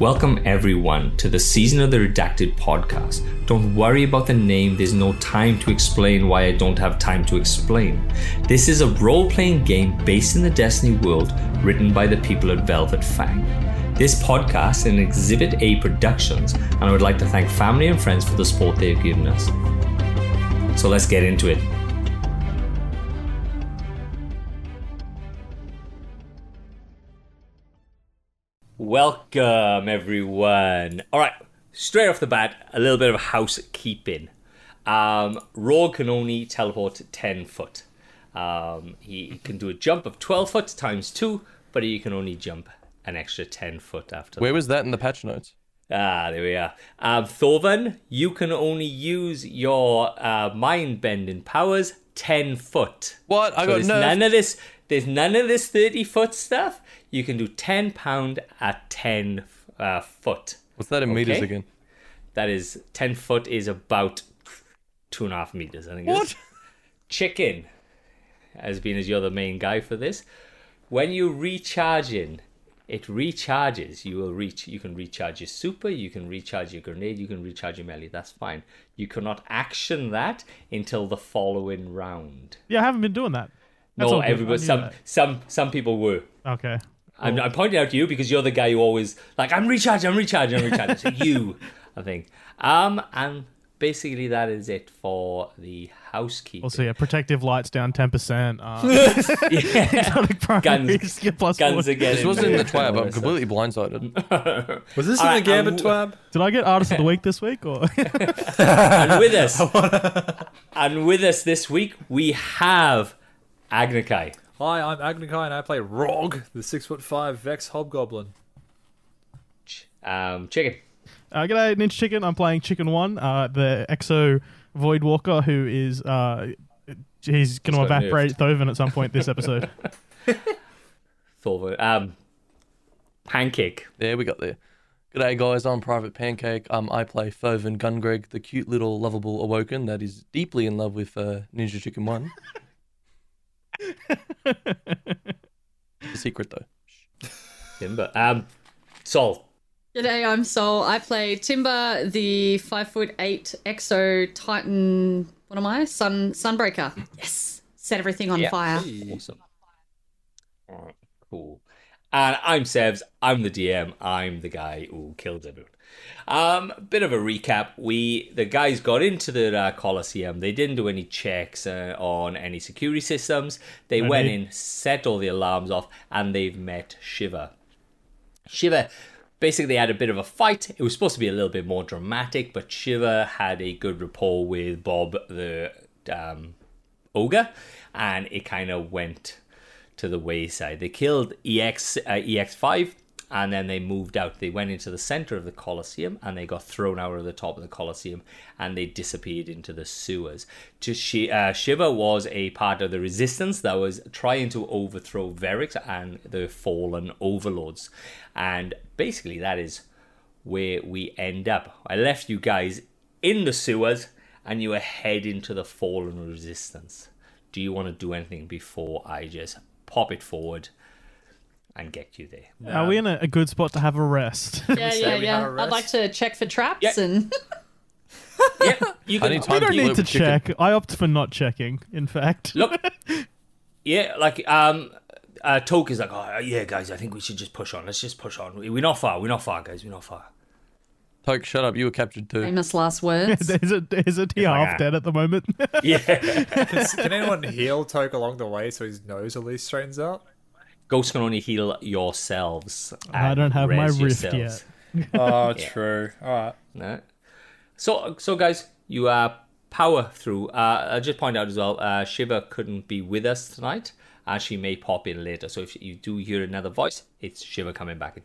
Welcome everyone to the Season of the Redacted podcast. Don't worry about the name, there's no time to explain why I don't have time to explain. This is a role playing game based in the Destiny world written by the people at Velvet Fang. This podcast is an Exhibit A Productions, and I would like to thank family and friends for the support they've given us. So let's get into it. Welcome, everyone. All right, straight off the bat, a little bit of housekeeping. Um, Rorg can only teleport 10 foot. Um, he can do a jump of 12 foot times 2, but he can only jump an extra 10 foot after Where was that in the patch notes? Ah, there we are. Um, Thorvan, you can only use your uh, mind bending powers 10 foot. What? I So got none of this. There's none of this 30 foot stuff. You can do 10 pound at 10 uh, foot. What's that in meters again? That is 10 foot is about two and a half meters, I think. it is. What? Chicken, as being as you're the main guy for this, when you recharging, it recharges. You will reach. You can recharge your super. You can recharge your grenade. You can recharge your melee. That's fine. You cannot action that until the following round. Yeah, I haven't been doing that. That's no, everybody. Some that. some some people were. Okay. I'm, I'm pointing out to you because you're the guy who always like I'm recharging, I'm recharging, I'm recharging. so you, I think. Um, and basically that is it for the housekeeping. Also, yeah, protective lights down ten percent. Uh, yeah. exotic primaries Guns, get plus guns 40. again. This wasn't in the there. twab. I'm completely blindsided. Was this All in right, the Gambit Twab? Did I get artist of the week this week? Or and with us, and with us this week we have Agnakai. Hi, I'm Agnakai and I play Rorg, the six foot five Vex Hobgoblin. Um, chicken. uh, g'day, Ninja Chicken. I'm playing Chicken One, uh, the Exo Void Walker, who is uh, he's going to evaporate Thoven at some point this episode. Thorvald. Um, pancake. There we got there. G'day guys, I'm Private Pancake. Um, I play Foven Gungreg, the cute little lovable awoken that is deeply in love with uh, Ninja Chicken One. the secret though. Timber. Um, Sol. G'day, I'm Sol. I play Timber, the five foot eight Exo Titan. What am I? Sun Sunbreaker. Yes, set everything on Yeah. fire. Awesome. All right, cool. And I'm Sevs. I'm the DM. I'm the guy who killed everyone. Um, bit of a recap. We the guys got into the uh, Coliseum. They didn't do any checks uh, on any security systems. They went in, set all the alarms off, and they've met Shiva. Shiva basically had a bit of a fight. It was supposed to be a little bit more dramatic, but Shiva had a good rapport with Bob the um, ogre, and it kind of went to the wayside. They killed EX uh, EX5, and then they moved out. They went into the center of the Colosseum, and they got thrown out of the top of the Colosseum, and they disappeared into the sewers. Uh, Shiva was a part of the resistance that was trying to overthrow Verix and the fallen overlords, and basically that is where we end up. I left you guys in the sewers, and you are heading to the fallen resistance. Do you want to do anything before I just pop it forward and get you there? Are we in a, a good spot to have a rest? Yeah, say yeah, we yeah. had a I'd like to check for traps Yeah. and yeah, you I can. need we don't need loop to chicken. check. I opt for not checking. In fact, Look, yeah, like um, uh, Toke is like, oh yeah, guys, I think we should just push on. Let's just push on. We're not far. We're not far, guys. We're not far. Toke, shut up. You were captured too. famous last words. there's a there's a T half dead at the moment. Yeah, Can, can anyone heal Toke along the way so his nose at least straightens out? Ghosts can only heal yourselves. I don't have my res rift yourselves. yet. Oh, true. All right. No. So, so guys, you uh, power through. Uh, I'll just point out as well, uh, Shiva couldn't be with us tonight, and she may pop in later. So if you do hear another voice, it's Shiva coming back in.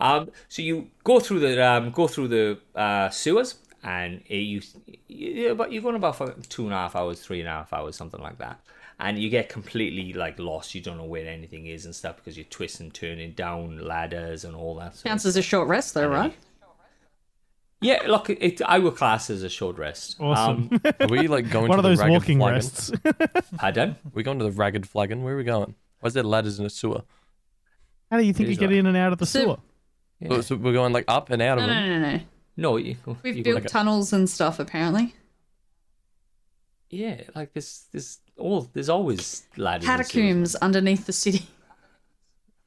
Um, so you go through the um, go through the uh, sewers, and it, you, you but you're going about for two and a half hours, three and a half hours, something like that. And you get completely like lost. You don't know where anything is and stuff because you're twisting, turning down ladders and all that. sort of Counts as a short rest, though, right? yeah, look, it, I would class as a short rest. Awesome. Um, Are we like going One to of the those ragged walking flagon? rests. pardon? we going to the ragged flagon? Where are we going? Why is there ladders in a sewer? How do you think you get like- in and out of the So- sewer? So- So we're going like up and out of No, them. no, no, no. No, you, We've you built like- tunnels and stuff, apparently. yeah, like this, this, all there's always ladders. Catacombs underneath the city.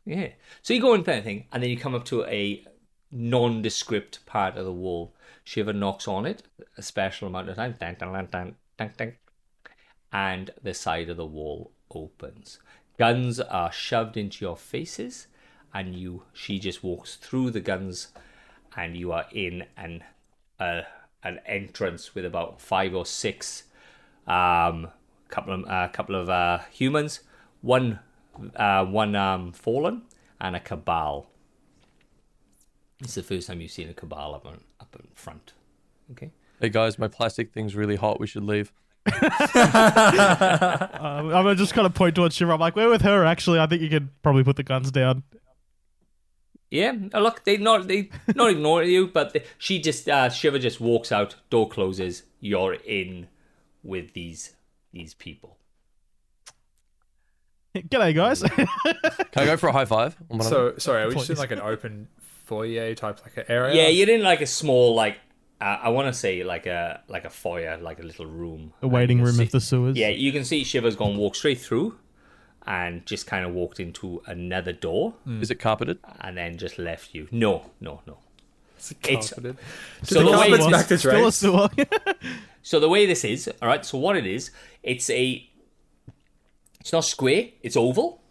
Yeah. So you go into that thing, and then you come up to a nondescript part of the wall. Shiva knocks on it a special amount of time, dang, dang, dang, dang, dang, dang, and the side of the wall opens. Guns are shoved into your faces, and you. She just walks through the guns, and you are in an uh, an entrance with about five or six um, couple of uh, couple of uh, humans, one uh, one um, fallen, and a cabal. It's the first time you've seen a cabal up on, up in front. Okay. Hey guys, my plastic thing's really hot. We should leave. Um, I'm just kind of point towards Shiva. I'm like, we're with her. Actually, I think you could probably put the guns down. Yeah, uh, look, they not they not ignore you, but they, she just uh, Shiva just walks out, door closes, you're in with these these people. G'day, guys. Can I go for a high five? on one of? So sorry, are we just in like an open foyer type like an area? Yeah, you're in like a small like uh, I want to say like a like a foyer, like a little room, a waiting room can of the sewers. Yeah, you can see Shiva's gone walk straight through, and just kind of walked into another door, Is it carpeted? and then just left you. No, no, no. It's It's- carpeted. So the the way carpet's back to Still a sewer. So the way this is, all right. So what it is, it's a, it's not square. It's oval.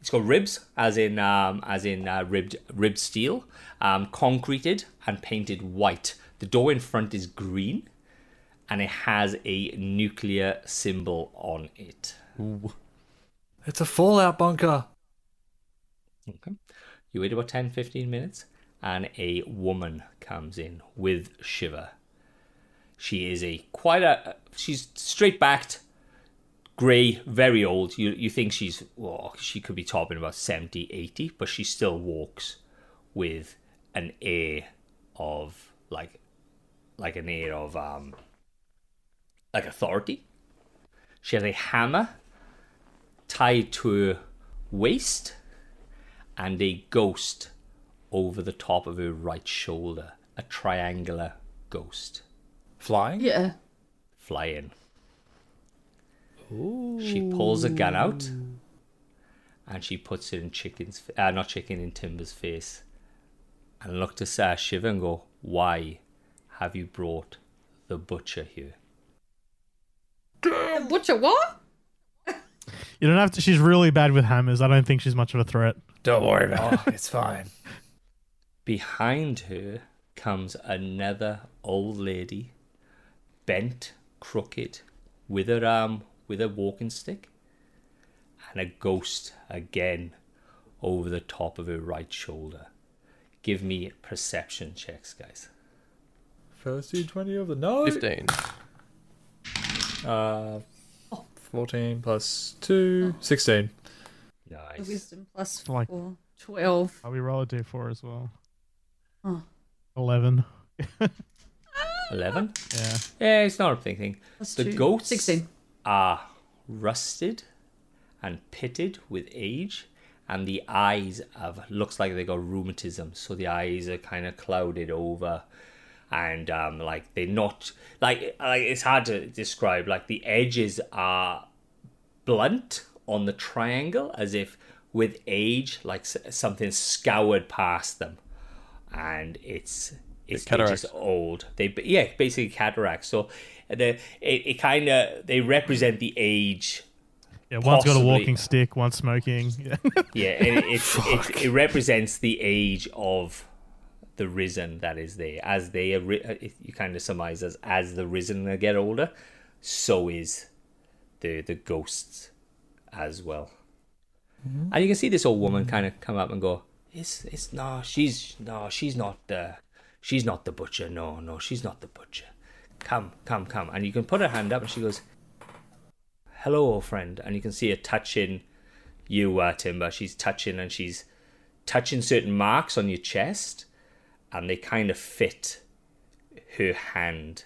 It's got ribs, as in um, as in uh, ribbed ribbed steel, um, concreted and painted white. The door in front is green, and it has a nuclear symbol on it. It's a fallout bunker. Okay. You wait about 10, 15 minutes, and a woman comes in with Shiva. She is a quite a. She's straight backed, grey, very old. You you think she's well, she could be topping about 70, 80, but she still walks with an air of like like an air of um like authority. She has a hammer tied to her waist and a ghost over the top of her right shoulder. A triangular ghost Flying? Yeah. flying. She pulls a gun out and she puts it in chicken's uh, not chicken in Timber's face and look to uh, Shiva and go, Why have you brought the butcher here? Butcher, what? You don't have to. She's really bad with hammers. I don't think she's much of a threat. Don't worry about it. It's fine. Behind her comes another old lady, bent, crooked, with her arm, with a walking stick, and a ghost again over the top of her right shoulder. Give me perception checks, guys. First D20 of the night. 15. Uh, 14 plus 2, 16. Nice. Wisdom plus Like- four. 12. Oh, we roll a d4 as well. Oh. Eleven. 11? Yeah. Yeah, it's not a big thing. Plus The two. goats 16. are rusted and pitted with age and the eyes have looks like they got rheumatism so the eyes are kind of clouded over and um like they're not like like it's hard to describe like the edges are blunt on the triangle as if with age like s- something scoured past them and it's it's they're just old they yeah basically cataracts so the it, it kind of they represent the age Yeah. One's got a walking stick. One's smoking. Yeah. yeah and it, it's, it, it represents the age of the risen that is there as they are uh, you kind of surmise as as the risen get older so is the the ghosts as well and you can see this old woman kind of come up and go it's it's no she's no she's not the she's not the butcher. No no she's not the butcher. Come come come. And you can put her hand up and she goes hello old friend. And you can see her touching you uh, timber. She's touching and she's touching certain marks on your chest and they kind of fit her hand.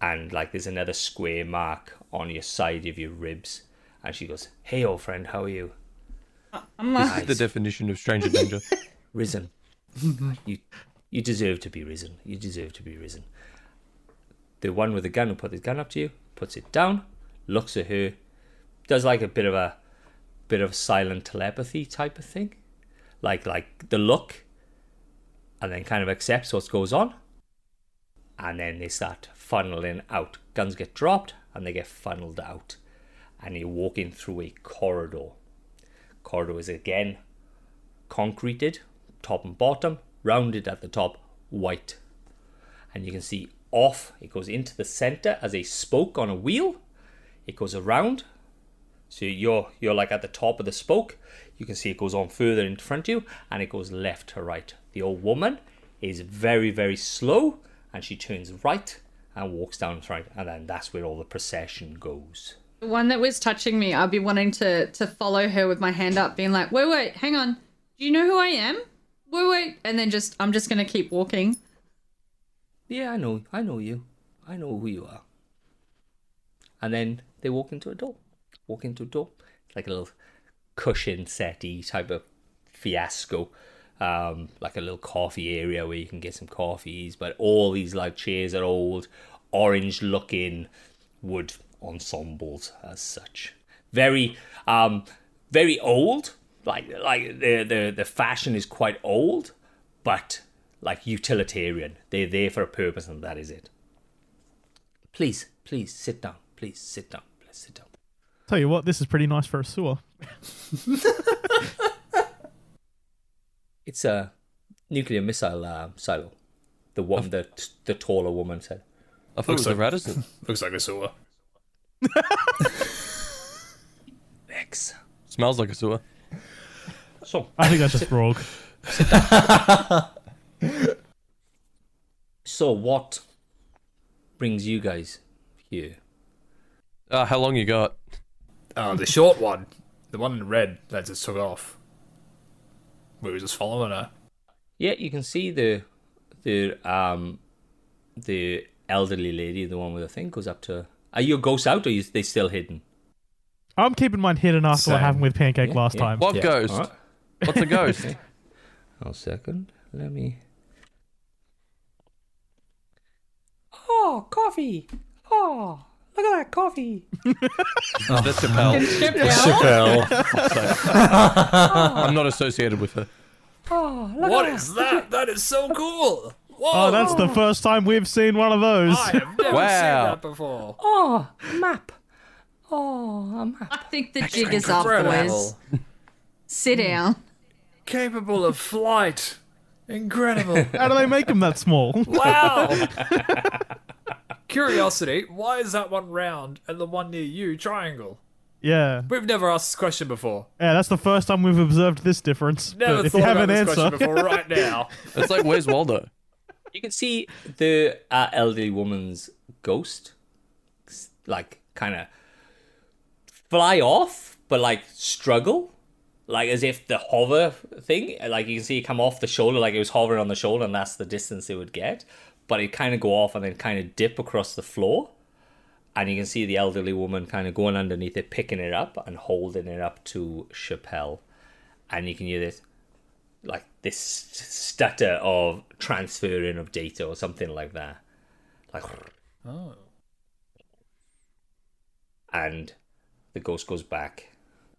And like there's another square mark on your side of your ribs. And she goes hey old friend how are you? I'm uh, This is the definition of stranger danger. risen. you you deserve to be risen. You deserve to be risen. The one with the gun who put his gun up to you puts it down, looks at her, does like a bit of a bit of silent telepathy type of thing, like like the look, and then kind of accepts what goes on, and then they start funneling out. Guns get dropped and they get funneled out, and you're walking through a corridor. Corridor is again concreted, top and bottom, rounded at the top, white. And you can see off, it goes into the center as a spoke on a wheel. It goes around. So you're you're like at the top of the spoke. You can see it goes on further in front of you and it goes left to right. The old woman is very, very slow and she turns right and walks down the right and then that's where all the procession goes. The one that was touching me, I'd be wanting to to follow her with my hand up, being like, "Wait, wait, hang on. Do you know who I am? Wait, wait," and then just I'm just gonna keep walking. Yeah, I know, I know you. I know who you are. And then they walk into a door. Walk into a door. It's like a little cushion settee type of fiasco. Um, like a little coffee area where you can get some coffees, but all these like chairs are old, orange looking wood ensembles as such. Very um very old. Like like the the the fashion is quite old, but like utilitarian. They're there for a purpose and that is it. Please, please sit down. Please sit down. Please sit down. Tell you what, this is pretty nice for a sewer. It's a nuclear missile uh, silo. The one that the taller woman said. I thought it was Looks a Radisson. Looks like a sewer. X. Smells like a sewer. So I think that's just Rorg. so what brings you guys here? Uh, how long you got? Oh, the short one. The one in red that just took off. We were just following her. Yeah, you can see the the um the elderly lady, the one with the thing, goes up to. Are your ghosts out, or are they still hidden? I'm keeping mine hidden after what happened with Pancake Yeah, last yeah. time. What Yeah, ghost? alright. What's a ghost? One second. Let me. Oh, coffee! Oh, look at that coffee! Oh, that's Chappelle. Chappelle. Oh. I'm not associated with her. Oh, look what at is that? That is so cool. Whoa. Oh, that's the first time we've seen one of those. I have never Wow. seen that before. Oh, map. Oh, a map. I think the jig is up, boys. Sit down. Capable of flight. Incredible. How do they make them that small? Wow. Curiosity, why is that one round and the one near you triangle? yeah. We've never asked this question before. Yeah, that's the first time we've observed this difference. Never But if thought you have about an this answer, question before right now. It's like, where's Waldo? You can see the uh, elderly woman's ghost, like, kind of fly off, but like struggle, like as if the hover thing, like you can see it come off the shoulder, like it was hovering on the shoulder, and that's the distance it would get. But it kind of go off and then kind of dip across the floor, and you can see the elderly woman kind of going underneath it, picking it up and holding it up to Chappelle, and you can hear this like this stutter of transferring of data or something like that. Like Oh. and the ghost goes back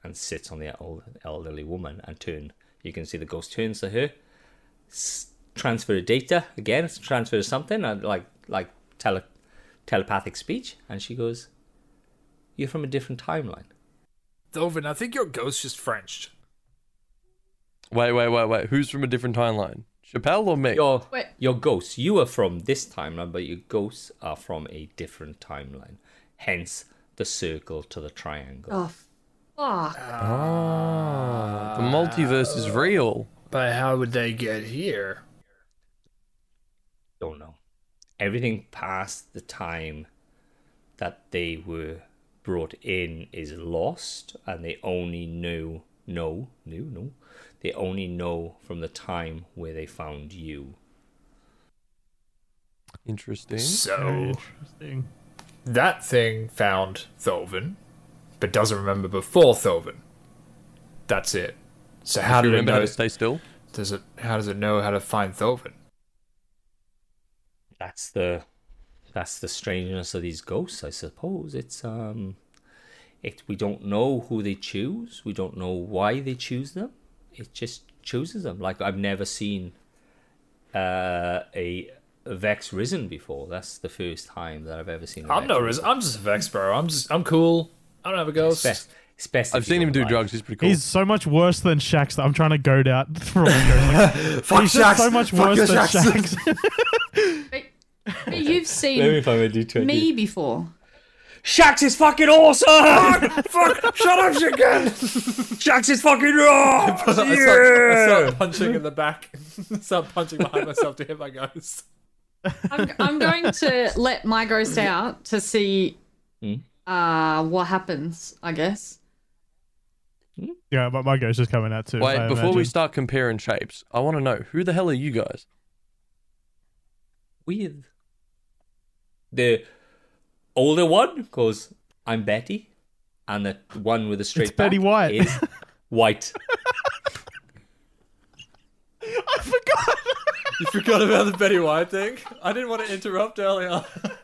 and sits on the old elderly woman and turn you can see the ghost turns to her transfer of data again transfer something uh, like like tele- telepathic speech and she goes you're from a different timeline Dovin, I think your ghost just Frenched. Wait, wait, wait, wait. Who's from a different timeline? Chappelle or me? your Wait. your ghosts you are from this timeline but your ghosts are from a different timeline hence the circle to the triangle Oh, fuck. Ah, the multiverse is real. But how would they get here? don't know. Everything past the time that they were brought in is lost, and they only knew, no, knew, no, they only know from the time where they found you. Interesting. So Interesting. That thing found Tholvin, but doesn't remember before Tholvin. That's it. So how Do did it remember how know? to stay still? does it? How does it know how to find Thovin? That's the that's the strangeness of these ghosts, I suppose. It's um it we don't know who they choose. We don't know why they choose them. It just chooses them. Like I've never seen uh a Vex risen before. That's the first time that I've ever seen. I'm Vex no. risen. I'm just a Vex, bro. I'm just. I'm cool. I don't have a It's ghost. best, it's best I've seen him don't do like- drugs. He's pretty cool. He's so much worse than Shax that I'm trying to goad out from. He's just so much worse than Shax. But, but you've Let me seen find my D20. me before. Shax is fucking awesome! Fuck! Shut up, chicken! Shax is fucking raw! I start, I start punching in the back. I start punching behind myself to hit my ghost. I'm, I'm going to let my ghost out to see Hmm? uh, what happens, I guess. yeah, but my ghost is coming out too. Wait, I before we start comparing shapes, I want to know who the hell are you guys? with the older one because I'm Betty, and the one with the straight It's Betty White. is White. I forgot. You forgot about the Betty White thing? I didn't want to interrupt earlier.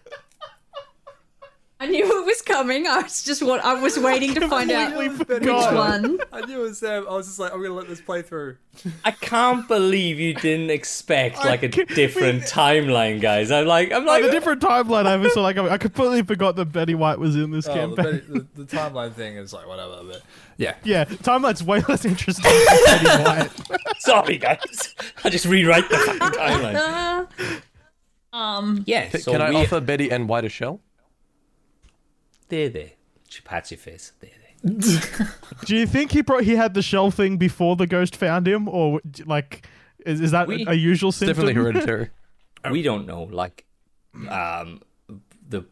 I knew it was coming. I was just what I was waiting to find out which one. I knew it was Sam. I was just like, I'm gonna let this play through. I can't believe you didn't expect like a different timeline, guys. I'm like, I'm Like like, a different timeline. I was so like I completely forgot that Betty White was in this Oh, the. Betty, the, the timeline thing is like whatever, but yeah. Yeah, timeline's way less interesting than Betty White. sorry, guys. I'll just rewrite the timeline. Um, Yeah, so Can I we, offer Betty and White a shell? There, there. She pats your face. There, there. Do you think he brought he had the shell thing before the ghost found him, or like is, is that We- a usual symptom? definitely hereditary. we don't know like um the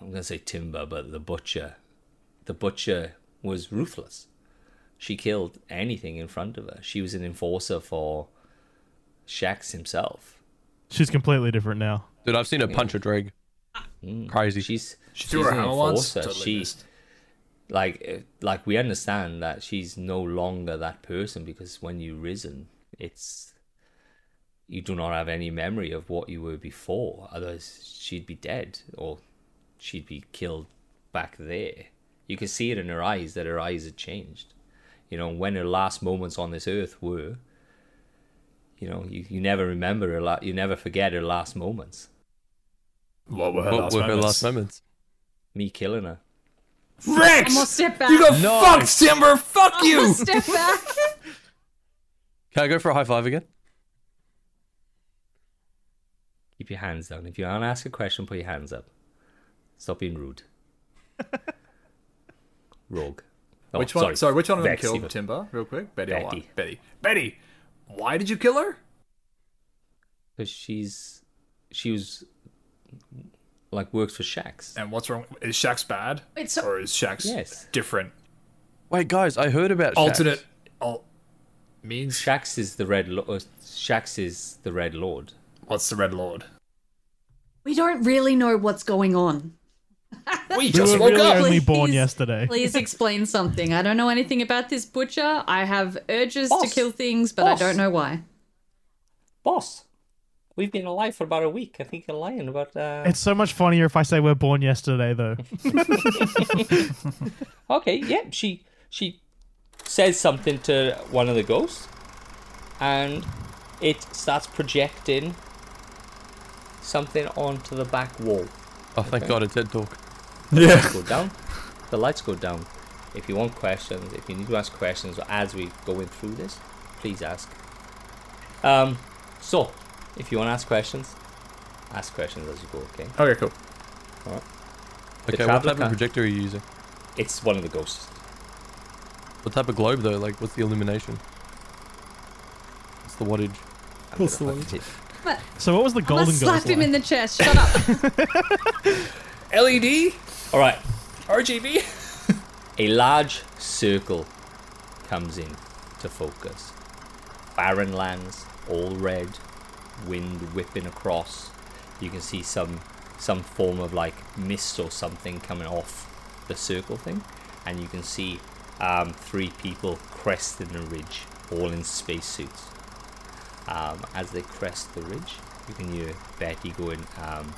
i'm gonna say timber but the butcher the butcher was ruthless she killed anything in front of her she was an enforcer for shax himself She's completely different now. Dude, I've seen her punch a dreg. Crazy. she's She she's threw her an hammer once. Totally she missed. like uh, like we understand that she's no longer that person because when you risen it's you do not have any memory of what you were before otherwise she'd be dead or she'd be killed back there you could see it in her eyes that her eyes had changed you know when her last moments on this earth were you know you, you never remember her la- you never forget her last moments What were her What last were her last moments? Me killing her Rex! I'm gonna step back. You got Nice. fucked, Timber! Fuck I'm you! step back. Can I go for a high five again? Keep your hands down. If you want to ask a question, put your hands up. Stop being rude. Rorg. Oh, which one? Sorry, Sorry, which one of them Vex, killed even. Timber? Real quick, Betty. Betty. Betty. Betty. Why did you kill her? Because she's she was like works for Shax. And what's wrong? Is Shax bad, Wait, so- or is Shax Yes. different? Wait, guys, I heard about Alternate. Al- means Shax is the red. Lo- uh, Shax is the Red Lord. what's the Red Lord? We don't really know what's going on. We We just were woke really up. only Please. born yesterday. Please explain something. I don't know anything about this butcher. I have urges to kill things, but I don't know why. Boss, we've been alive for about a week. I think you're lying about. Uh... It's so much funnier if I say we're born yesterday, though. Okay, yeah, she she says something to one of the ghosts, and it starts projecting something onto the back wall. Oh, thank God, it's TED Talk. Yeah. Go down. The lights go down. If you want questions, if you need to ask questions as we going through this, please ask. Um, so if you want to ask questions, ask questions as you go. Okay. Okay, cool. The Okay, what traveler type of projector are you using? It's one of the ghosts. What type of globe, though? Like, what's the illumination? What's the wattage? I'm gonna So what was the golden gonna slap him like? in the chest. Shut up. LED, All right. RGB. A large circle comes in to focus. Barren lands, all red, wind whipping across. You can see some some form of like mist or something coming off the circle thing, and you can see um, three people cresting a ridge all in spacesuits. Um, as they crest the ridge, you can hear Betty going, um,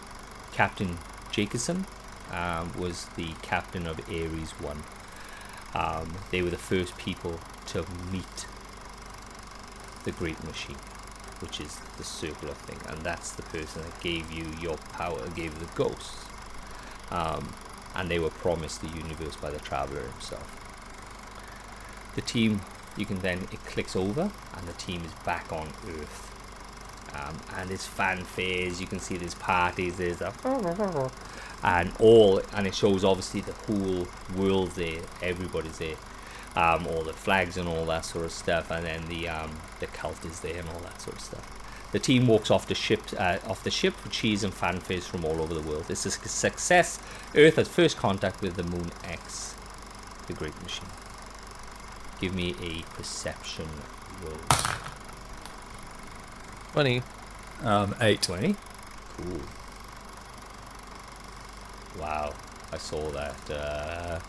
Captain Jacobson um, was the captain of Ares 1. Um, they were the first people to meet the Great Machine, which is the circular thing, and that's the person that gave you your power, gave the ghosts. Um, and they were promised the universe by the Traveler himself. The team, you can then, it clicks over, and the team is back on Earth. Um, and there's fanfares, you can see there's parties, there's a and all, and it shows obviously the whole world there, everybody's there, um, all the flags and all that sort of stuff, and then the um, the cult is there and all that sort of stuff. The team walks off the ship, uh, off the ship with cheese and fanfares from all over the world. It's a success. Earth has first contact with the Moon X, the Great Machine. Give me a perception roll. 20. Um, eight. 20? Cool. Wow, I saw that. Uh,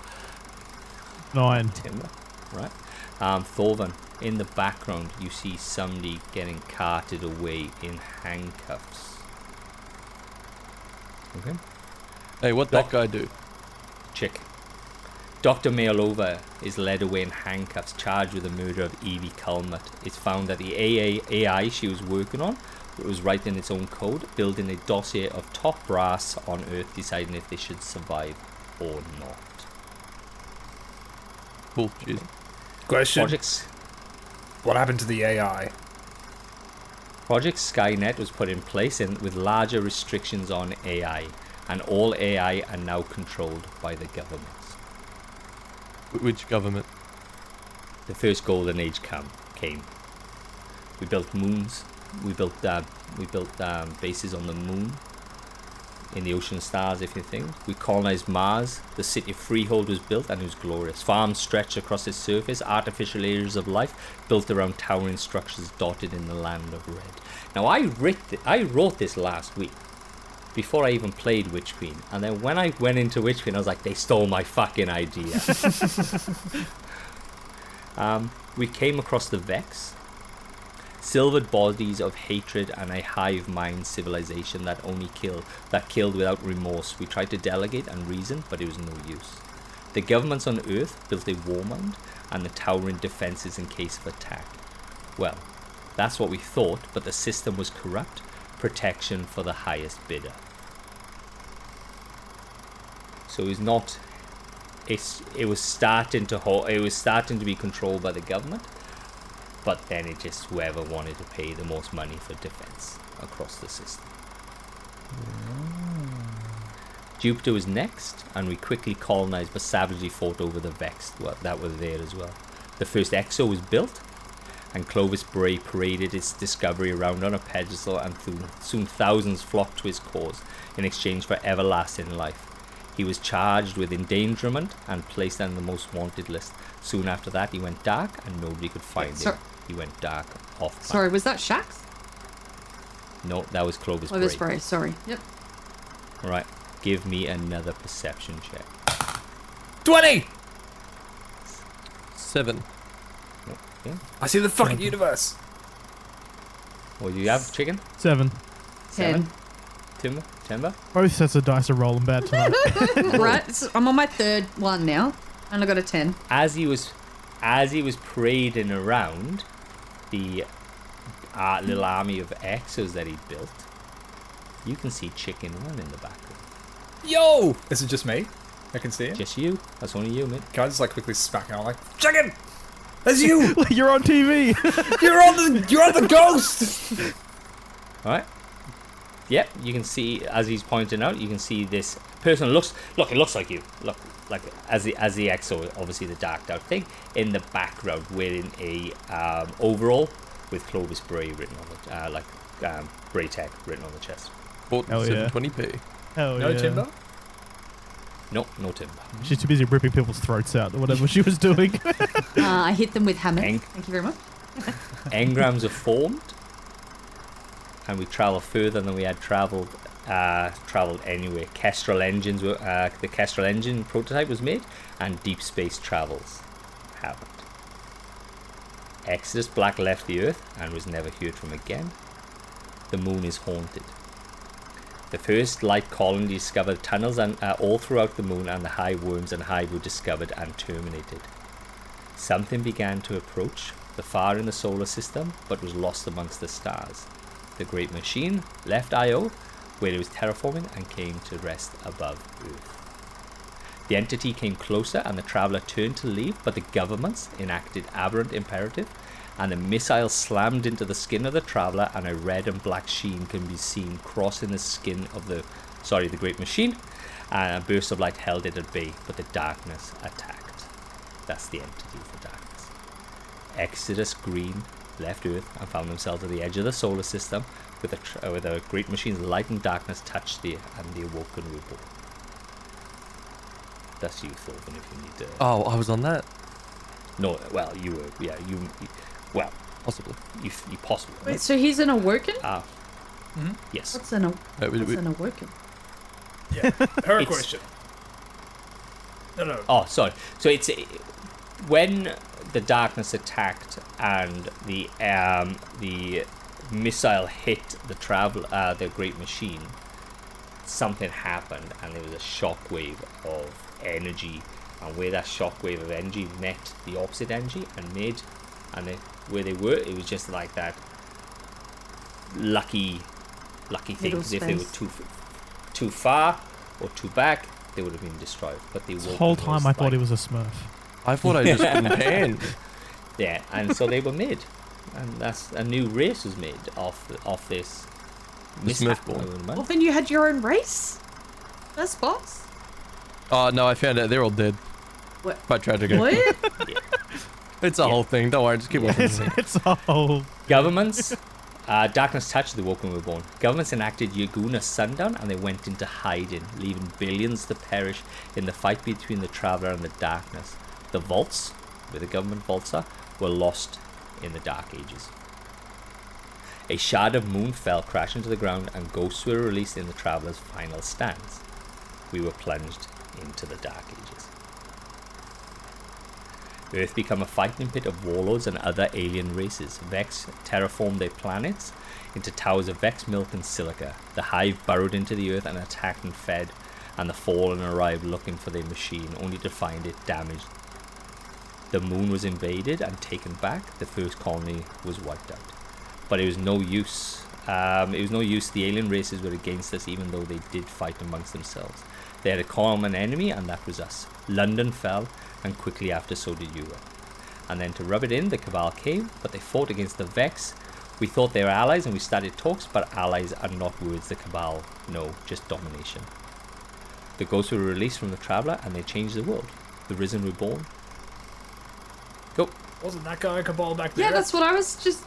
Nine. timber, right? Um, Thorvan, in the background, you see somebody getting carted away in handcuffs. Okay. Hey, what Doc- that guy do? Chick. Dr. Mailova is led away in handcuffs, charged with the murder of Evie Culmut. It's found that the AA, AI she was working on was writing its own code, building a dossier of top brass on Earth, deciding if they should survive or not. Cool. Cheers. Question: Projects What happened to the AI? Project Skynet was put in place in, with larger restrictions on AI, and all AI are now controlled by the governments. Which government? The first golden age come, came. We built moons. We built uh, we built um, bases on the moon, in the ocean stars, if you think. We colonized Mars. The city Freehold was built, and it was glorious. Farms stretched across its surface. Artificial areas of life built around towering structures dotted in the land of red. Now I writ I wrote this last week before I even played Witch Queen, and then when I went into Witch Queen, I was like, they stole my fucking idea. um, we came across the Vex, silvered bodies of hatred and a hive mind civilization that only killed that killed without remorse. We tried to delegate and reason, but it was no use. The governments on Earth built a war mound and the towering defenses in case of attack. Well, that's what we thought, but the system was corrupt. Protection for the highest bidder. So it's not. It's it was starting to it was starting to be controlled by the government, but then it just whoever wanted to pay the most money for defense across the system. Ah. Jupiter was next, and we quickly colonized but savagely fought over the Vex well, that were there as well. The first Exo was built, and Clovis Bray paraded its discovery around on a pedestal, and soon, soon thousands flocked to his cause in exchange for everlasting life. He was charged with endangerment and placed on the most wanted list. Soon after that, he went dark, and nobody could find So- him. He went dark off. Sorry, was that Shax? No, that was Clovis Oh, this Bray. Sorry. Yep. All right. give me another perception check. Twenty. Seven. Yeah. I see the fucking universe. What do you have, chicken? Seven. Ten. Timber? Timber? Both sets of dice are rolling bad tonight. right. So I'm on my third one now, and I got a ten. As he was, as he was parading around the uh, little army of Exos that he built, you can see Chicken One in the background. Yo! Is it just me. I can see it. Just you. That's only you, mate. Can I just like quickly smack out like chicken? That's you. You're on TV. you're on the you're on the ghost. All right. Yep, you can see as he's pointing out. You can see this person looks. Look, it looks like you. Look, like as the as the exo, obviously the darked out thing in the background, wearing a um, overall with Clovis Bray written on it, uh, like um, Bray Tech written on the chest. Bought Hell 720p. Hell no yeah. timber. No, no timber. She's too busy ripping people's throats out or whatever she was doing. Uh, I hit them with hammers. Eng- Thank you very much. engrams are formed, and we travel further than we had travelled. Uh, travelled anyway. Kestrel engines were uh, the Kestrel engine prototype was made, and deep space travels haven't. Exodus Black left the Earth and was never heard from again. The moon is haunted. The first light colony discovered tunnels and, uh, all throughout the moon, and the high worms and hive were discovered and terminated. Something began to approach the far in the solar system, but was lost amongst the stars. The great machine left Io, where it was terraforming, and came to rest above Earth. The entity came closer, and the traveler turned to leave, but the governments enacted aberrant imperative, and the missile slammed into the skin of the traveler, and a red and black sheen can be seen crossing the skin of the, sorry, the great machine, and a burst of light held it at bay, but the darkness attacked. That's the entity of the darkness. Exodus Green left Earth and found themselves at the edge of the solar system, with a, tr- uh, with a great machine's light and darkness touched the and the awoken were born. That's you, Thorfinn, if you need to. Oh, I was on that. No, well, you were, yeah, you, you well, Possibly. you, you possibly. Wait, so he's an awoken? Ah, yes. What's an, aw- Uh, we- what's we- an awoken? Yeah. Her question. No, no. Oh, sorry. So it's uh, when the darkness attacked and the um the missile hit the travel uh, the great machine. Something happened, and there was a shockwave of energy, and where that shockwave of energy met the opposite energy and made, and they, where they were, it was just like that lucky, lucky thing. If they were too too far or too back, they would have been destroyed. But the This Woken whole time was I thought like- he was a Smurf. I thought I just been panned. Yeah, and so they were made, and that's a new race was made off the, off this. The mishap Smurfborn. over the month. Well, then you had your own race? That's boss? Oh no, I found out they're all dead. What? Quite tragic. What? It's a Yeah. whole thing. Don't worry, just keep watching. It's, it's a whole. Governments, uh, darkness touched the Woken were born. Governments enacted Yaguna sundown and they went into hiding, leaving billions to perish in the fight between the Traveler and the darkness. The vaults, where the government vaults are, were lost in the Dark Ages. A shard of moon fell crashing to the ground and ghosts were released in the Traveler's final stance. We were plunged into the Dark Ages. Earth became a fighting pit of warlords and other alien races. Vex terraformed their planets into towers of Vex milk and silica. The hive burrowed into the earth and attacked and fed, and the fallen arrived looking for their machine, only to find it damaged. The moon was invaded and taken back. The first colony was wiped out. But it was no use. Um, it was no use. The alien races were against us, even though they did fight amongst themselves. They had a common enemy, and that was us. London fell, and quickly after, so did Europe. And then to rub it in, the Cabal came, but they fought against the Vex. We thought they were allies, and we started talks, but allies are not words the Cabal know, just domination. The ghosts were released from the Traveller, and they changed the world. The Risen were born. Go. Wasn't that guy a Cabal back there? yeah, that's what I was just.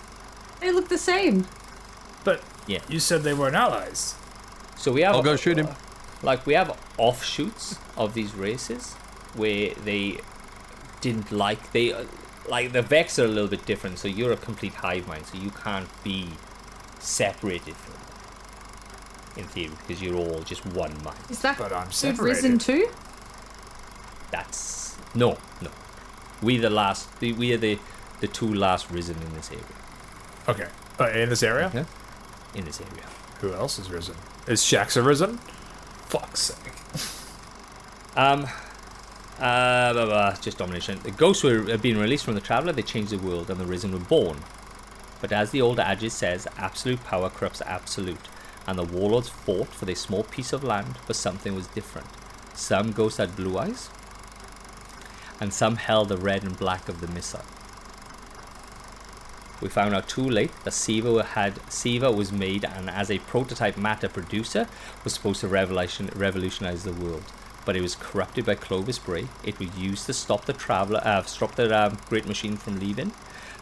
They look the same. But Yeah. you said they weren't allies. So we have. I'll go shoot him. Like we have offshoots of these races where they didn't like they uh, like the Vex are a little bit different. So you're a complete hive mind, so you can't be separated from them in theory because you're all just one mind. Is that But I'm good separated. Risen too? That's no, no. We the last. The, we are the the two last risen in this area. Okay. Uh, in this area? Yeah. In this area. Who else is risen? Is Shaxa risen? Fuck's sake. Um, uh, blah, blah, just domination. The ghosts were been released from the traveler. They changed the world, and the risen were born. But as the old adage says, absolute power corrupts absolute, and the warlords fought for their small piece of land, but something was different. Some ghosts had blue eyes, and some held the red and black of the missile. We found out too late that Siva had Siva was made and as a prototype matter producer was supposed to revolution, revolutionize the world. But it was corrupted by Clovis Bray. It was used to stop the traveler, uh, stop the um, great machine from leaving,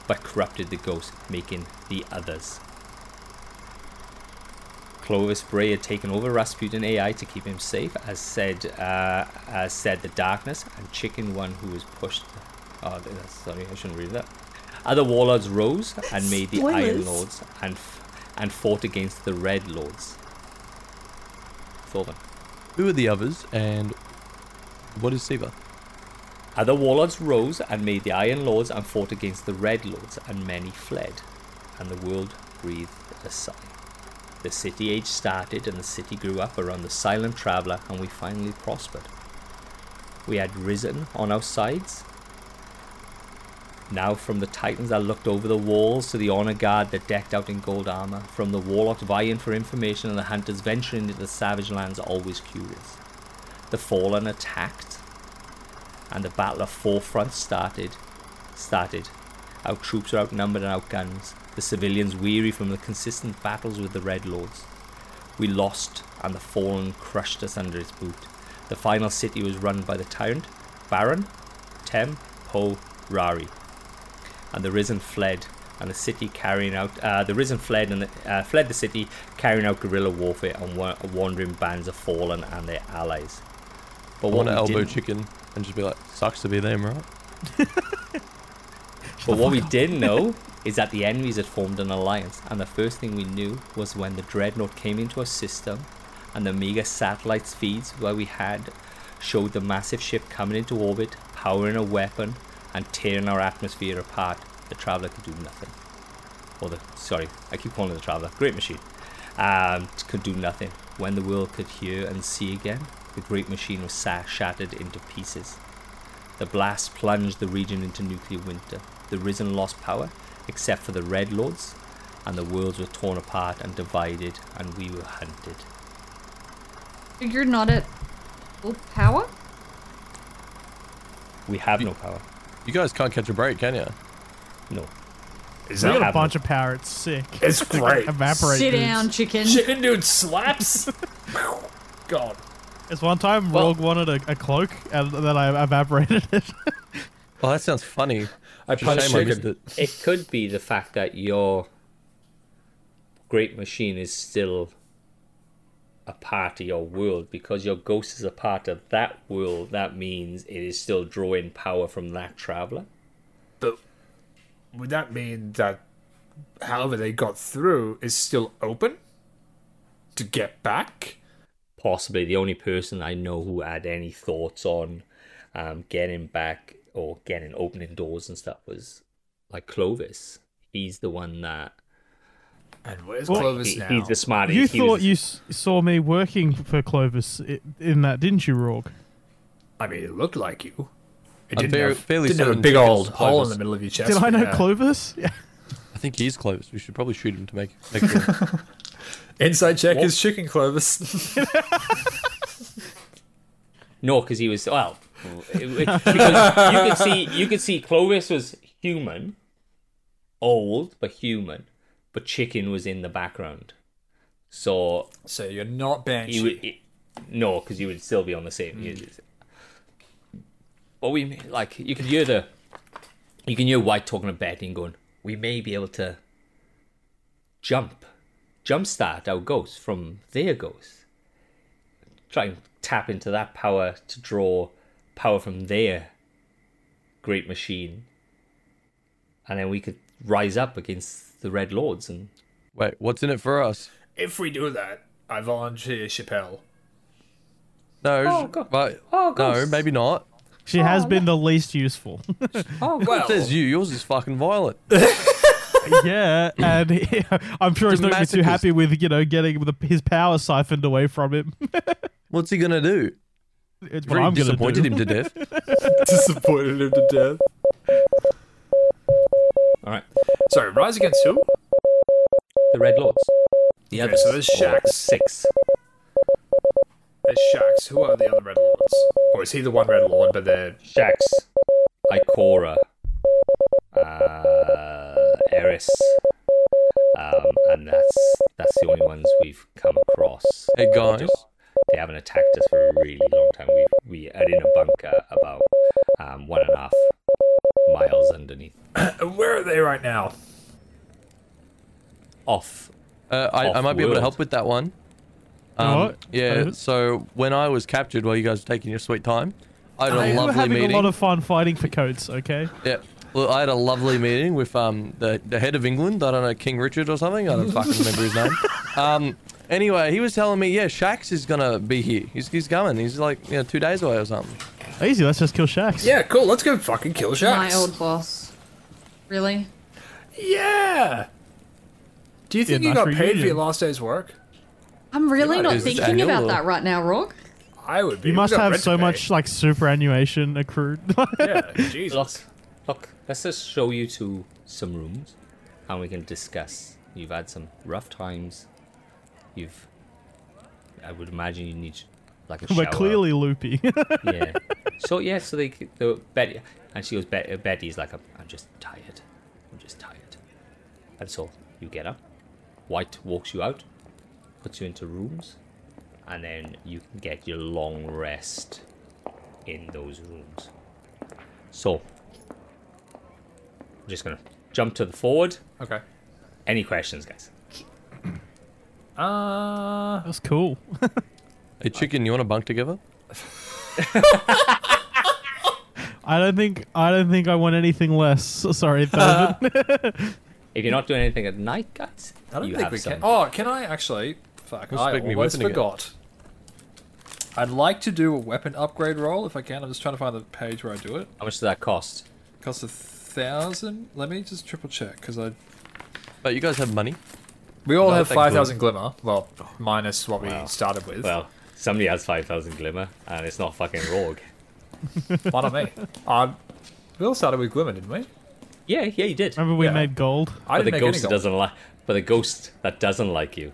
but corrupted the ghost, making the others. Clovis Bray had taken over Rasputin AI to keep him safe, as said, uh, as said the darkness, and Chicken One, who was pushed. Oh, that's, sorry, I shouldn't read that. Other warlords rose and made the Iron Lords and f- and fought against the Red Lords. Thorvin. Who are the others, and what is Siva? Other warlords rose and made the Iron Lords and fought against the Red Lords, and many fled, and the world breathed a sigh. The city age started, and the city grew up around the silent traveller, and we finally prospered. We had risen on our sides. Now, from the Titans that looked over the walls to the honor guard that decked out in gold armor, from the warlocks vying for information and the hunters venturing into the savage lands always curious. The fallen attacked, and the battle of four fronts started. Started. Our troops were outnumbered and outgunned. The civilians weary from the consistent battles with the Red Lords. We lost, and the fallen crushed us under its boot. The final city was run by the tyrant, Baron, Tem, Po, Rari. And the risen fled, and the city carrying out uh, the risen fled and the, uh, fled the city, carrying out guerrilla warfare on wa- wandering bands of fallen and their allies. But I what want to elbow chicken and just be like, sucks to be them, right? But what we didn't know is that the enemies had formed an alliance, and the first thing we knew was when the dreadnought came into our system, and the Mega satellites feeds where we had showed the massive ship coming into orbit, powering a weapon, and tearing our atmosphere apart. The Traveler could do nothing. Or the sorry, I keep calling it the Traveler. Great machine. Um, could do nothing. When the world could hear and see again, the great machine was shattered into pieces. The blast plunged the region into nuclear winter. The Risen lost power, except for the Red Lords, and the worlds were torn apart and divided, and we were hunted. You're not at full power? We have no power. You guys can't catch a break, can you? No. Is We that got a bunch of power. It's sick. It's great. Evaporate. Sit dudes. down, chicken. Chicken dude slaps. God. It's one time Well- Rorg wanted a, a cloak, and then I evaporated it. Oh, that sounds funny. I punched I it. It could be the fact that your great machine is still a part of your world because your ghost is a part of that world. That means it is still drawing power from that traveler. But would that mean that however they got through is still open to get back? possibly the only person I know who had any thoughts on um, getting back or getting opening doors and stuff was like Clovis. He's the one that And where's Well, Clovis he- now? he's the smartest. you He thought was- you saw me working for Clovis in that, didn't you, Rorg? I mean, it looked like you. It didn't, very- have, fairly didn't have a big Chicken's old hole in the middle of your chest. Did I know yeah. Clovis? Yeah. I think he's Clovis. We should probably shoot him to make, make sure. Inside check What? is chicken Clovis. no, because he was well. It- it- because you could see you could see Clovis was human, old but human, but Chicken was in the background. So so you're not Banshee. would he- no, because you would still be on the same. Hmm. you- But we like you can hear the you can hear White talking to Betty and going, "We may be able to jump, jumpstart our ghosts from their ghosts. Try and tap into that power to draw power from their great machine, and then we could rise up against the Red Lords and." Wait, what's in it for us? if we do that, I volunteer Chappelle. No, Oh, sh- go- but oh, no, maybe not. She oh, has been the least useful. Oh, Well, Says you. Yours is fucking violent. yeah, and he- I'm sure he's not going to be too happy with you know getting the, his power siphoned away from him. What's he gonna do? It's what Really I'm disappointed do. him to death. disappointed him to death. all right. Sorry, Rise Against who? The Red Lords. The Okay, others. so there's or Shax. Six. There's Shax. Who are the other Red Lords? Or is he the one Red Lord, but they're Shax. Ikora. Uh, Eris. Um, and that's that's the only ones we've come across. Hey guys, They haven't attacked us for a really long time. We we are in a bunker about um, one and a half miles underneath. Where are they right now? Off. uh, I, I might be able to Off-world. help with that one. Oh, Um, what? yeah. David? So when I was captured, while you guys were taking your sweet time, I had a We were lovely having meeting. a lot of fun fighting for coats. Okay. Yeah. Well, I had a lovely meeting with um the, the head of England. I don't know King Richard or something. I don't fucking remember his name. Um. Anyway, he was telling me, yeah, Shax is gonna be here. He's he's coming. He's like you know two days away or something. Easy. Let's just kill Shax. Yeah, cool. Let's go fucking kill Shax. My old boss. Really? Yeah. Do you think Yeah, you nice got paid for your last day's work? I'm really Yeah, not thinking about or- that right now, Rock. I would be. You must have so much like superannuation accrued. Yeah, Jesus. Look, look, let's just show you to some rooms and we can discuss. You've had some rough times. You've. I would imagine you need like a shower. We're clearly loopy. Yeah. So, yeah, so they. The, Betty. And she goes, Bet, Betty's like, I'm, I'm just tired. I'm just tired. And so you get up. White walks you out, puts you into rooms, and then you can get your long rest in those rooms. So, I'm just gonna jump to the forward. Okay. Any questions, guys? Uh, That's cool. Hey, chicken, you want to bunk together? I don't think I don't think I want anything less. Sorry, Thorvin. If you're not doing anything at night, guys, I don't you think have we some. can. Oh, can I actually? Fuck, Who's I making me almost weapon again? forgot. I'd like to do a weapon upgrade roll if I can. I'm just trying to find the page where I do it. How much does that cost? Costs a thousand. Let me just triple check because I. But you guys have money. We all No, have five thousand glimmer. Well, minus what Wow. we started with. Well, somebody has 5,000 glimmer, and it's not fucking Rorg. one on me. Um, we all started with glimmer, didn't we? Yeah, yeah, you did. Remember we Yeah. made gold. I but the didn't make ghost any that gold. doesn't like, but the ghost that doesn't like you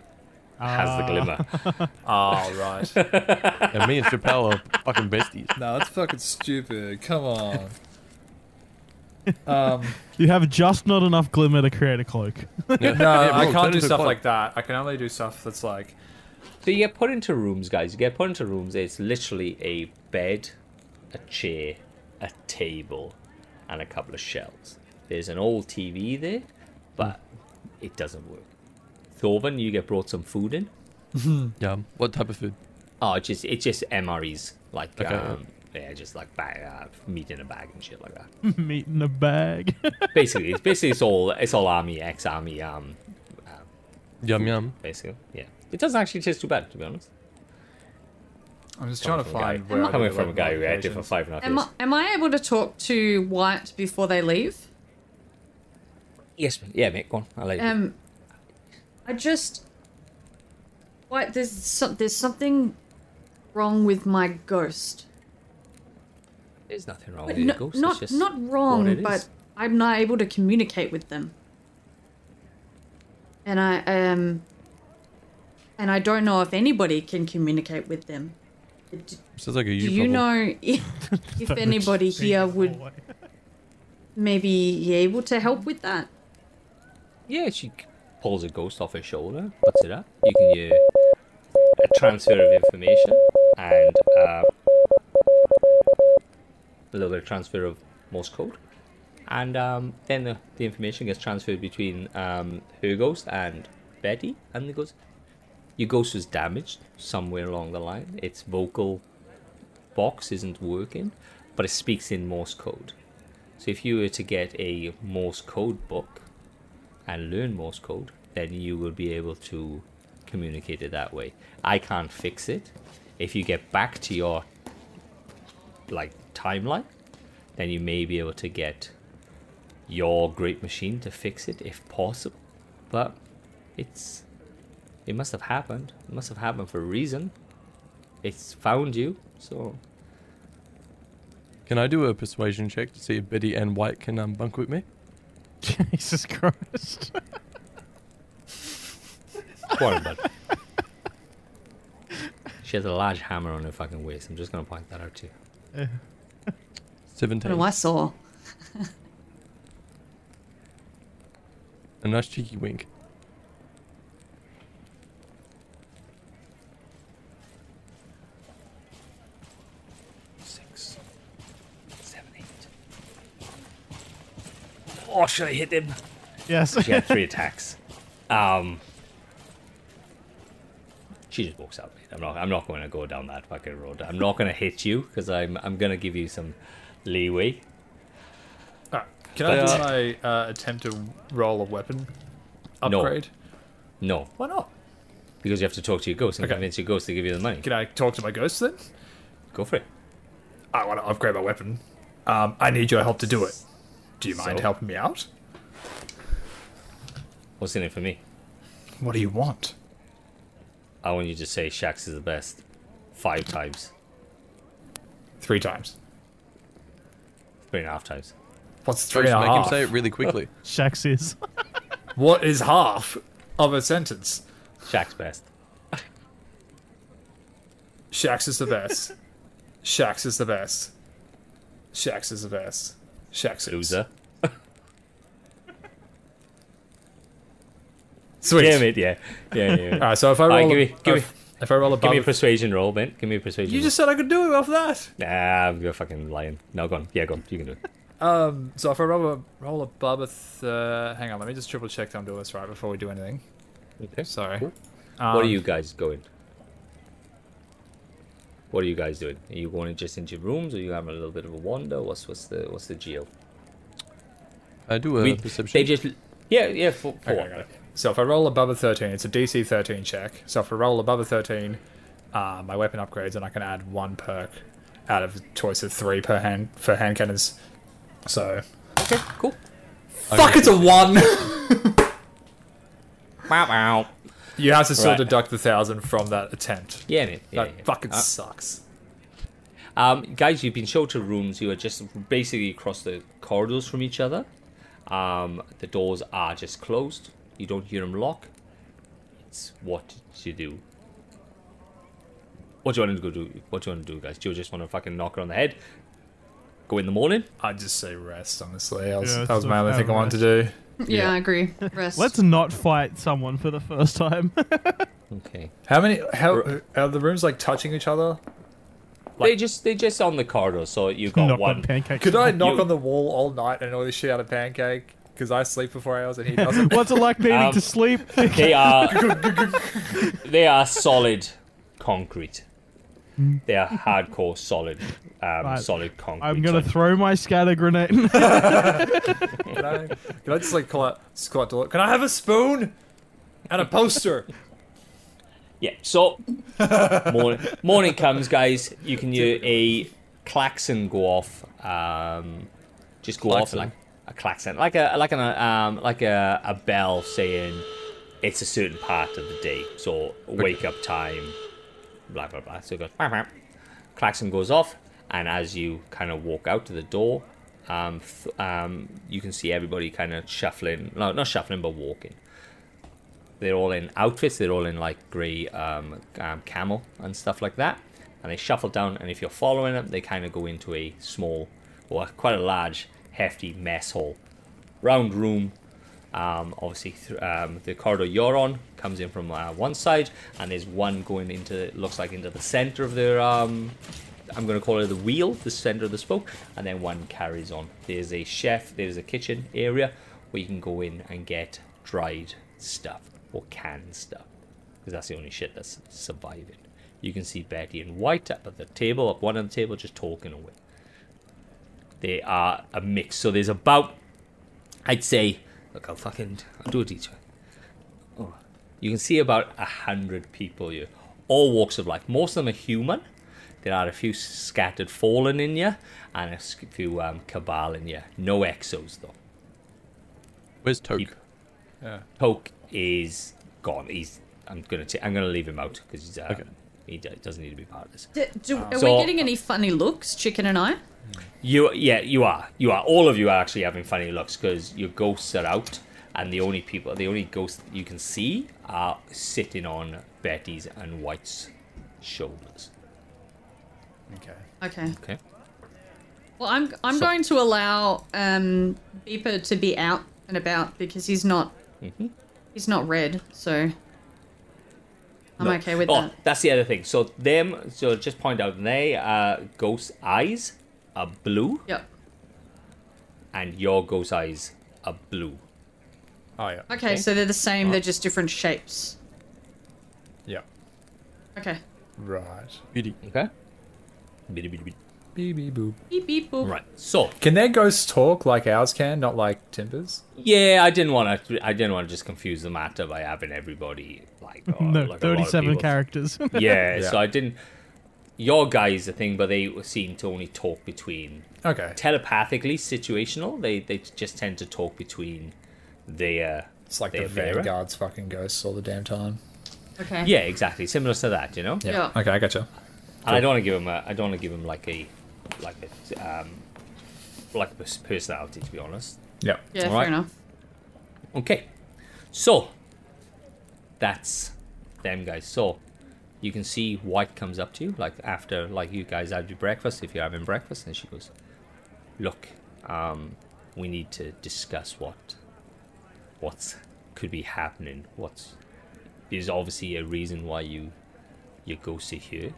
has the Ah. glimmer. Oh right. And me and Chappelle are fucking besties. no, that's fucking stupid. Come on. Um, You have just not enough glimmer to create a cloak. Yeah. no, Yeah, I can't do stuff cloak. like that. I can only do stuff that's like. so you get put into rooms, guys. You get put into rooms. It's literally a bed, a chair, a table, and a couple of shelves. There's an old TV there, but it doesn't work. Thorvin, you get brought some food in. Yeah. What type of food? Oh, it's just it's just MREs like Okay. um, yeah, just like bag, uh, meat in a bag and shit like that. Meat in a bag. basically, it's basically it's all it's all army, ex army, um, Yum yum. basically. Yeah, it doesn't actually taste too bad to be honest. I'm just trying to Coming from a guy- find where I coming do from a guy who had it for modifications. five and a half Am I, years. am I able to talk to White before they leave? Yes, mate. yeah, mate. Go on. I'll let you. Um, I just White. There's some, there's something wrong with my ghost. There's nothing wrong But with no- your ghost. not it's just not what wrong, but is. I'm not able to communicate with them. And I um and I don't know if anybody can communicate with them. D- Sounds like a Do you you problem. know if, if anybody here would maybe be able to help with that? Yeah, she pulls a ghost off her shoulder, puts it up. You can use a transfer of information and uh, a little bit of transfer of Morse code. And um, then the, the information gets transferred between um, her ghost and Betty. And the ghost, your ghost was damaged somewhere along the line. Its vocal box isn't working, but it speaks in Morse code. So if you were to get a Morse code book, and learn Morse code, then you will be able to communicate it that way. I can't fix it. If you get back to your like timeline, then you may be able to get your great machine to fix it if possible. But it's it must have happened. It must have happened for a reason. It's found you, so Can I do a persuasion check to see if Betty and White can um, bunk with me? Jesus Christ. go on, bud. She has a large hammer on her fucking waist. I'm just gonna point that out to you. I Seventeen. don't I saw. A nice cheeky wink. Six, seven, eight. Oh, should I hit him? Yes. She had three attacks. Um, she just walks out. Mate. I'm not. I'm not going to go down that fucking road. I'm not going to hit you because I'm. I'm going to give you some leeway. Alright, Can I But, do my uh, attempt to roll a weapon upgrade? No, Why not? because you have to talk to your ghost and Okay. convince your ghost to give you the money. Can I talk to my ghost then? Go for it. I want to upgrade my weapon. Um, I need your help to do it. Do you mind So? helping me out? What's in it for me? What do you want? I want you to say Shax is the best five times, Three times. Three and a half times. What's Sorry, three and just a make him half? say it really quickly. Shax is. What is half of a sentence? Shax's best. Shax is the best. Shax is the best. Shax is the best. Shax is. Loser. Sweet. Damn it, yeah. Yeah, yeah. yeah. Alright, so if I Alright, roll, give me- give uh, me- if, if I roll a Give me a persuasion roll, Ben. Give me a persuasion you roll. just said I could do it off that. Nah, you're fucking lying. No, go on. Yeah, go on. You can do it. Um, so if I roll a roll above a, th- uh, hang on, let me just triple check that I'm doing this right before we do anything. Okay. Sorry. Cool. Um, what are you guys going? What are you guys doing? Are you going just into rooms, or you having a little bit of a wander? What's what's the what's the deal? I do a We- perception. They just yeah yeah for, for Okay, I got it. So if I roll above a 13, it's a DC 13 check. So if I roll above a 13, uh, my weapon upgrades, and I can add one perk out of a choice of three per hand for hand cannons. So okay cool. fuck, it's a one. Wow wow. you have to still Right. deduct the thousand from that attempt. Yeah, mate. Yeah, that yeah. fucking Uh, sucks. Um, guys, you've been shown to rooms. You are just basically across the corridors from each other. Um, the doors are just closed. You don't hear him lock. It's what you do. What do you want to go do? What do you want to do, guys? Do you just want to fucking knock her on the head? Go in the morning? I'd just say rest. Honestly, that was, Yeah, that was my only thing I have wanted to do. Yeah, Yeah. I agree. Rest. Let's not fight someone for the first time. Okay. How many? How are the rooms like touching each other? they just they just on the corridor, so you got Knock one. on pancakes. Could I knock You- on the wall all night and annoy the shit out of Pancake? Because I sleep for four hours and he doesn't. What's it like needing Um, to sleep? They are they are solid concrete. They are hardcore solid, um, Right. solid concrete. I'm gonna So- throw my scatter grenade. can, I, can I just like call out, squat to Can I have a spoon and a poster? Yeah. So morning, morning comes, guys. You can hear a klaxon go off. Um, just go Klaxon. off like a klaxon, like a like an um like a, a bell saying it's a certain part of the day. So wake up time. Blah blah blah. So it goes. Klaxon goes off, and as you kind of walk out to the door, um, um, you can see everybody kind of shuffling. No, not shuffling, but walking they're all in outfits. They're all in like grey um, um, camel and stuff like that. And they shuffle down. And if you're following them, they kind of go into a small, or quite a large, hefty mess hall, round room. Um, obviously, th- um, the corridor you're on comes in from uh, one side, and there's one going into looks like into the center of their. Um, I'm going to call it the wheel, the center of the spoke, and then one carries on. There's a chef. There's a kitchen area where you can go in and get dried stuff or canned stuff because that's the only shit that's surviving. You can see Betty and White up at the table, up one of the table, just talking away. They are a mix. So there's about, I'd say, look, I'll fucking, I'll do a detour. Oh, you can see about a hundred people here, all walks of life. Most of them are human. There are a few scattered fallen in you, and a few um, cabal in you. No exos though. Where's Toke? Keep- Yeah. Poke is gone. He's. I'm gonna. T- I'm gonna leave him out because he's. Um, Okay. He d- doesn't need to be part of this. D- do, are So- we getting any funny looks, Chicken and I? You. Yeah. You are. You are. All of you are actually having funny looks because your ghosts are out, and the only people, the only ghosts that you can see are sitting on Betty's and White's shoulders. Okay. Okay. Okay. Well, I'm I'm So- going to allow um, Beeper to be out and about because he's not Mm-hmm. he's not red, so I'm No. okay with oh, that. that's the other thing. So them. So just point out, they are ghost eyes are blue, Yep. and your ghost eyes are blue. Oh yeah. Okay, Okay. so they're the same. They're just different shapes. Yeah. Okay. Right. Beauty. Okay. Bitty, bitty, bitty. Beep beep boop. Beep beep boop. Right. So Can their ghosts talk like ours can, not like Timbers? Yeah, I didn't want to. I didn't want to just confuse the matter by having everybody like oh, no, like a lot of 37 characters. Yeah, Yeah. so I didn't. Your guys a thing, but they seem to only talk between Okay. telepathically situational. They they just tend to talk between their It's like their the Vera. Vanguard's fucking ghosts all the damn time. Okay. Yeah, exactly. Similar to that, you know. Yeah. Okay, I gotcha. And I don't want to give him a. I don't want to give him like a, like a, um, like a personality. To be honest. Yeah. Yeah, fair Alright. enough. Okay, so that's them guys. So you can see White comes up to you like after like you guys had your breakfast if you're having breakfast, and she goes, "Look, um, we need to discuss what what's could be happening. What's there's obviously a reason why you you go sit here.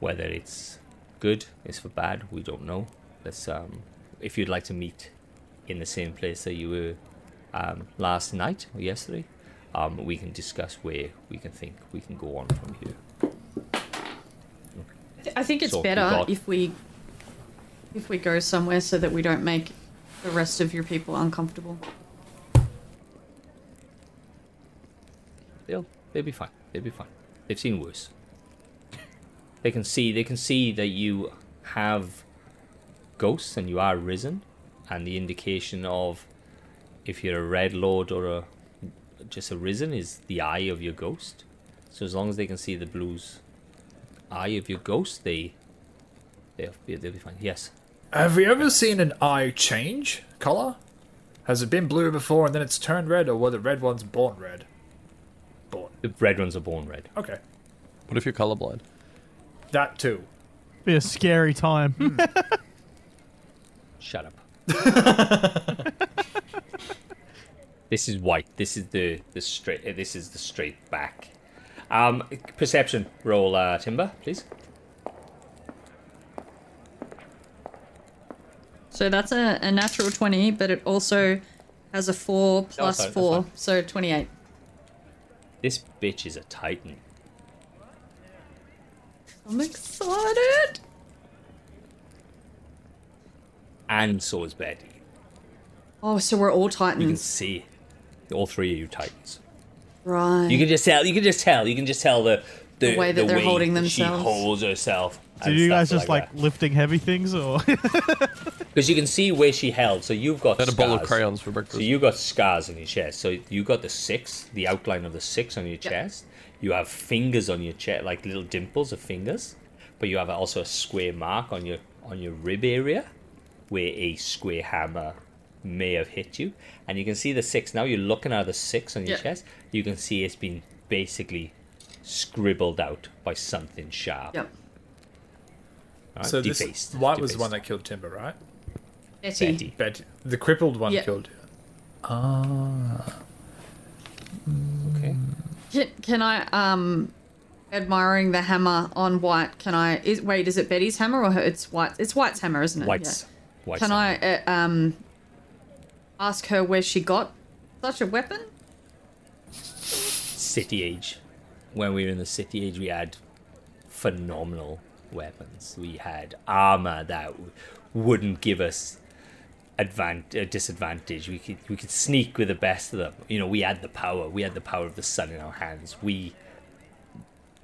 Whether it's good, it's for bad, we don't know. Let's um, if you'd like to meet in the same place that you were um, last night or yesterday, um, we can discuss where we can think we can go on from here. I think it's So, better if we if we go somewhere so that we don't make the rest of your people uncomfortable. They'll they'll be fine. They'll be fine. They've seen worse. They can see they can see that you have ghosts and you are risen, and the indication of if you're a red lord or a just arisen is the eye of your ghost. So as long as they can see the blue's eye of your ghost, they they'll be they'll be fine. Yes. Have you ever seen an eye change color? Has it been blue before and then it's turned red, or were the red ones born red? Born. The red ones are born red. Okay. What if you're colorblind? That too. Be a scary time. Hmm. Shut up. this is white. This is the the straight. uh, This is the straight back. Um, perception roll, uh, Timber, please. So that's a, a natural 20, but it also has a 4 plus fine, that's 4, so 28. This bitch is a titan. I'm excited. And so is Betty. Oh, so we're all titans. You can see all three of you titans. Right. You can just tell. You can just tell. You can just tell the the, The way that they're holding She themselves. holds herself. Do you guys just like, lifting heavy things or? because you can see where she held. So you've got I had a bowl of crayons for breakfast. So you got scars on your chest. So you got the six, the outline of the six on your chest. You have fingers on your chest, like little dimples of fingers. But you have also a square mark on your on your rib area, where a square hammer may have hit you. And you can see the six now. You're looking at the six on your Yeah. chest. You can see it's been basically scribbled out by something sharp. Yep. Right? So this defaced. White was the one that killed Timber, right? Betty. Betty. But the crippled one Yeah. killed. Ah. Okay. Can, can I, um, admiring the hammer on White, can I, is, wait, is it Betty's hammer or her? It's White, it's White's hammer, isn't it? White's. White's Can on. I, uh, um, ask her where she got such a weapon? city age. When we were in the city age, we had phenomenal weapons. We had armor that wouldn't give us advan- uh, disadvantage. We could we could sneak with the best of them. You know, we had the power. We had the power of the sun in our hands. We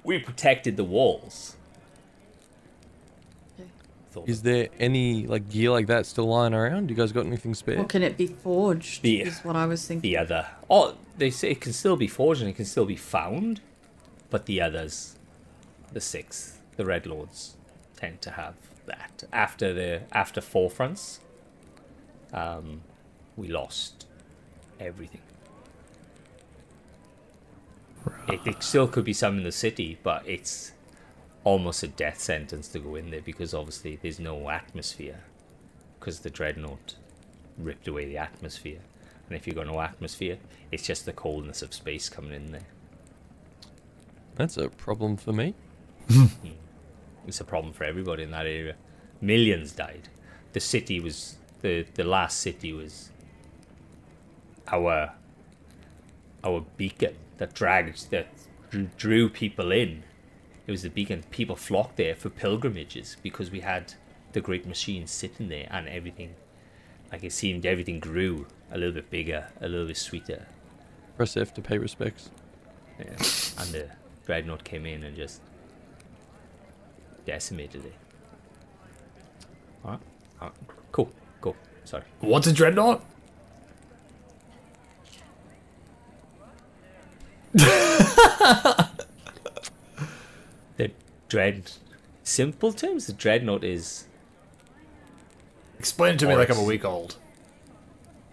we protected the walls. Thought Is there any like gear like that still lying around? You guys got anything spare? Or can it be forged? The- Is what I was thinking. the other. Oh, they say it can still be forged and it can still be found, but the others, the six, the Red Lords, tend to have that. After the after forefronts, um, we lost everything. It, it still could be some in the city, but it's almost a death sentence to go in there because obviously there's no atmosphere because the dreadnought ripped away the atmosphere. And if you've got no atmosphere, it's just the coldness of space coming in there. That's a problem for me. Hmm. It's a problem for everybody in that area. Millions died. The city was the the last city was our our beacon that dragged that drew, drew people in. It was the beacon. People flocked there for pilgrimages because we had the great machine sitting there and everything. Like it seemed everything grew a little bit bigger, a little bit sweeter. Press F to pay respects. Yeah. And the dreadnought came in and just decimated it. Alright. Alright. Cool. Cool. Sorry. What's a dreadnought? The dread simple terms, the dreadnought is Explain it to me like I'm a week old.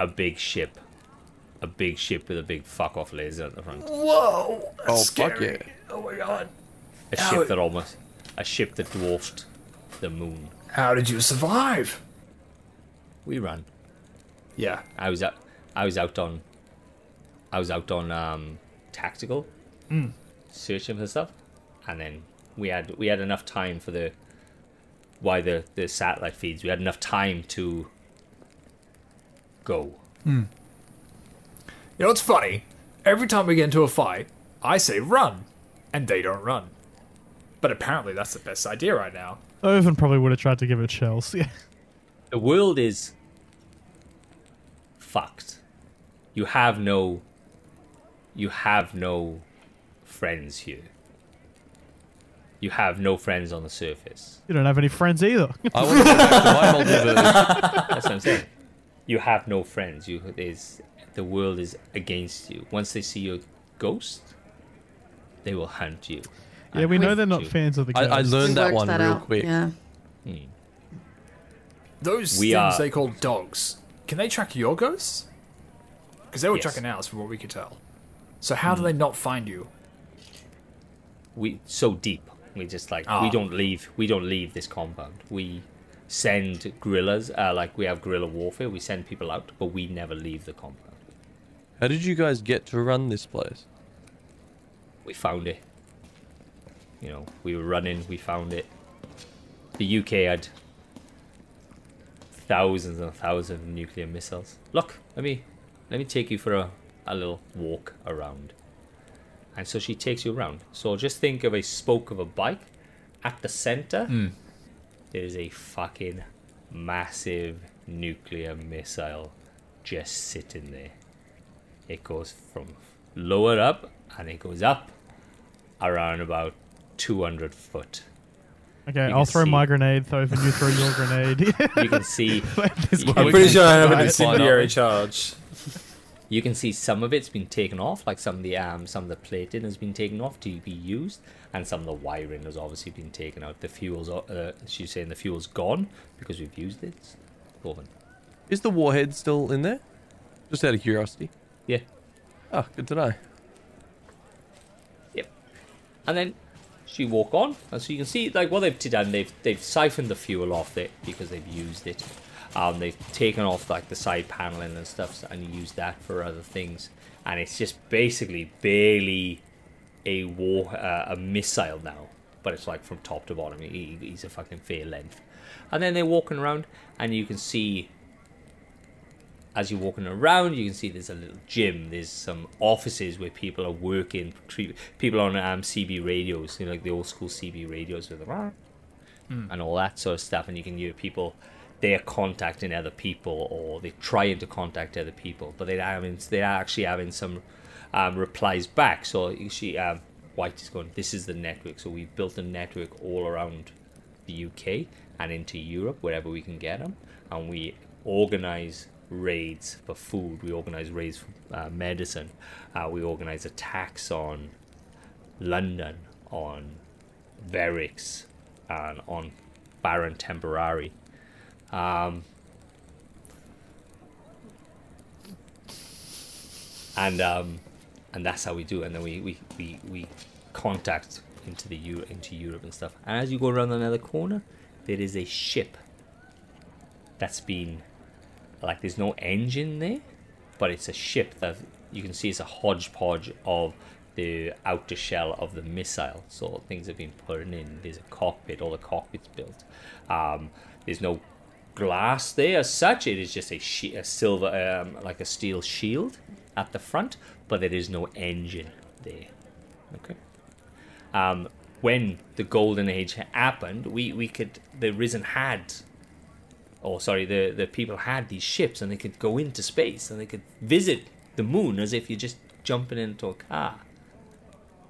a big ship. A big ship with a big fuck off laser at the front. Whoa! That's Oh, fuck scary. yeah. Oh my god. A How ship it- that almost a ship that dwarfed the moon. How did you survive? We ran. Yeah. I was out I was out on I was out on um tactical searching for stuff and then we had we had enough time for the why the the satellite feeds we had enough time to go hmm. You know what's funny? Every time we get into a fight, I say run, and they don't run. But apparently that's the best idea right now. Irvin probably would have tried to give it shells. Yeah. the world is fucked you have no you have no friends here you have no friends on the surface You don't have any friends either. I want to go back to my multiverse. That's what I'm saying. You have no friends. You is the world is against you. Once they see your ghost, they will hunt you. yeah, we know they're not you. fans of the I, ghost. I We learned that one that real out. quick. Yeah. Hmm. Those We things are- they call dogs, can they track your ghosts? Because they were Yes. tracking ours from what we could tell. So how do hmm. they not find you? We so deep. We just like Ah. we don't leave. We don't leave this compound. We send guerrillas. Uh, like we have guerrilla warfare. We send people out, but we never leave the compound. How did you guys get to run this place? We found it. You know, we were running. We found it. The UK had thousands and thousands of nuclear missiles. Look, let me let me take you for a, a little walk around. And so she takes you around. So just think of a spoke of a bike. At the center, there is a fucking massive nuclear missile just sitting there. It goes from lower up and it goes up around about 200 foot. okay, you I'll throw see- my grenade, Thorvin, you throw your grenade. You can see I'm pretty sure I have an incendiary charge. You can see some of it's been taken off, like some of the um some of the plating has been taken off to be used, and some of the wiring has obviously been taken out. The fuel's uh, she's saying the fuel's gone because we've used it. Oven. Is the warhead still in there? Just out of curiosity. Yeah. Oh, good to know. Yep. And then she walk on, and so you can see like what they've done. They've they've siphoned the fuel off it because they've used it. Um, they've taken off like the side paneling and stuff, and used that for other things. And it's just basically barely a war uh, a missile now, but it's like from top to bottom. He, he's a fucking fair length. And then they're walking around, and you can see as you're walking around, you can see there's a little gym. There's some offices where people are working. People on um, CB radios, you know, like the old school CB radios with them, and all that sort of stuff. And you can hear people they're contacting other people or they're trying to contact other people, but they're having they're actually having some um, replies back. So she um, White is going. This is the network. So we've built a network all around the UK and into Europe wherever we can get them, and we organize raids for food. We organize raids for uh, medicine. Uh, we organize attacks on London, on Variks, and on Baron Temporary. Um, and um, and that's how we do. it. And then we we, we, we contact into the Eu- into Europe and stuff. And as you go around another corner, there is a ship that's been like there's no engine there, but it's a ship that you can see it's a hodgepodge of the outer shell of the missile. So things have been put in. There's a cockpit. All the cockpit's built. Um, there's no glass there as such. It is just a, a silver, um, like a steel shield at the front, but there is no engine there. Okay. Um, when the golden age happened, we, we could the risen had, or sorry, the the people had these ships and they could go into space and they could visit the moon as if you're just jumping into a car.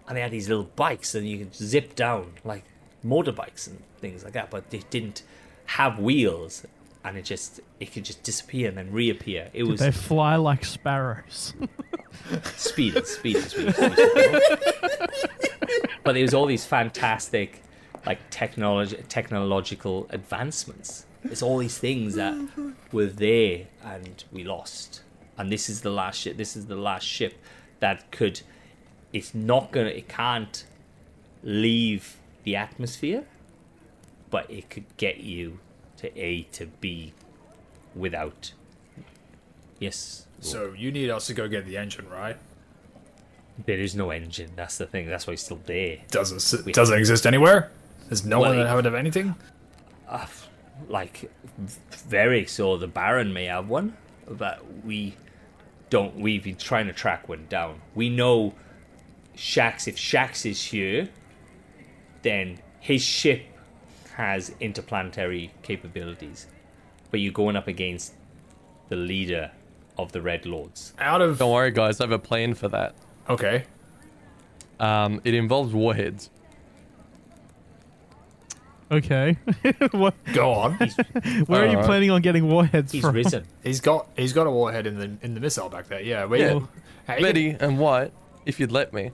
And they had these little bikes and you could zip down like motorbikes and things like that, but they didn't have wheels, and it just it could just disappear and then reappear. It was They fly like sparrows. speeders, speeders. we used to call them. but there was all these fantastic, like technology, technological advancements. There's all these things that mm-hmm. were there and we lost. And this is the last ship. This is the last ship that could. It's not gonna. It can't leave the atmosphere, but it could get you to A to B without. Yes. So you need us to go get the engine, right? There is no engine. That's the thing. That's why it's still there. Doesn't We- doesn't exist anywhere. There's no Well, one that haven't have anything. Ah, like Variks or the Baron may have one, but we don't. We've been trying to track one down. We know Shax. If Shax is here, then his ship has interplanetary capabilities. But you're going up against the leader of the Red Lords. Out of Don't worry, guys. I have a plan for that. okay, Um, it involves warheads. okay. what, go on. where are you Alright. planning on getting warheads He's from? risen. he's got he's got a warhead in the in the missile back there. Yeah, wait. Yeah. Hey, Betty and White, if you'd let me,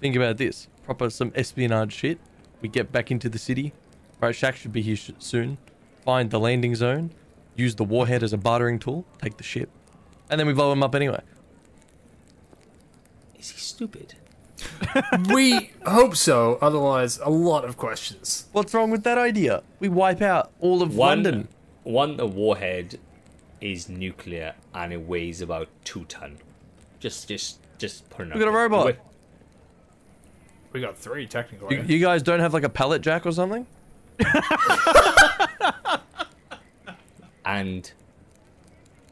think about this. Proper some espionage shit. We get back into the city. Right, Shax should be here sh- soon. Find the landing zone. Use the warhead as a bartering tool. Take the ship. And then we blow him up anyway. Is he stupid? we hope so. Otherwise, a lot of questions. What's wrong with that idea? We wipe out all of One, London. one, the warhead is nuclear and it weighs about two ton. Just, just, just put it. On. We got a robot. We got three technically. You, you guys don't have like a pallet jack or something? And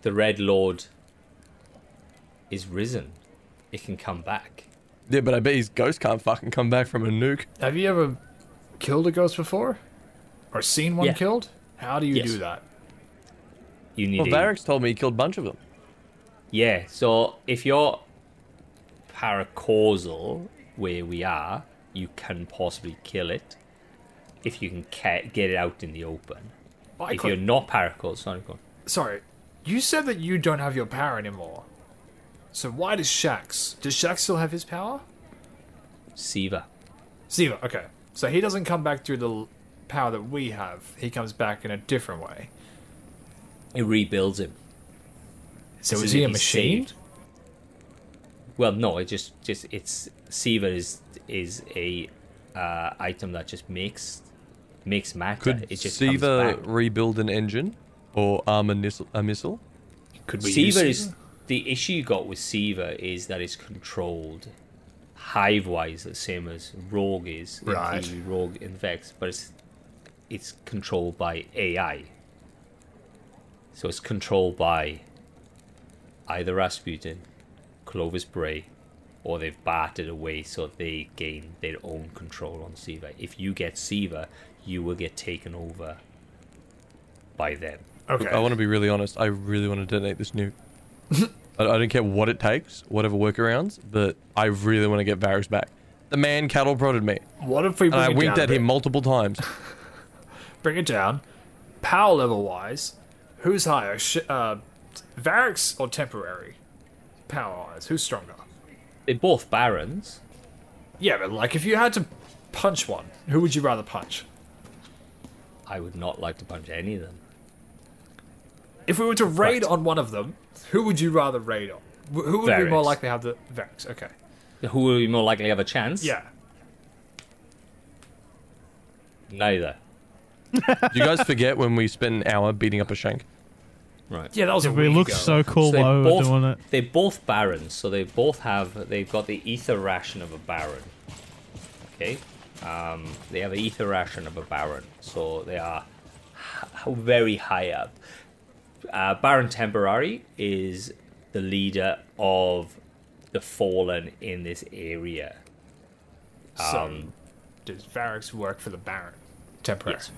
the Red Lord is risen. It can come back. Yeah, but I bet his ghost can't fucking come back from a nuke. Have you ever killed a ghost before, or seen one Yeah. killed? How do you Yes. do that? You need Well, a- Variks told me he killed a bunch of them. Yeah, so if you're paracausal where we are, you can possibly kill it if you can ca- get it out in the open. I if could- you're not paracord, sorry, go on. Sorry, you said that you don't have your power anymore. So why does Shax? Does Shax still have his power? Siva. Ziva, okay. So he doesn't come back through the power that we have. He comes back in a different way. It rebuilds him. So So is he a machine? saved. Well, no, it just just it's Siva is is a uh, item that just makes makes matter. Could it just comes Siva rebuild an engine or arm a missile? A missile? Could we use Siva is Siva? the issue you got with Siva is that it's controlled hive wise the same as Rogue is in Right. PvE, Rogue in Vex, but it's it's controlled by AI. So it's controlled by either Rasputin, Clovis Bray, or they've bartered away so they gain their own control on Siva. If you get Siva, you will get taken over by them. Okay. I want to be really honest. I really want to detonate this nuke. I, I don't care what it takes, whatever workarounds, but I really want to get Variks back. The man cattle prodded me, what if we and I it winked down at him multiple times. Bring it down. Power level wise, who's higher? Sh- uh, Variks or Temporary? Power wise, who's stronger? They're both barons. Yeah, but like if you had to punch one, who would you rather punch? I would not like to punch any of them. If we were to raid Right. on one of them, who would you rather raid on? Who would be more likely to have the Variks? Okay. Who would be more likely to have a chance? Yeah. Neither. Do you guys forget when we spent an hour beating up a shank? Right. Yeah, that was a We week look ago. so cool they while we were both, doing it. They're both barons, so they both have. They've got the ether ration of a baron. Okay. Um, they have an ether ration of a baron, so they are h- very high up. Uh, baron Temporary is the leader of the fallen in this area. So, Um, does Variks work for the Baron? Temporary. Yes.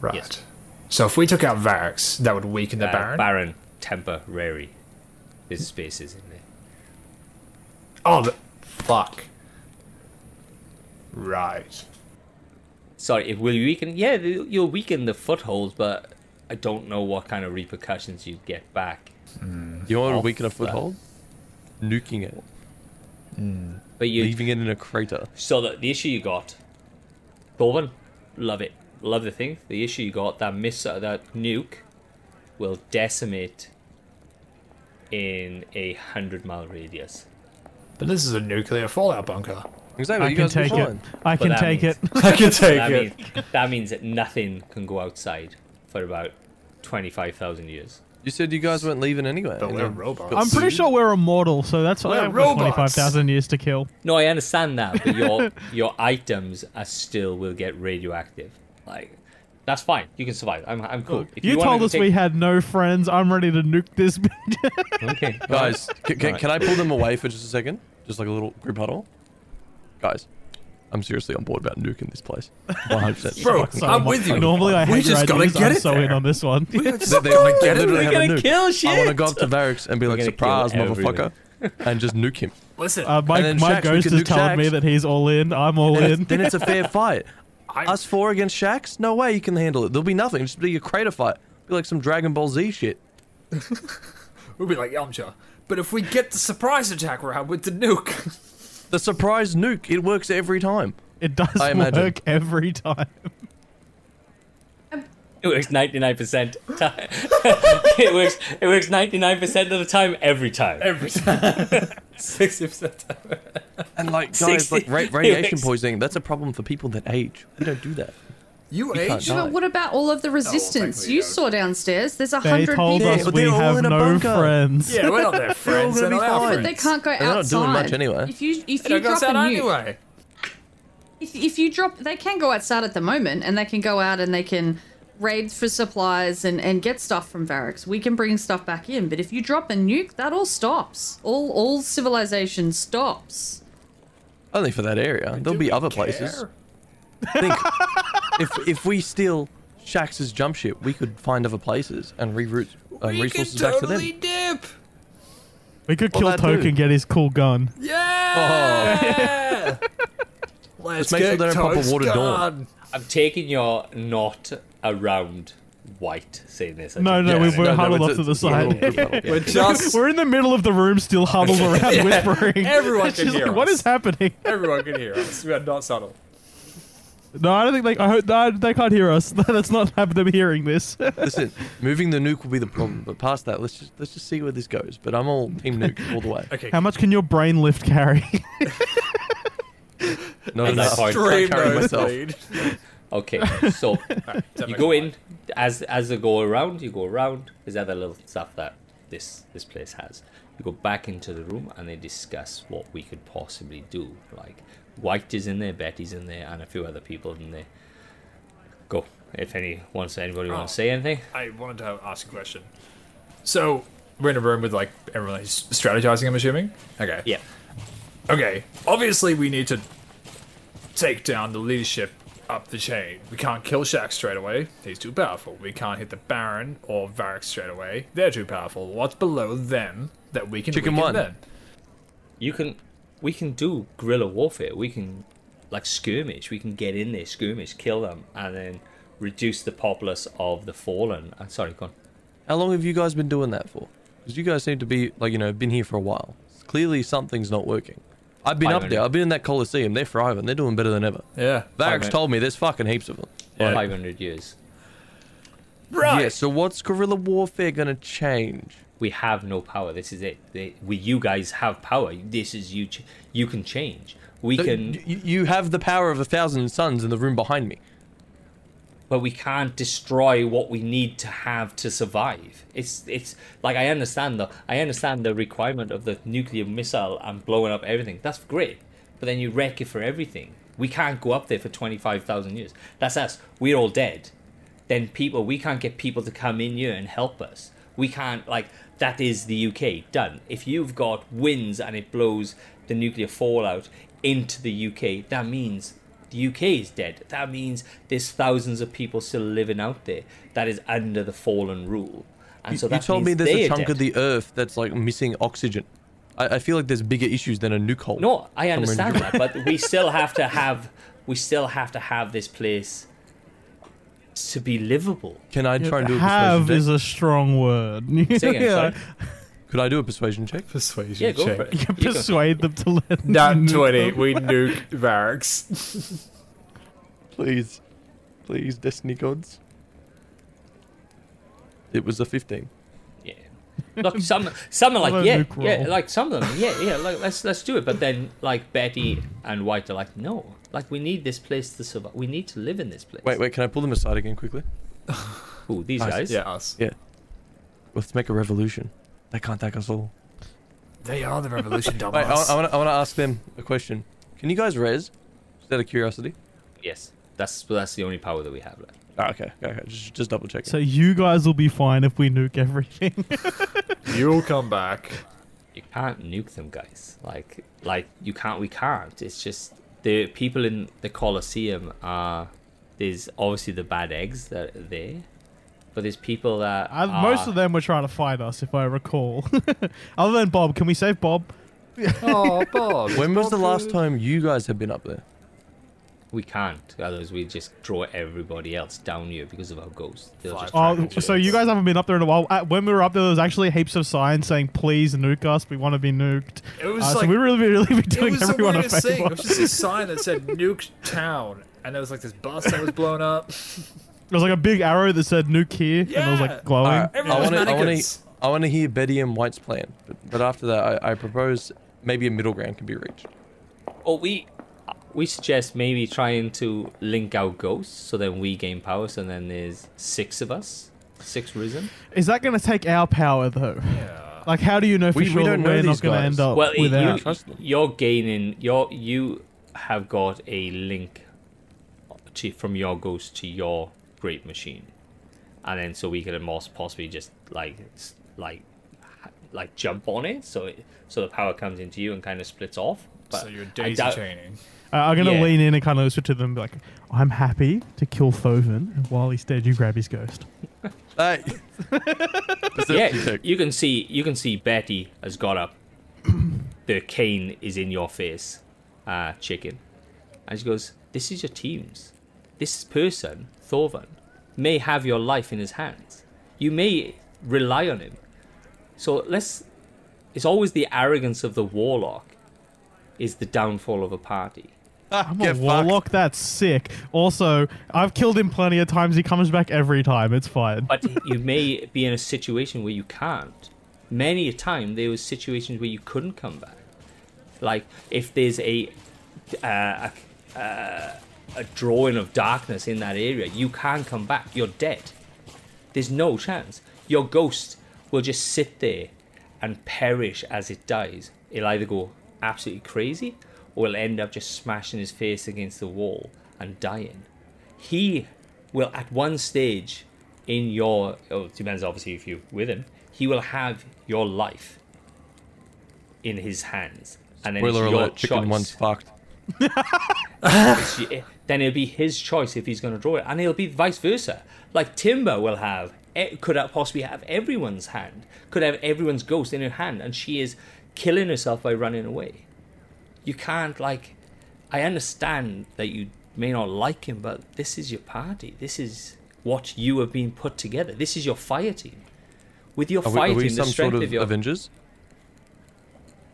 Right. Yes. So if we took out Variks, that would weaken the uh, Baron? Baron Temporary. There's spaces in there. oh, the, fuck. Right. sorry, it will weaken. Yeah, you'll weaken the footholds, but I don't know what kind of repercussions you'd get back. Hmm. You want to weaken a that. foothold? Nuking it, hmm. But you, leaving it in a crater. so the, the issue you got, Thorvin, love it, love the thing. The issue you got that miss uh, that nuke will decimate in a hundred mile radius. But this is a nuclear fallout bunker. Exactly. I you can guys will be take it. I can take means- it. I can take That it. means that means that nothing can go outside for about twenty five thousand years. You said you guys weren't leaving anyway. But we're robots. I'm pretty sued. sure we're immortal, so that's We're why I've got robots. 25,000 years to kill. No, I understand that, but your your items are still will get radioactive. Like that's fine. You can survive. I'm I'm cool. If You, wanna told go us take- we had no friends. I'm ready to nuke this. Okay, Guys, can, can, Alright. can I pull them away for just a second? Just like a little group huddle? Guys, I'm seriously on board about nuking this place. 100%. Bro, So I'm with you. Normally, I We hate your just gotta ideas. get I'm it so in there. on this one. They, they, Get it. We're gonna a nuke. kill I want to go up to barracks and be like, surprise, motherfucker, and just nuke him. Listen, Uh, my then my Shax, ghost can is nuke telling me that he's all in. I'm all Then in. it's, then it's a fair fight. I'm, Us four against Shax? No way you can handle it. There'll be nothing. Just be a crater fight. Be like some Dragon Ball Z shit. we'll be like Yamcha. But if we get the surprise attack round with the nuke, The surprise nuke. It works every time. It does I imagine. work every time. It works ninety nine percent. It works. It works ninety nine percent of the time, every time. every time, sixty percent. And like guys, 60 like ra- radiation poisoning, that's a problem for people that age. We don't do that. You age? But what about all of the resistance thankfully you don't. saw downstairs? There's a They hundred told people. us but we they're all have in a no bunker. friends. Yeah, we're not their friends. gonna They're not our fine. But they can't go They're not outside. doing much anyway. If you if They you don't drop a outside nuke, anyway. if, if you drop, they can go outside at the moment, and they can go out and they can raid for supplies and, and get stuff from barracks. We can bring stuff back in, but if you drop a nuke, that all stops. All all civilization stops. Only for that area. There'll Do be we other care? Places. Think if if we steal Shax's jump ship, we could find other places and reroute um, we resources can back to them. dip. We could What kill that Toke do? and get his cool gun. Yeah. Let's Just make sure get they don't pop a Toad's water door. gun. I'm taking your not around white saying this. No, no, Yeah, we're no, huddled it's- off to the it's a little side. group. We're just We're in the middle of the room, still huddled around, whispering. Everyone can just hear like, us. is happening? everyone can hear us. We are not subtle. No, I don't think they. I hope no, they can't hear us. Let's not have them hearing this. Listen, moving the nuke will be the problem, but past that, let's just let's just see where this goes. But I'm all team nuke all the way. Okay. How much can your brain lift carry? Not At that enough. point- I Extreme carry myself. Okay, so Alright, that you go in as as they go around. You go around. There's other little stuff that this this place has. You go back into the room and they discuss what we could possibly do. Like White is in there, Betty's in there, and a few other people in there. Go if any wants anybody want Oh. to say anything. I wanted to ask a question. So we're in a room with like everyone is strategizing. I'm assuming. Okay. Yeah. Okay. Obviously, we need to take down the leadership up the chain. We can't kill Shax straight away. He's too powerful. We can't hit the Baron or Variks straight away. They're too powerful. What's below them that we can Chicken weaken one. them? you can we can do guerrilla warfare we can like skirmish we can get in there skirmish kill them and then reduce the populace of the fallen uh, sorry go on How long have you guys been doing that for? Because you guys seem to be like you know been here for a while. Clearly something's not working. I've been up 500. there. I've been in that Coliseum. They're thriving. They're doing better than ever. Yeah. Variks told me there's fucking heaps of them. Yeah. 500 years Right. Yeah. So what's guerrilla warfare gonna change? We have no power this is it they, we you guys have power this is you ch- you can change we can y- you have the power of a thousand suns in the room behind me. but we can't destroy what we need to have to survive. It's it's like I understand the I understand the requirement of the nuclear missile and blowing up everything. That's great, but then you wreck it for everything. We can't go up there for twenty five thousand years. That's us. We're all dead. Then people, we can't get people to come in here and help us. We can't like that is the UK done. If you've got winds and it blows the nuclear fallout into the UK, that means the UK is dead. That means there's thousands of people still living out there that is under the fallen rule. And so you told me there's a chunk dead. of the Earth that's like missing oxygen. I, I feel like there's bigger issues than a nuke hole. No, I understand that, but we still have to have we still have to have this place to be livable. Can I try and do a have persuasion is check? a strong word. Say again, Yeah. sorry. Could I do a persuasion check? Persuasion Yeah, go check. for it. You You go. persuade them to let Nat you 20, them. we nuke barracks. Please. Please, Destiny gods. It was a 15. Yeah. Look, some some are like Another yeah, nuke yeah, roll. like some of them, yeah, yeah, like let's let's do it. But then like Betty and White are like, no, like we need this place to survive. We need to live in this place. Wait, wait, can I pull them aside again quickly? Ooh, these Nice. guys. yeah, us. Yeah. Let's make a revolution. They can't take us all. They are the revolution Wait, I, dumbass. I want to I wanna ask them a question. Can you guys res? Just out of curiosity. Yes, that's that's the only power that we have left. Ah, okay, okay, okay. Just, just double check. So you guys will be fine if we nuke everything. You'll come back. You can't nuke them, guys. Like like you can't. We can't. It's just the people in the Colosseum are. There's obviously the bad eggs that are there, but there's people that Uh, most of them were trying to fight us, if I recall. Other than Bob, can we save Bob? Oh, Bob. when was the last time you guys have been up there? We can't, otherwise we just draw everybody else down here because of our ghost. They'll just Five. Oh, so you guys haven't been up there in a while. Uh, when we were up there, there was actually heaps of signs saying, "Please nuke us. We want to be nuked." It was Uh, like so we really, really be doing everyone a weirdest favor. It was just this sign that said "Nuke Town," and there was like this bus that was blown up. There was like a big arrow that said "nuke here," and it was like glowing. Alright, Everyone I want to I want to I want to hear Betty and White's plan. But, but after that, I, I propose maybe a middle ground can be reached. Oh, we we suggest maybe trying to link our ghosts so then we gain power. So then there's six of us, six risen. Is that going to take our power though? Yeah. Like, how do you know for We- sure we don't that know we're not going to end up well, without? you, Trust them. you're gaining. You're you have got a link to from your ghost to your great machine, and then so we could most possibly just like like like jump on it. So it, so the power comes into you and kind of splits off. But so you're I daisy doubt- chaining. Uh, I'm going to Yeah. lean in and kind of whisper to them, like, "I'm happy to kill Thorvin, and while he's dead, you grab his ghost." Hey. Yeah, you can see you can see Betty has got up. the cane is in your face, uh, chicken, and she goes, "This is your team's. This person, Thorvin, may have your life in his hands. You may rely on him. So let's. It's always the arrogance of the warlock, is the downfall of a party. I'm Get a fucked. warlock. That's sick. Also, I've killed him plenty of times. He comes back every time. It's fine. But you may be in a situation where you can't. Many a time there was situations where you couldn't come back. Like if there's a uh, a, uh, a drawing of darkness in that area, you can't come back. You're dead. There's no chance. Your ghost will just sit there and perish as it dies. It'll either go absolutely crazy or it'll end up just smashing his face against the wall and dying. He will, at one stage in your, oh, it depends obviously if you're with him, he will have your life in his hands. And then Spoiler it's your alert, chicken choice. one's fucked. Then it'll be his choice if he's going to draw it, and it'll be vice versa. Like Timber will have, could possibly have everyone's hand, could have everyone's ghost in her hand, and she is killing herself by running away. You can't like. I understand that you may not like him, but this is your party. This is what you have been put together. This is your fire team. With your Are we, fire are we team, the some strength sort of, of your. Avengers?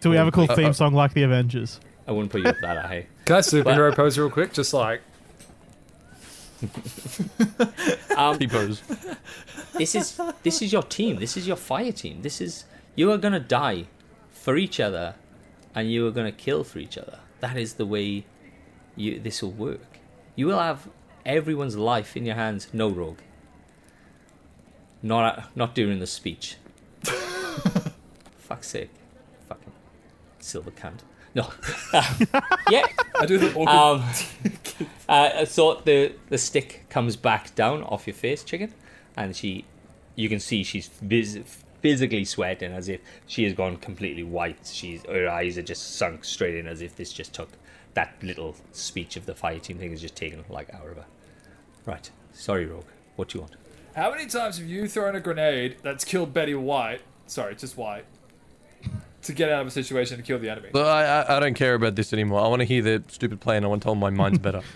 Do we have a cool Uh, theme uh, song like the Avengers? I wouldn't put you up that high. Can I superhero pose real quick? Just like Um, T-pose. this is this is your team. This is your fire team. This is you are gonna die for each other, and you are gonna kill for each other. That is the way you this will work. You will have everyone's life in your hands. No rogue. Not not during the speech. Fuck's sake, fucking silver cunt. No. yeah. I do the awkward. Um, uh, so the the stick comes back down off your face, chicken, and she, you can see she's vis- physically sweating as if she has gone completely white. She's her eyes are just sunk straight in as if this just took that little speech of the fire team thing has just taken like out of her. Right, sorry, Rorg. What do you want? How many times have you thrown a grenade that's killed Betty White? Sorry, just White. to get out of a situation to kill the enemy. Look, I, I, I don't care about this anymore. I want to hear the stupid plan. I want to tell them my mind's better.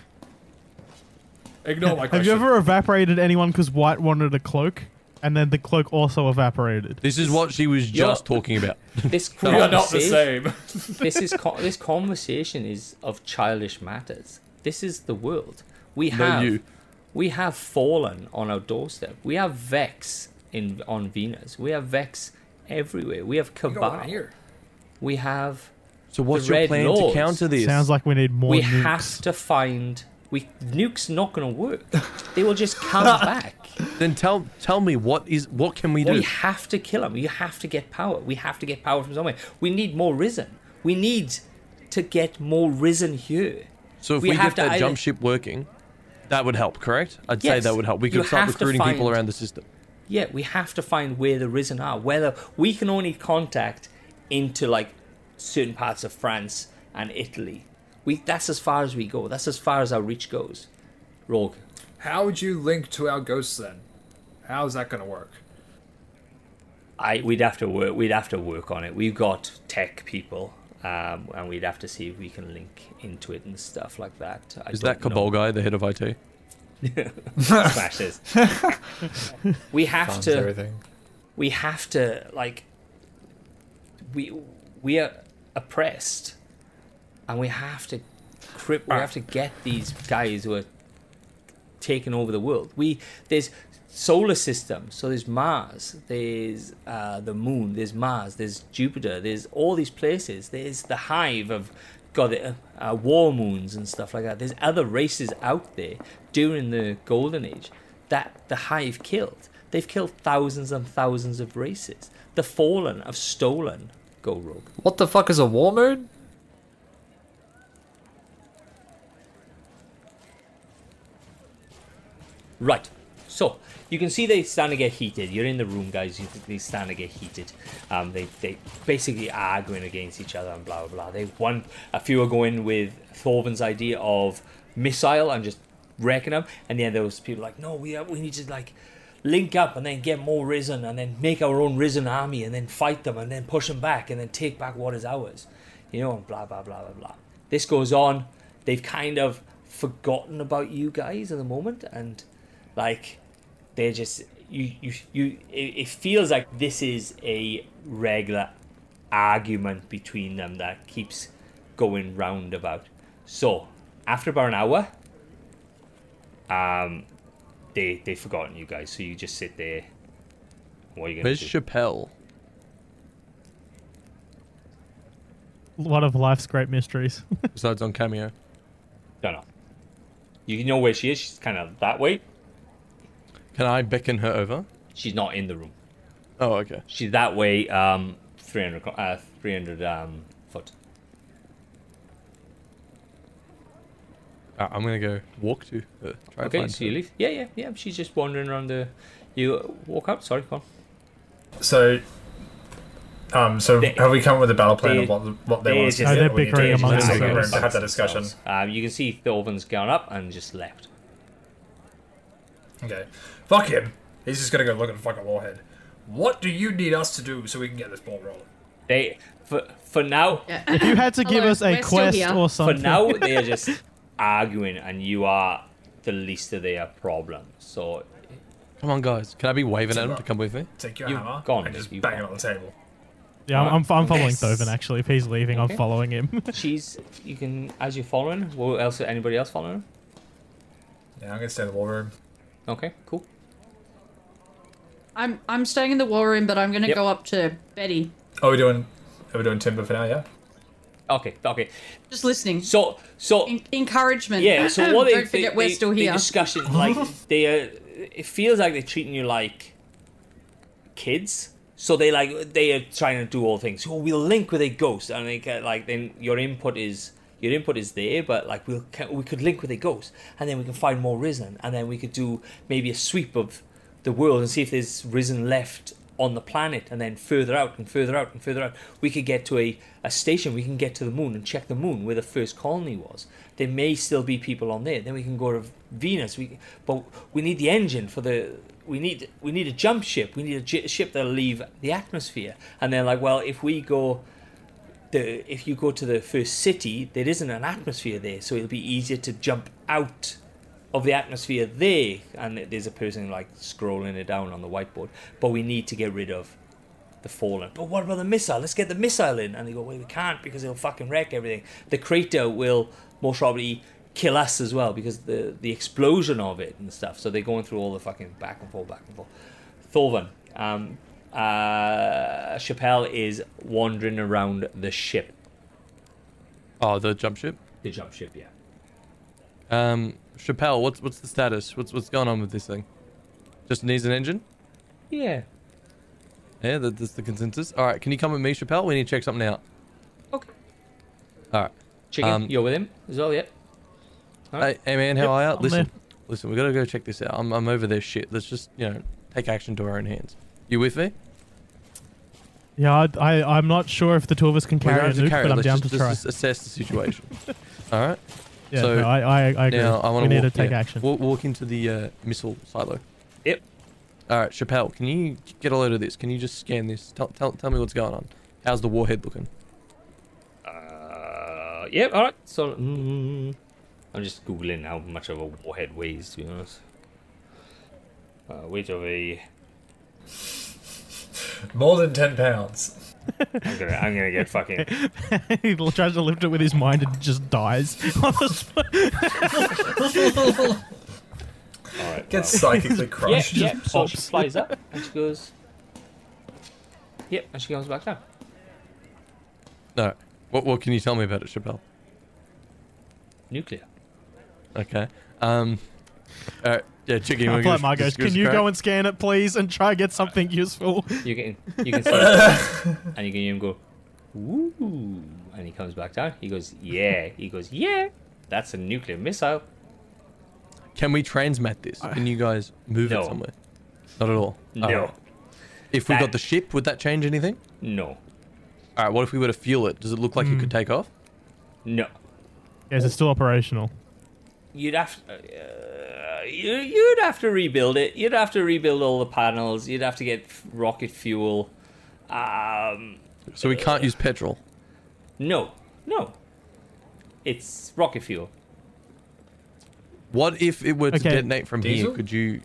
Ignore my Have you ever evaporated anyone because White wanted a cloak, and then the cloak also evaporated? This is what she was You're- just talking about. This We are not the conversation- same. this is co- this conversation is of childish matters. This is the world. We No, have you. we have fallen on our doorstep. We have Vex in on Venus. We have Vex everywhere. We have Go Cabal. on here. We have So what's The your Red plan Lords. to counter this? Sounds like we need more we nukes. have to find we nukes not going to work. they will just come back. Then tell tell me what is what can we do? We have to kill them. You have to get power. We have to get power from somewhere. We need more risen. We need to get more risen here. so if we we, have get that either- jump ship working, that would help, correct? I'd say that would help. We You could start have to recruiting people around the system. Yeah, we have to find where the risen are. Whether we can only contact into like certain parts of France and Italy. We that's as far as we go. That's as far as our reach goes. Rorg. How would you link to our ghosts then? How's that gonna work? I we'd have to work. We'd have to work on it. We've got tech people, um, and we'd have to see if we can link into it and stuff like that. I Is that don't Cabal know. guy the head of IT? Smashes. we have Funds to. everything. we have to like we we are oppressed and we have to crip we have to get these guys who are taking over the world. We there's solar system so there's mars there's uh, the moon there's mars there's jupiter there's all these places. There's the hive of god uh, uh, war moons and stuff like that. There's other races out there during the golden age that the hive killed. They've killed thousands and thousands of races. The fallen have stolen go rogue What the fuck is a war moon? Right. So you can see they starting to get heated. You're in the room, guys. You they starting to get heated. Um, they they basically arguing against each other and blah blah blah. They one a few are going with Thorvin's idea of missile and just wrecking them, and then there was people like, no, we we need to like link up and then get more risen and then make our own risen army and then fight them and then push them back and then take back what is ours. You know, and blah blah blah blah blah. This goes on. They've kind of forgotten about you guys at the moment and like they're just you you you it, it feels like this is a regular argument between them that keeps going round about so after about an hour um they they've forgotten you guys so you just sit there what are you gonna Where's do Chappelle? One of life's great mysteries. Besides on Cameo. don't know you know where she is she's kind of that way Can I beckon her over? she's not in the room Oh, okay. she's that way um 300 uh 300 um foot Uh, I'm gonna go walk to her. Try Okay, find so you leave. Yeah, yeah, yeah. She's just wandering around the. You walk up. Sorry, go on. So, um, so They- have we come up with a battle plan they- of what what they, they want us to just- do? They're or we need to bickering amongst themselves. and have that discussion. Um, you can see Thorvin's gone up and just left. Okay, fuck him. He's just gonna go look at the fucking warhead. What do you need us to do so we can get this ball rolling? They for for now Yeah. if you had to give Hello, us a quest here. or for something, now they are just arguing, and you are the least of their problems. So Come on, guys. Can I be waving at him to come with me? Take your You've hammer gone, and just bang it on the table. yeah, I'm, I'm, I'm following Yes. Thorvin actually. If he's leaving, Okay. I'm following him. she's you can as you're following. What else? Anybody else following? Yeah, I'm gonna stay in the war room. Okay, cool. I'm I'm staying in the war room, but I'm gonna Yep. go up to Betty. Are we doing? Are we doing timber for now? Yeah. Okay, okay. Just listening. So so En- encouragement. Yeah, so what they, Don't forget they, we're they, still here. discuss it like they are. It feels like they're treating you like kids. So they like they are trying to do all things. Oh, we'll link with a ghost, and they get like then your input is your input is there, but like we'll we could link with a ghost, and then we can find more risen, and then we could do maybe a sweep of the world and see if there's risen left on the planet, and then further out and further out and further out, we could get to a, a station. We can get to the moon and check the moon where the first colony was. There may still be people on there. Then we can go to Venus. We but we need the engine for the. We need we need a jump ship. We need a j- ship that'll leave the atmosphere. And they're like, well, if we go the if you go to the first city, there isn't an atmosphere there, so it'll be easier to jump out of the atmosphere there. And there's a person like scrolling it down on the whiteboard. But we need to get rid of the fallen. But what about the missile? Let's get the missile in. And they go, well, we can't because it'll fucking wreck everything. The crater will most probably kill us as well because the the explosion of it and stuff. So they're going through all the fucking back and forth, back and forth. Thorvin, um, uh, Chappelle is wandering around the ship, Oh, the jump ship. the jump ship. Yeah. Um, Chappelle, what's what's the status? What's what's going on with this thing? Just needs an engine. Yeah. Yeah, that, that's the consensus. All right, can you come with me, Chappelle? We need to check something out. Okay. All right. Chicken, Um, you're with him as well, yeah. Hey, hey man, how Yep, are you? I'm Listen, there. listen, we gotta go check this out. I'm I'm over their shit. Let's just you know take action to our own hands. You with me? Yeah, I, I I'm not sure if the two of us can carry a have to nuke, carry. but it. I'm Let's down just, to try. let's just assess the situation. All right. Yeah, so, no, I, I I agree. Now I want we to need walk, to take yeah, action. Walk, walk into the uh, missile silo. Yep. All right, Chappelle, can you get a load of this? Can you just scan this? Tell, tell, tell me what's going on. How's the warhead looking? Uh, yep, alright. So, mm, I'm just googling how much of a warhead weighs, to be honest. Uh, weight of a. More than 10 pounds. I'm gonna, I'm gonna get fucking. he tries to lift it with his mind and just dies. on the spot. Alright. Gets well. psychically Yep, crushed. yep. So she pops. flies up and she goes. Yep, and she comes back down. No. What what can you tell me about it, Chappelle? Nuclear. Okay. Um. All right. Yeah, chicken. I like Mar goes, can you go and scan it, please, and try and get something useful? You can, you can see and you can hear him go, "Woo!" And he comes back down. He goes, "Yeah." He goes, "Yeah." That's a nuclear missile. Can we transmat this? Can you guys move No. it somewhere? Not at all. No, Alright. If we That- got the ship, would that change anything? no, All right. What if we were to fuel it? Does it look like Hmm. it could take off? no. Yes, it's still operational. you'd have to, uh, you, you'd have to rebuild it. You'd have to rebuild all the panels. You'd have to get rocket fuel. Um, So we can't use petrol. no, no. It's rocket fuel. What if it were to Okay. detonate from here? Could you,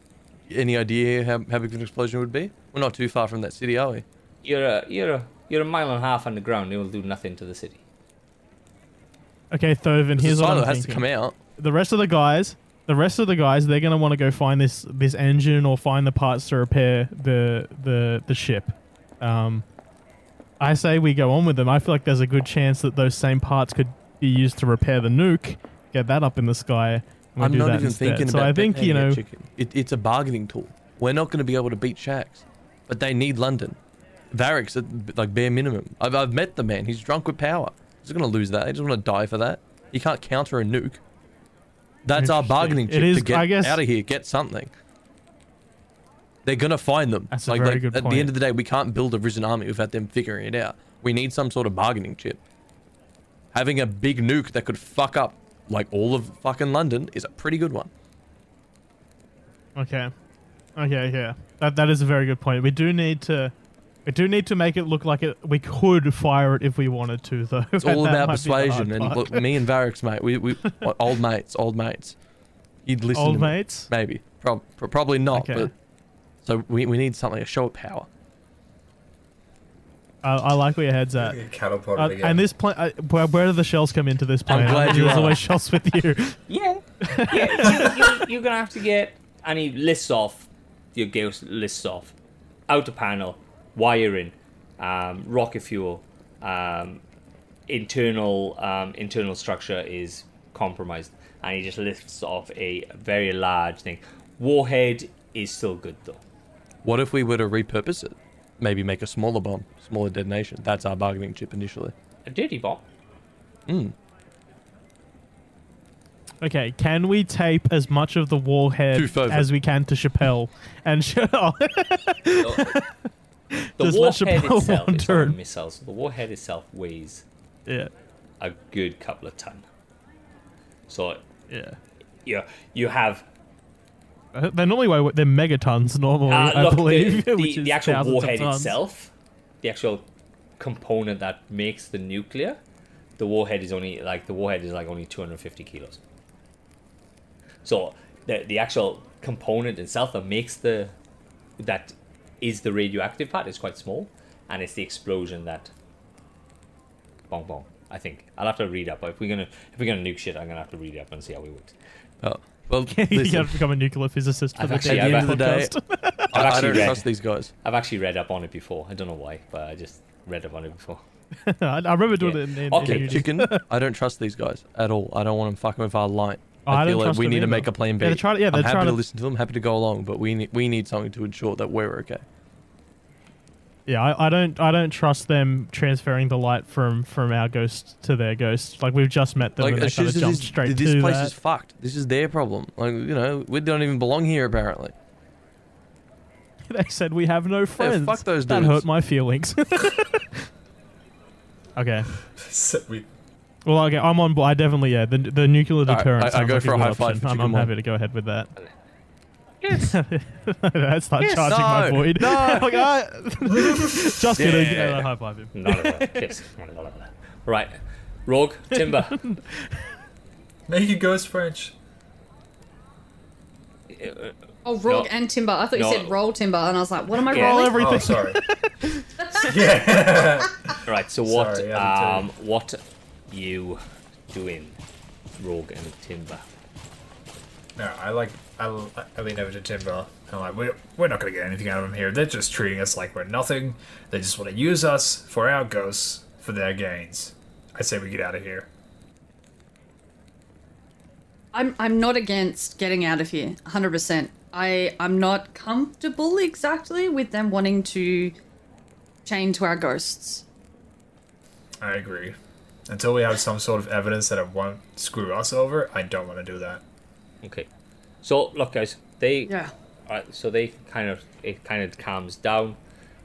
any idea how, how big an explosion would be? We're not too far from that city, are we? You're a you're a you're a mile and a half underground. It will do nothing to the city. Okay, Thorvin, The here's what I'm has thinking. to come out. the rest of the guys, the rest of the guys, they're gonna want to go find this this engine or find the parts to repair the the the ship. Um, I say we go on with them. I feel like there's a good chance that those same parts could be used to repair the nuke, get that up in the sky. and I'm do not that even instead. thinking so about I think you know. It, it's a bargaining tool. We're not going to be able to beat Shax, but they need London. Variks at like bare minimum. I've, I've met the man. He's drunk with power. He's going to lose that. He doesn't want to die for that. He can't counter a nuke. That's our bargaining chip is- to get guess- out of here. Get something. They're gonna find them. That's a very like, good At point. the end of the day, we can't build a risen army without them figuring it out. We need some sort of bargaining chip. Having a big nuke that could fuck up like all of fucking London is a pretty good one. Okay. Okay, yeah. That that is a very good point. We do need to we do need to make it look like it we could fire it if we wanted to though. It's all about might be the hard persuasion. And look, me and Variks mate, we, we old mates, old mates. You'd listen old to me. mates. Maybe. Pro- probably not, Okay. but so we, we need something, a show of power. I, I like where your head's at. Get catapulted Uh, again. and this plane, uh, where, where do the shells come into this plane? glad you There's are. always shells with you. Yeah, yeah. You, you, you're gonna have to get, and he lists off, your Gauss lists off, outer panel, wiring, um, rocket fuel, um, internal um, internal structure is compromised, and he just lifts off a very large thing. Warhead is still good though. What if we were to repurpose it? Maybe make a smaller bomb, smaller detonation. That's our bargaining chip initially. A dirty bomb. Mm. Okay, can we tape as much of the warhead as we can to Chappelle? And sh- oh, The, Just warhead itself is not wander. a missile, so the warhead itself weighs yeah, a good couple of ton. So yeah. you you have They normally weigh they're megatons normally, Uh, I believe. the, the, the actual warhead itself, the actual component that makes the nuclear, the warhead is only like the warhead is like only 250 kilos. So the the actual component itself that makes the that is the radioactive part It's quite small, and it's the explosion that. Bong bong. I think I'll have to read up. But if we're gonna if we're gonna nuke shit, I'm gonna have to read up and see how it works. Oh, well, you listen, gotta become a nuclear physicist for I've the actually- Daily at the end of the day, podcast. I, I actually don't read- trust these guys. I've actually read up on it before. I don't know why, but I just read up on it before. I, I remember doing Yeah. it in, in, Okay, in. Chicken, I don't trust these guys at all. I don't want them fucking with our light. Oh, I I feel like we them need to make a plan B. Yeah, they're trying to- yeah, I'm happy to to- listen to them, happy to go along, but we need, we need something to ensure that we're okay. Yeah, I, I don't I don't trust them transferring the light from from our ghost to their ghost. Like we've just met them Like, and they as kind soon of as jumped this, straight this to place that. is fucked. This is their problem. Like, you know, we don't even belong here, apparently. they said we have no friends. fuck those dudes. That hurt my feelings. okay. So we, Well, okay, I'm on board. I definitely, yeah, the, the nuclear Alright, deterrent. I- I sounds go like for a good high five option. for I'm, I'm One. happy to go ahead with that. Yes. Let's start Yes. charging my No, void. no. like, I, just kidding. Yeah. Yeah, high five him. None of that. Yes. None of. Right. Rorg, Timber. make it ghost French. Oh, Rorg No. and Timber. I thought you No. said roll Timber, and I was like, what am I Yeah. Roll rolling? everything. Oh, sorry. yeah. Right. So what? Sorry, I um, what you doing, Rorg and Timber? No, I like. I, I lean over to Timber. I'm like, we're, we're not going to get anything out of them here. They're just treating us like we're nothing. They just want to use us for our ghosts for their gains. I say we get out of here. I'm I'm not against getting out of here, 100%. I I'm not comfortable exactly with them wanting to chain to our ghosts. I agree. Until we have some sort of evidence that it won't screw us over, I don't want to do that. Okay. So look, guys. They. Yeah. Alright, so they kind of it kind of calms down.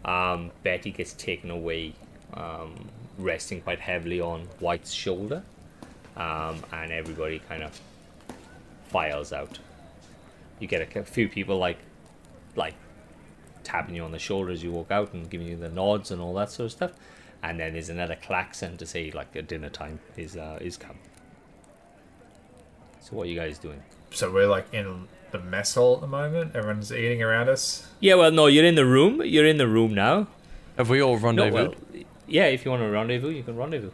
Um, Betty gets taken away, um, resting quite heavily on White's shoulder, um, and everybody kind of files out. You get a, a few people like, like, tapping you on the shoulder as you walk out and giving you the nods and all that sort of stuff, and then there's another klaxon to say like a dinner time is uh, is come. So what are you guys doing? So we're like in the mess hall at the moment. Everyone's eating around us. Yeah, well, no, you're in the room. You're in the room now. Have we all No, rendezvous? well, yeah, if you want to rendezvous, you can rendezvous.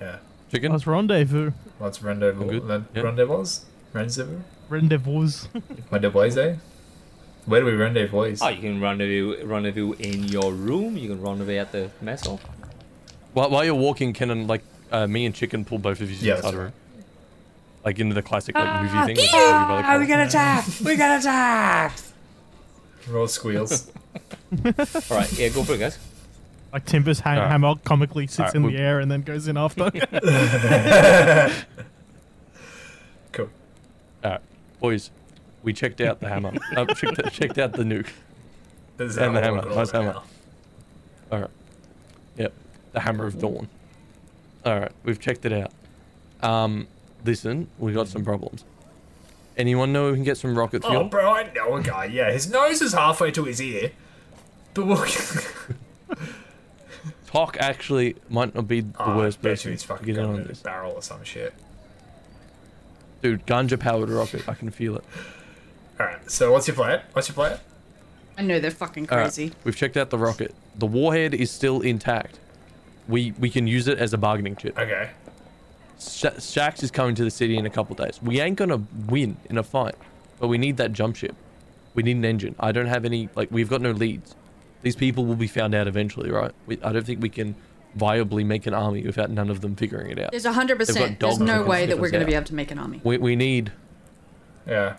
Yeah. Chicken? Let's rendezvous. What's rendezvous? Good. Then Yeah. Rendezvous? Rendezvous? Rendezvous. Rendezvous? eh? Where do we rendezvous? Oh, you can rendezvous rendezvous in your room. You can rendezvous at the mess hall. While, while you're walking, can and like uh, me and Chicken pull both of you Yeah, inside that's a room? Like into the classic like movie thing. Like, everybody calls- get attacked. We got attacked. Roll squeals. All right, yeah, go for it, guys. Like Timber's ha- Alright. hammer comically sits Alright, in we- the air and then goes in after. cool. Alright, boys, we checked out the hammer. uh, checked, checked out the nuke. This is And the hammer. roll Nice right hammer. now. Alright. Yep. The Hammer of Dawn. Alright, we've checked it out. Um, listen, we got some problems. Anyone know we can get some rocket Oh, fuel? bro, I know a guy. Yeah, his nose is halfway to his ear. But we'll. Talk actually might not be the oh, worst I bet you person he's to get in on it this. barrel or some shit. Dude, ganja powered rocket. I can feel it. Alright, so what's your plan? What's your plan? I know they're fucking All right, crazy. we've checked out the rocket. The warhead is still intact. We we can use it as a bargaining chip. Okay. Sha Shax is coming to the city in a couple days. We ain't gonna win in a fight, but we need that jump ship. We need an engine. I don't have any. Like we've got no leads. These people will be found out eventually, right? We, I don't think we can viably make an army without none of them figuring it out. There's 100%. There's no way that we're going to be able to make an army. We we need Yeah.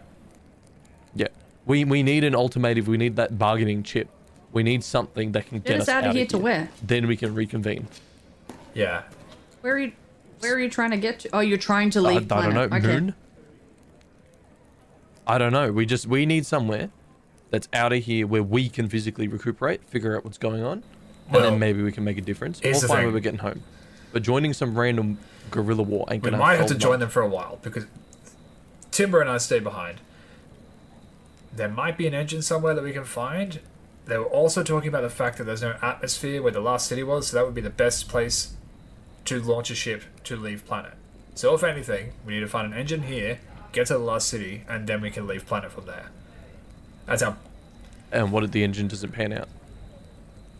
Yeah. We we need an ultimative. We need that bargaining chip. We need something that can get, Get us out of here to where? Then we can reconvene. Yeah. Where are you? Where are you trying to get to? Oh, you're trying to I, I leave don't know. Okay. Moon. I don't know. We just we need somewhere that's out of here where we can physically recuperate, figure out what's going on, and Well, then maybe we can make a difference. Or the find thing. where we're getting home. But joining some random guerrilla war ain't We gonna. We might have to join much. them for a while because Timber and I stay behind. There might be an engine somewhere that we can find, they were also talking about the fact that there's no atmosphere where the last city was, so that would be the best place to launch a ship to leave planet. So if anything, we need to find an engine here, get to the last city, and then we can leave planet from there. That's our. And what if the engine doesn't pan out?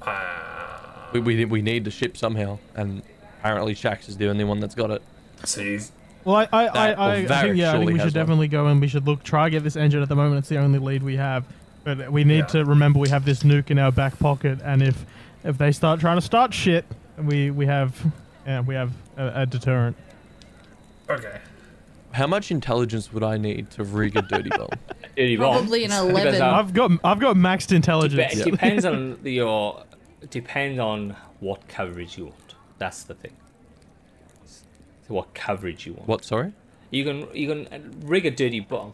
Uh, We, we, we need the ship somehow, and apparently Shax is the only one that's got it. see, Well, I, I, I, I, I think yeah, I think we has should one. definitely go and we should look try get this engine at the moment. It's the only lead we have, but we need Yeah. to remember we have this nuke in our back pocket, and if if they start trying to start shit, we we have yeah we have a, a deterrent. okay. How much intelligence would I need to rig a dirty bomb? Dirty bomb. Probably an 11. on- I've got I've got maxed Dep- intelligence. It depends on your depends on what coverage you want. That's the thing. So what coverage you want. What, sorry? You can you can rig a dirty bomb.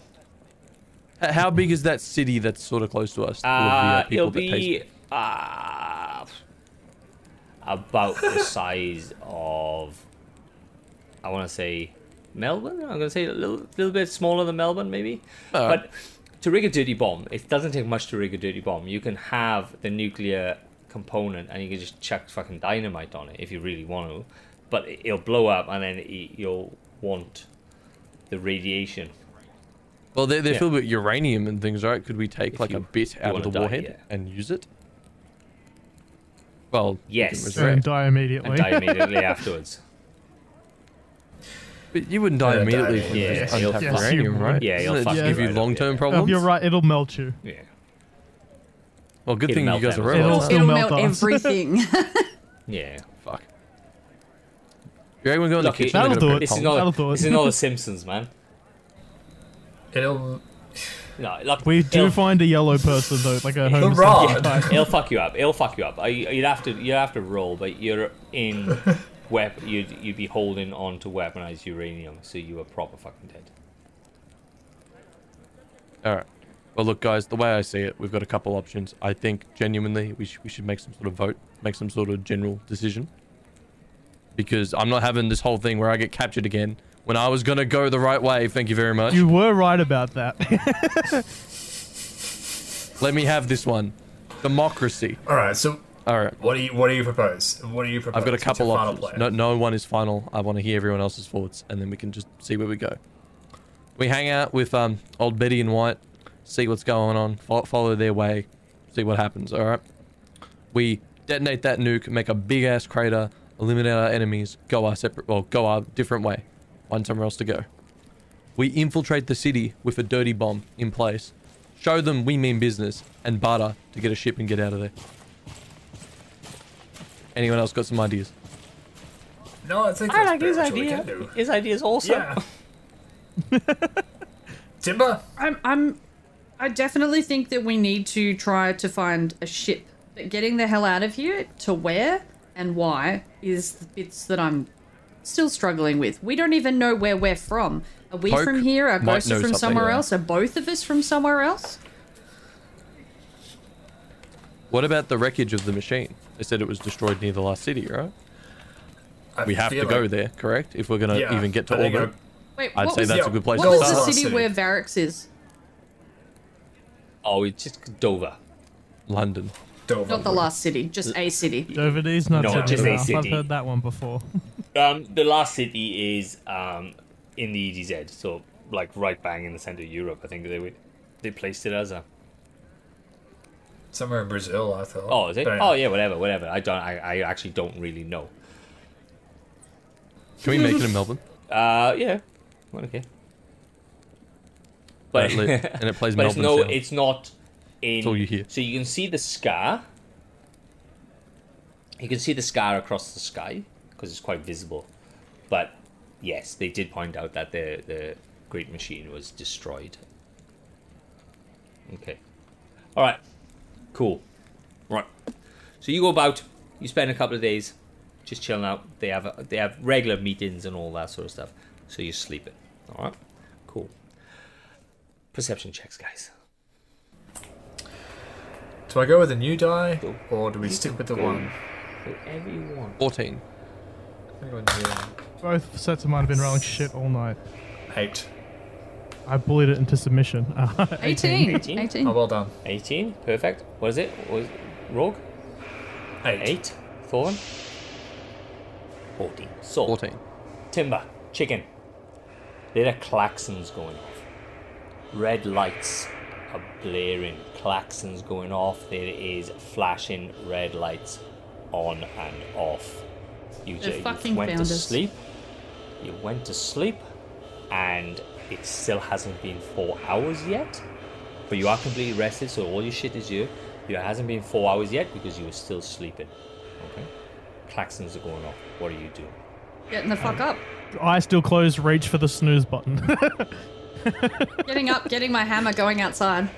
How big is that city that's sort of close to us? the, Uh, it'll be uh, about the size of I want to say Melbourne. I'm gonna say a little little bit smaller than Melbourne, maybe. But to rig a dirty bomb, it doesn't take much to rig a dirty bomb. You can have the nuclear component, and you can just chuck fucking dynamite on it if you really want to. But it- it'll blow up, and then it, you'll want the radiation. Well, they're, they're Yeah. filled with uranium and things, right? Could we take If like a bit out of the die, warhead yeah. and use it? Well, Yes. and die immediately. And die immediately afterwards. But you wouldn't die Yeah, immediately from immediately. just Yeah, untapped you'll uranium, Yes, you right? would. Yeah, Doesn't you'll it fuck give you right long-term yeah. Problems. you're right. It'll melt you. Yeah. Well, good It'll thing you guys are them as It'll It'll melt melt everything. Yeah. Fuck. You reckon we go in the Look, kitchen? That'll do it. This is not That'll do it. this is not the Simpsons, man. It'll. No, look, We do it'll, find a yellow person though, like a The homeless rod. guy. it'll fuck you up. It'll fuck you up. I, you'd have to you have to roll, but you're in wep. You'd you'd be holding on to weaponized uranium, so you are proper fucking dead. All right. Well, look, guys. The way I see it, we've got a couple options. I think genuinely we, sh- we should make some sort of vote, make some sort of general decision. Because I'm not having this whole thing where I get captured again when I was gonna go the right way. Thank you very much. You were right about that. Let me have this one. Democracy. All right. So, All right. what do you what do you propose? What do you propose? I've got a What's couple your final options. plan? No, no one is final. I want to hear everyone else's thoughts, and then we can just see where we go. We hang out with um old Betty and White, see what's going on, fo- follow their way, see what happens. All right. We detonate that nuke, make a big ass crater, eliminate our enemies, go our separate, well, go our different way, find somewhere else to go. We infiltrate the city with a dirty bomb in place, show them we mean business, and barter to get a ship and get out of there. Anyone else got some ideas? No, I think I like his pretty much what we idea. can do. His idea is awesome. Yeah. Timber. I'm, I'm, I definitely think that we need to try to find a ship. But getting the hell out of here to where and why is the bits that I'm still struggling with. We don't even know where we're from. Are we Poke from here? Are might Ghosts know from somewhere yeah. else? Are both of us from somewhere else? What about the wreckage of the machine? They said it was destroyed near the last city, right? I We have to feel go like- there, correct? If we're gonna Yeah, even get to I think orbit. Wait, I'd what say was, that's yeah, a good place what to was Go the start. Lost city City. where Variks is? Oh, it's just Dover. London. Dover. Not the last city, just a city. Doverdy's not No, Sydney just a enough. I've heard that one before. Um, the last city is um in the EDZ, so like right bang in the center of Europe. I think they would they placed it as a. Somewhere in Brazil, I thought. Oh, is it? But. Oh yeah, whatever, whatever. I don't. I, I actually don't really know. Can we make it in Melbourne? Uh, yeah. Well, okay. But And it plays but it's no, sound. it's not in. That's all you hear. So you can see the scar. You can see the scar across the sky because it's quite visible. But yes, they did point out that the the great machine was destroyed. Okay. All right. Cool. Right. So you go about. You spend a couple of days just chilling out. They have they have regular meetings and all that sort of stuff. So you're sleeping. All right. Cool. Perception checks, guys. Do I go with a new die, or do we stick with the one? Whatever you want. 14. I'm going to Both sets of mine have been rolling shit all night. eight. I bullied it into submission. Uh, 18. 18. 18. Oh, well done. 18. Perfect. What is it? What is Rorg? Eight. 8. Thorn? 14. So, 14. Timber, chicken. There are claxons going off. Red lights are blaring. Claxons going off. There is flashing red lights on and off. You, They ju- you went to found us. sleep. You went to sleep, and it still hasn't been four hours yet. But you are completely rested, so all your shit is here. It hasn't been four hours yet because you were still sleeping. Okay? Claxons are going off. What are you doing? Getting the fuck um, up. Eye still closed. Reach for the snooze button. Getting up, getting my hammer, going outside.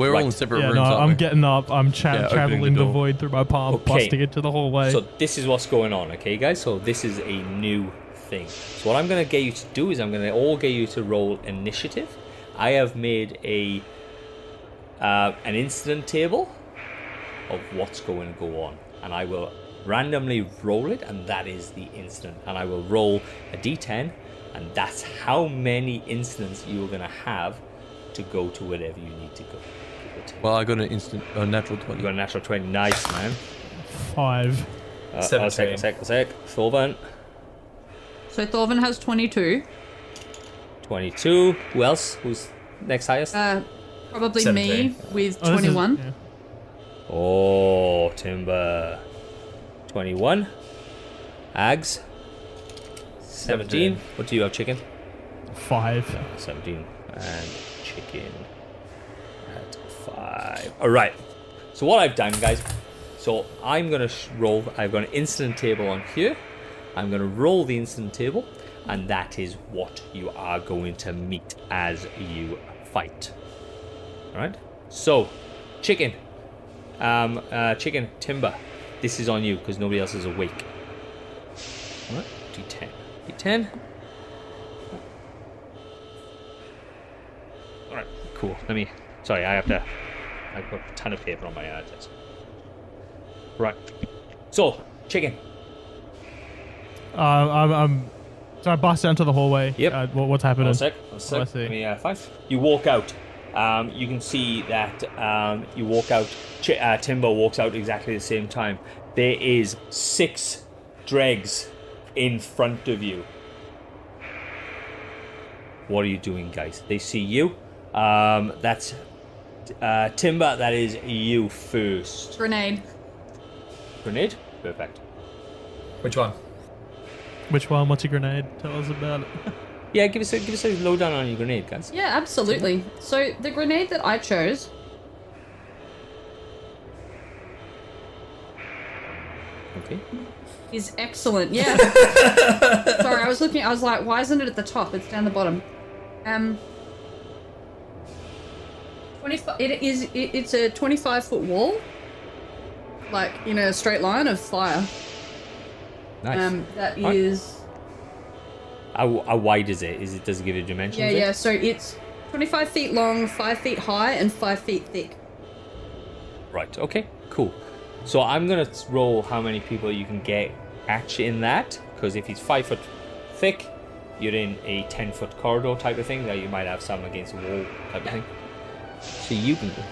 We're all Right. in separate yeah, rooms, no, aren't I'm we? getting up. I'm cha- Yeah, opening the traveling the, void through my palm, Okay. busting into the hallway. So this is what's going on, okay, guys? So this is a new thing. So what I'm going to get you to do is I'm going to all get you to roll initiative. I have made a uh, an incident table of what's going to go on, and I will randomly roll it, and that is the incident. And I will roll a d10, and that's how many incidents you are going to have to go to wherever you need to go. Well, I got an instant, a natural 20. You got a natural 20. Nice, man. Five. Uh, a sec, a sec, a sec. Thorvin. So Thorvin has 22. 22. Who else? Who's next highest? Uh, probably me with Oh, this is- 21. yeah. oh, Timber. 21. Ags. 17. What do you have, chicken? Five. 17. And chicken at 5. Alright. So, what I've done, guys. So, I'm going to roll. I've got an incident table on here. I'm going to roll the incident table. And that is what you are going to meet as you fight. Alright? So, chicken. Um, uh, chicken, timber. This is on you because nobody else is awake. Alright? D10. D10. Alright, cool. Let me. Sorry, I have to. I've got a ton of paper on my desk. Right. So, chicken. Uh, I'm, I'm. So I bust down to the hallway. Yep. Uh, what, what's happening? One sec. One Oh, I sec. see. Let me uh, five. You walk out. Um, you can see that um, you walk out. Ch- uh, Timber walks out exactly the same time. There is six dregs in front of you. What are you doing, guys? They see you. Um, that's uh, Timber. That is you first. Grenade. Grenade. Perfect. Which one? Which one? What's your grenade? Tell us about it. Yeah, give us a give us a lowdown on your grenade, guys. Yeah, absolutely. So the grenade that I chose Okay. is excellent. Yeah. Sorry, I was looking. I was like, why isn't it at the top? It's down the bottom. Um. 25 it is it, it's a 25 foot wall like in a straight line of fire Nice. um that Alright. is how, how wide is it? Is it does it give you dimensions? yeah yeah so it's 25 feet long 5 feet high and 5 feet thick Right. Okay. Cool. So I'm gonna roll how many people you can get actually in that because if he's five foot thick, you're in a ten foot corridor type of thing. That you might have some against the wall type of thing. So you can go.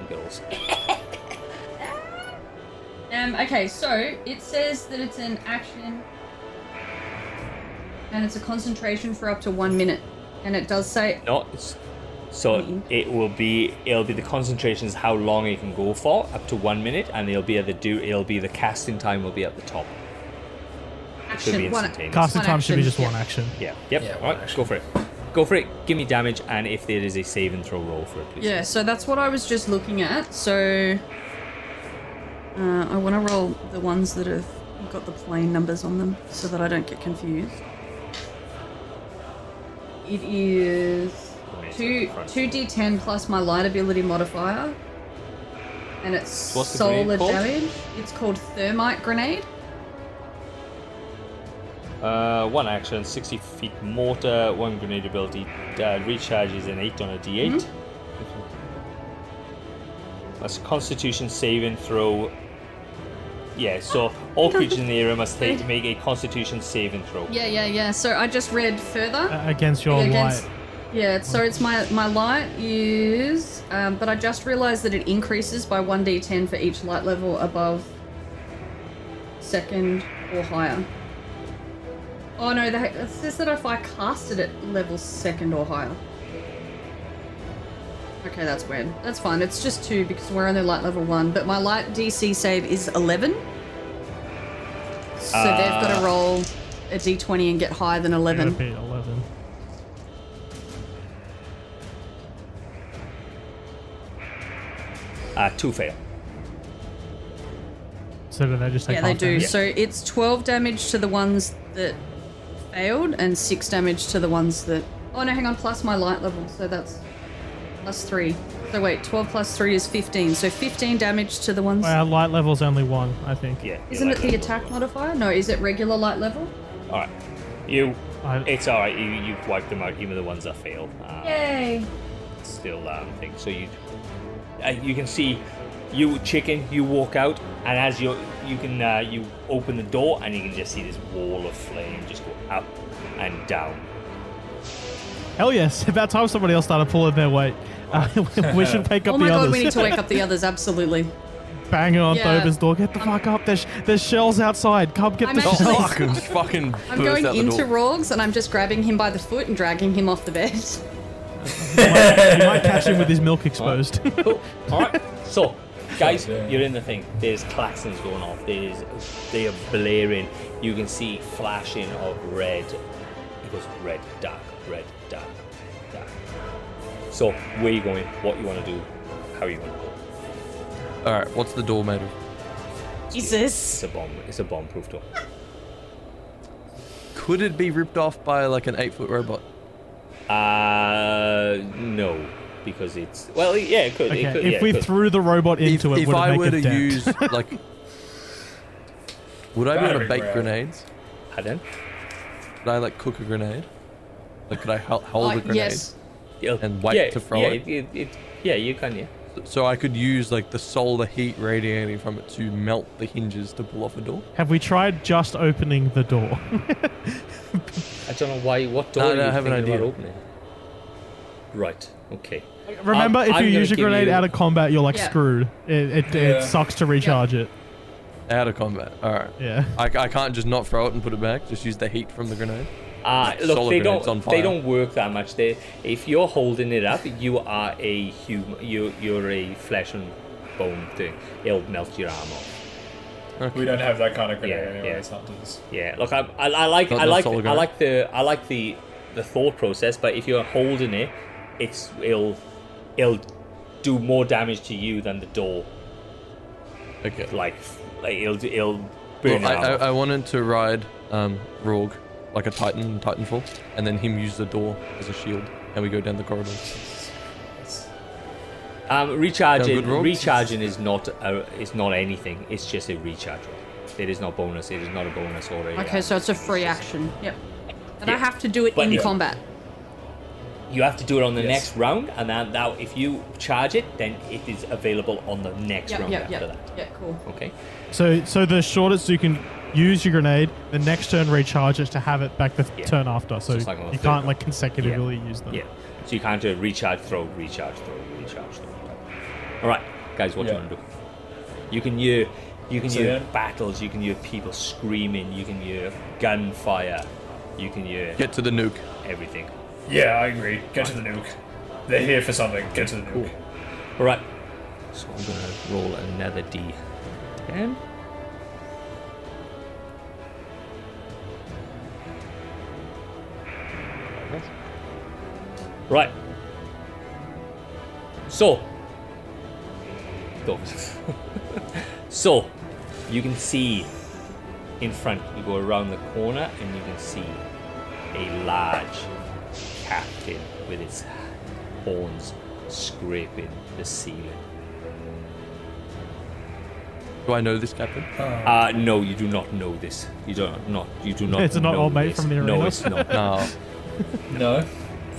You get all six. Um, okay, so it says that it's an action and it's a concentration for up to one minute. And it does say No, it's so Mhm. it will be it'll be the concentrations how long it can go for up to one minute, and it'll be at the do it'll be the casting time will be at the top. Should be action. One, instantaneous. Casting One time should be just yeah. one action. Yeah. Yep. Yeah, All one right. action. Go for it. Go for it. Give me damage, and if there is a save and throw roll for it, please. yeah, so that's what I was just looking at. So uh, I want to roll the ones that have got the plain numbers on them so that I don't get confused. It is two two d10 plus my light ability modifier, and it's What's solar damage. It's called thermite grenade. Uh, one action, 60 feet mortar, one grenade ability, uh, recharges an 8 on a d8. Mm-hmm. That's a constitution saving throw. Yeah, so all creatures in the area must take, make a constitution saving throw. Yeah, yeah, yeah. So I just read further. Uh, against your against, light. Yeah, so it's my my light is, um, but I just realised that it increases by one d10 for each light level above second or higher. Oh no, that it says that if I cast it at level second or higher. Okay, that's weird. That's fine. It's just two because we're only light level one. But my light DC save is 11. So they've got Uh, to roll a d20 and get higher than Gotta 11. be 11. Uh, two fail. So do they just take Yeah, they do. damage? So it's 12 damage to the ones that failed and 6 damage to the ones that. Oh no, hang on, plus my light level. So that's plus 3. So wait, 12 plus 3 is 15. So 15 damage to the ones. Well, our light level's only one, I think. Yeah. Isn't it the attack modifier? No, is it regular light level? All right. You. I- It's all right. You you've wiped them out, even the ones that failed. Um, Yay! Still um thing. So you. Uh, you can see. You chicken. You walk out, and as you you can uh, you open the door, and you can just see this wall of flame just go up and down. Hell yes. About time somebody else started pulling their weight. Uh, we should wake up the others. Oh my god, we need to wake up the others, absolutely. Banging on Yeah. Thoba's door. Get the fuck up. There's, there's shells outside. Come get I'm the Oh, actually- shells. fuck, and just fucking I'm going into Rorgs and I'm just grabbing him by the foot and dragging him off the bed. You might catch him with his milk exposed. Cool. All right. So, guys, damn. you're in the thing. There's klaxons going off. There's they are blaring. You can see flashing of red. It goes red, dark, red, dark, dark. So, where you going? What you want to do? How you want to go? All right, what's the door made of? Jesus. It's a bomb. It's a bomb-proof door. Could it be ripped off by like an eight-foot robot? Uh, no, because it's well, yeah, it could. okay, it could if yeah, we could. threw the robot If, into it, if would it I make were a to dent? use like, would I be able to be bake great. grenades? Pardon? Could I like cook a grenade? Like, could I hel- hold Uh, a grenade? yes. And wait yeah, to throw yeah, it? it, it, Yeah, you can. Yeah. So I could use like the solar heat radiating from it to melt the hinges to pull off a door. Have we tried just opening the door? I don't know why. What door No, are no, you I have an idea. opening? Right. Okay. Remember, Um, if I'm you use your grenade you- out of combat, you're like Yeah. screwed. It, it, Yeah. it sucks to recharge it. Out of combat. All right. Yeah. I, I can't just not throw it and put it back. Just use the heat from the grenade. Uh, Like look, they don't. They don't work that much. They, if you're holding it up, you are a human. You, you're a flesh and bone thing. It'll melt your arm off. We don't have that kind of grenade Yeah, anyway, yeah. as hunters. Yeah. Look, I, I, I like. Not- I like. I like the. I like the, the thought process. But if you're holding it, it's it'll, it'll do more damage to you than the door. Okay. Like, like it'll, it'll Well, burn I, I. I wanted to ride um, Rorg like a Titan in Titanfall, and then him use the door as a shield, and we go down the corridor. Um, recharging, good recharging is not a, is not anything. It's just a recharge. It is not bonus. It is not a bonus already. Okay, so it's a free action. Yep. And I have to do it But in if- combat. You have to do it on the Yes. next round, and then now if you charge it, then it is available on the next Yep, round yep, after yep. that. Yeah, cool. Okay. So, so the shortest you can use your grenade, the next turn recharge it to have it back the Yeah. turn after. So like you can't one. like consecutively use them. Yeah. So you can't do recharge, throw, recharge, throw, recharge, throw. All right, guys, what do you want to do? You can hear, you can So hear then- battles. You can hear people screaming. You can hear gunfire. You can hear Get to the nuke. everything. Yeah, I agree. Get to the nuke. They're here for something. Get to the nuke. All right. So I'm gonna roll another D. Again. Right. So. So, you can see in front. You go around the corner and you can see a large captain with its horns scraping the ceiling. Do I know this captain? Uh no, you do not know this. You don't not you do not It's not know old mate this. from the No, it's not. No. No.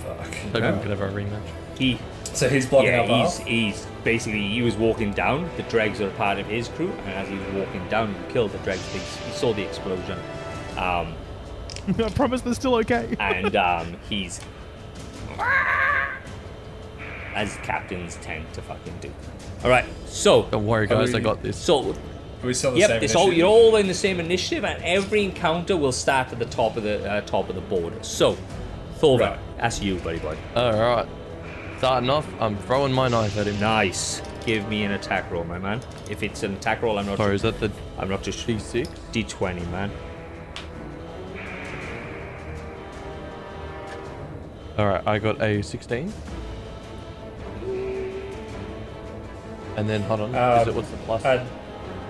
Fuck. Maybe we could have a rematch. He So he's blocking yeah, our he's he's basically he was walking down. The dregs are a part of his crew, and as he was walking down, he killed the dregs. He, he saw the explosion, um, I promise they're still okay. and um, he's As captains tend to fucking do. All right, so Don't worry, guys. I got this. so Are we still the yep, same it's all initiative? you're all in the same initiative, and every encounter will start at the top of the uh, top of the board. So, Thorvald, Right. that's you, buddy boy. All right. Starting off, I'm throwing my knife at him. Nice. Give me an attack roll, my man. If it's an attack roll, I'm not. Sorry, is that the I'm not just D6? D20, man. All right, I got a 16. And then, hold on. is Um, it what's the plus? Add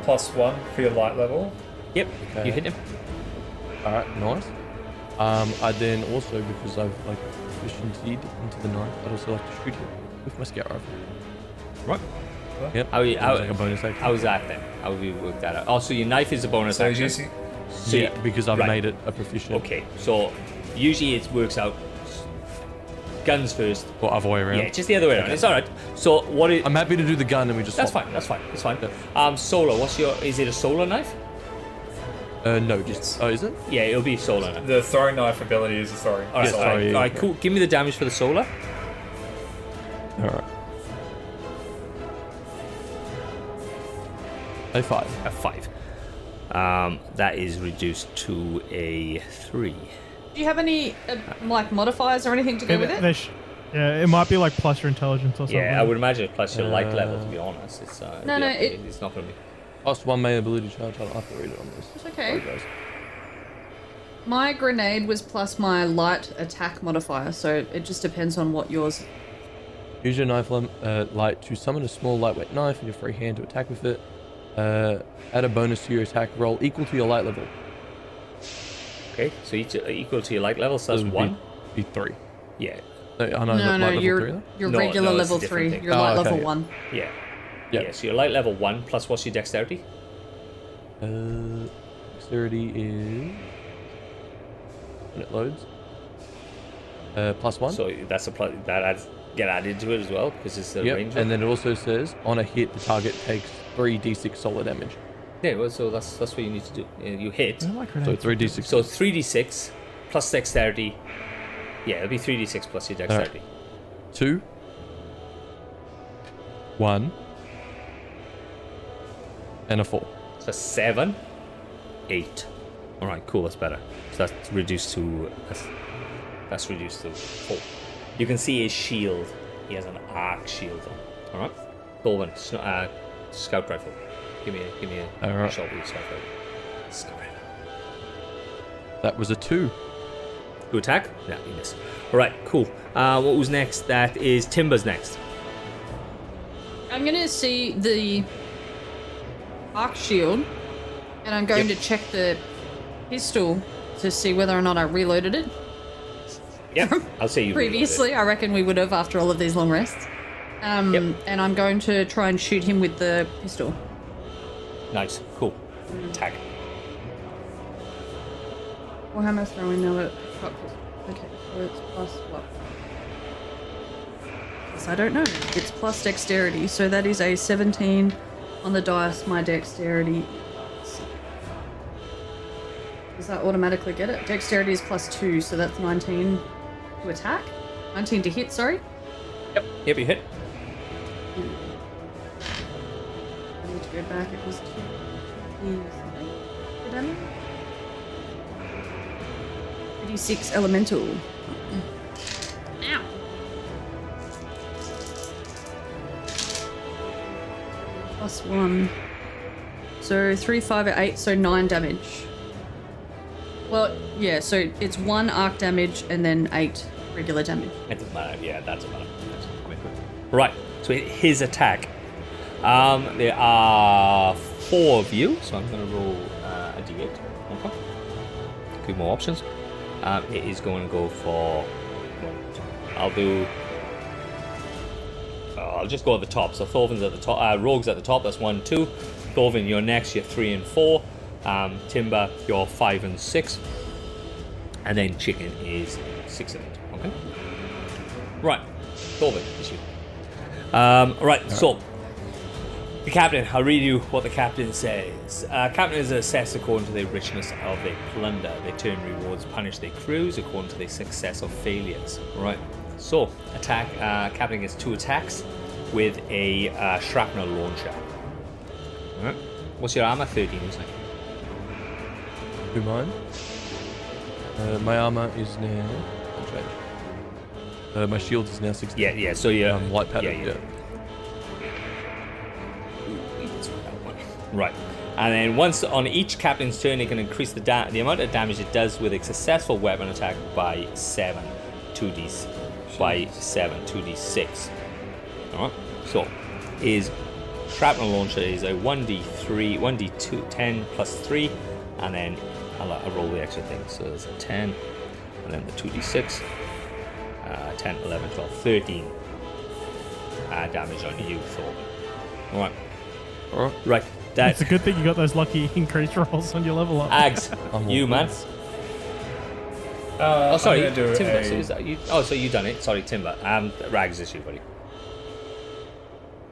plus one for your light level. Yep, Okay. you hit him. All right, nice. Um, I then also, because I've like proficiency into the knife, I'd also like to shoot him with my scout rifle. Right. Yep. How, Sounds how, like a bonus action. how's that then? How have you worked that out? Oh, so your knife is a bonus So action. you see, So yeah, you- because I've right. made it a proficient. Okay, so usually it works out guns first. Or other way around. Yeah, just the other way around. It's all right. So what is? I'm happy to do the gun and we just. that's swap. fine. That's fine. That's fine. Um, solar. What's your? Is it a solar knife? Uh, no, just. Yes. Oh, is it? Yeah, it'll be a solar knife. the throwing knife ability is a throwing. All right, Yes, all sorry, right, yeah, all right, yeah. cool. Give me the damage for the solar. All right. A five. A five. Um, that is reduced to a three. Do you have any uh, like modifiers or anything to go with it? sh- yeah, it might be like plus your intelligence or something. Yeah, I would imagine plus your light Uh, level. To be honest, it's uh, No, it'd no, be okay. it- it's not going to be. Plus one main ability charge. I'll have to read it on this. It's okay. Sorry, guys. My grenade was plus my light attack modifier, so it just depends on what yours. Use your knife lim- uh, light to summon a small lightweight knife in your free hand to attack with it. Uh, add a bonus to your attack roll equal to your light level. Okay, so each uh, equal to your light level, so that's it one. Be, be three. Yeah, No, I know, No, no, light level you're three, you're No, regular no, level three. thing. You're Oh, light okay, level yeah. one. yeah, Yeah. yeah. So your light level one plus what's your dexterity? Uh, dexterity is when it loads. Uh, plus one. So that's a plus that adds get added to it as well because it's the yep. range. And then it also says on a hit, the target takes three d6 solar damage. Yeah, well, so that's that's what you need to do. Uh, You hit, like So grenades. three d6. so three d six plus dexterity. Yeah, it'll be three d six plus your dexterity. two, one, and a four. So seven, eight. All right, cool. That's better. So that's reduced to that's, that's reduced to four. You can see his shield. He has an arc shield on. All right, Golden, sn- uh, scout rifle. Give me a give me a All right. shot with your scout rifle. That was a two. To attack? No, you miss. All right, cool. Uh, what was next? That is Timber's next. I'm gonna see the arc shield, and I'm going Yep. to check the pistol to see whether or not I reloaded it. Yep, I'll see you reload it. Previously, I reckon we would have after all of these long rests. Um, Yep. And I'm going to try and shoot him with the pistol. Nice, cool. Attack. Warhammer throwing now at. Okay, so it's plus what? Yes, I don't know. It's plus dexterity, so that is a 17 on the dice. My dexterity. Does that automatically get it? Dexterity is plus two, so that's 19 to attack. 19 to hit. Sorry. Yep, yep, you hit. I need to go back. It was two. two something. I know? 36 elemental. Ow. Plus one. So three, five, eight, so nine damage. Well, yeah, so it's one arc damage and then eight regular damage. It doesn't matter. Yeah, that doesn't matter. That's quick, quick. Right. So his attack. Um, there are four of you, so I'm going to roll uh, a d8. Okay. Two more options. Um, it is going to go for. I'll do. uh, I'll just go at the top. So Thorvin's at the top. Uh, Rorg's at the top. That's one, two. Thorvin, you're next. You're three and four. Um, Timber, you're five and six. And then Chicken is six and eight. Okay. Right. Thorvin, it's you. Um, right, so the captain, I'll read you what the captain says. Uh, captain is assessed according to the richness of their plunder. Their turn rewards punish their crews according to their success or failures. Right. So, attack. Uh, Captain gets two attacks with a uh, shrapnel launcher. Alright. What's your armor? 13, isn't it? Do mine. Uh, my armor is now. I'll change. Uh, my shield is now 60. Yeah, yeah. So you're Um, light pattern. Yeah, Yeah, yeah. Right. And then once on each captain's turn, it can increase the da- the amount of damage it does with a successful weapon attack by seven, two d by seven, two d six. All right. So, is shrapnel launcher is a one d three, one d two, 10 plus three, and then I'll, I'll roll the extra thing. So there's a ten, and then the two d six. Uh, 10, 11, 12, 13 uh, damage on you, Thor. Alright. Alright. Right. That It's a good thing you got those lucky increase rolls on your level up. Ags, I'm you all man. Uh, Oh, sorry, I'm gonna do Timber. a- So is that you? Oh, so you done it. Sorry, Timber. Um, Rags is you, buddy.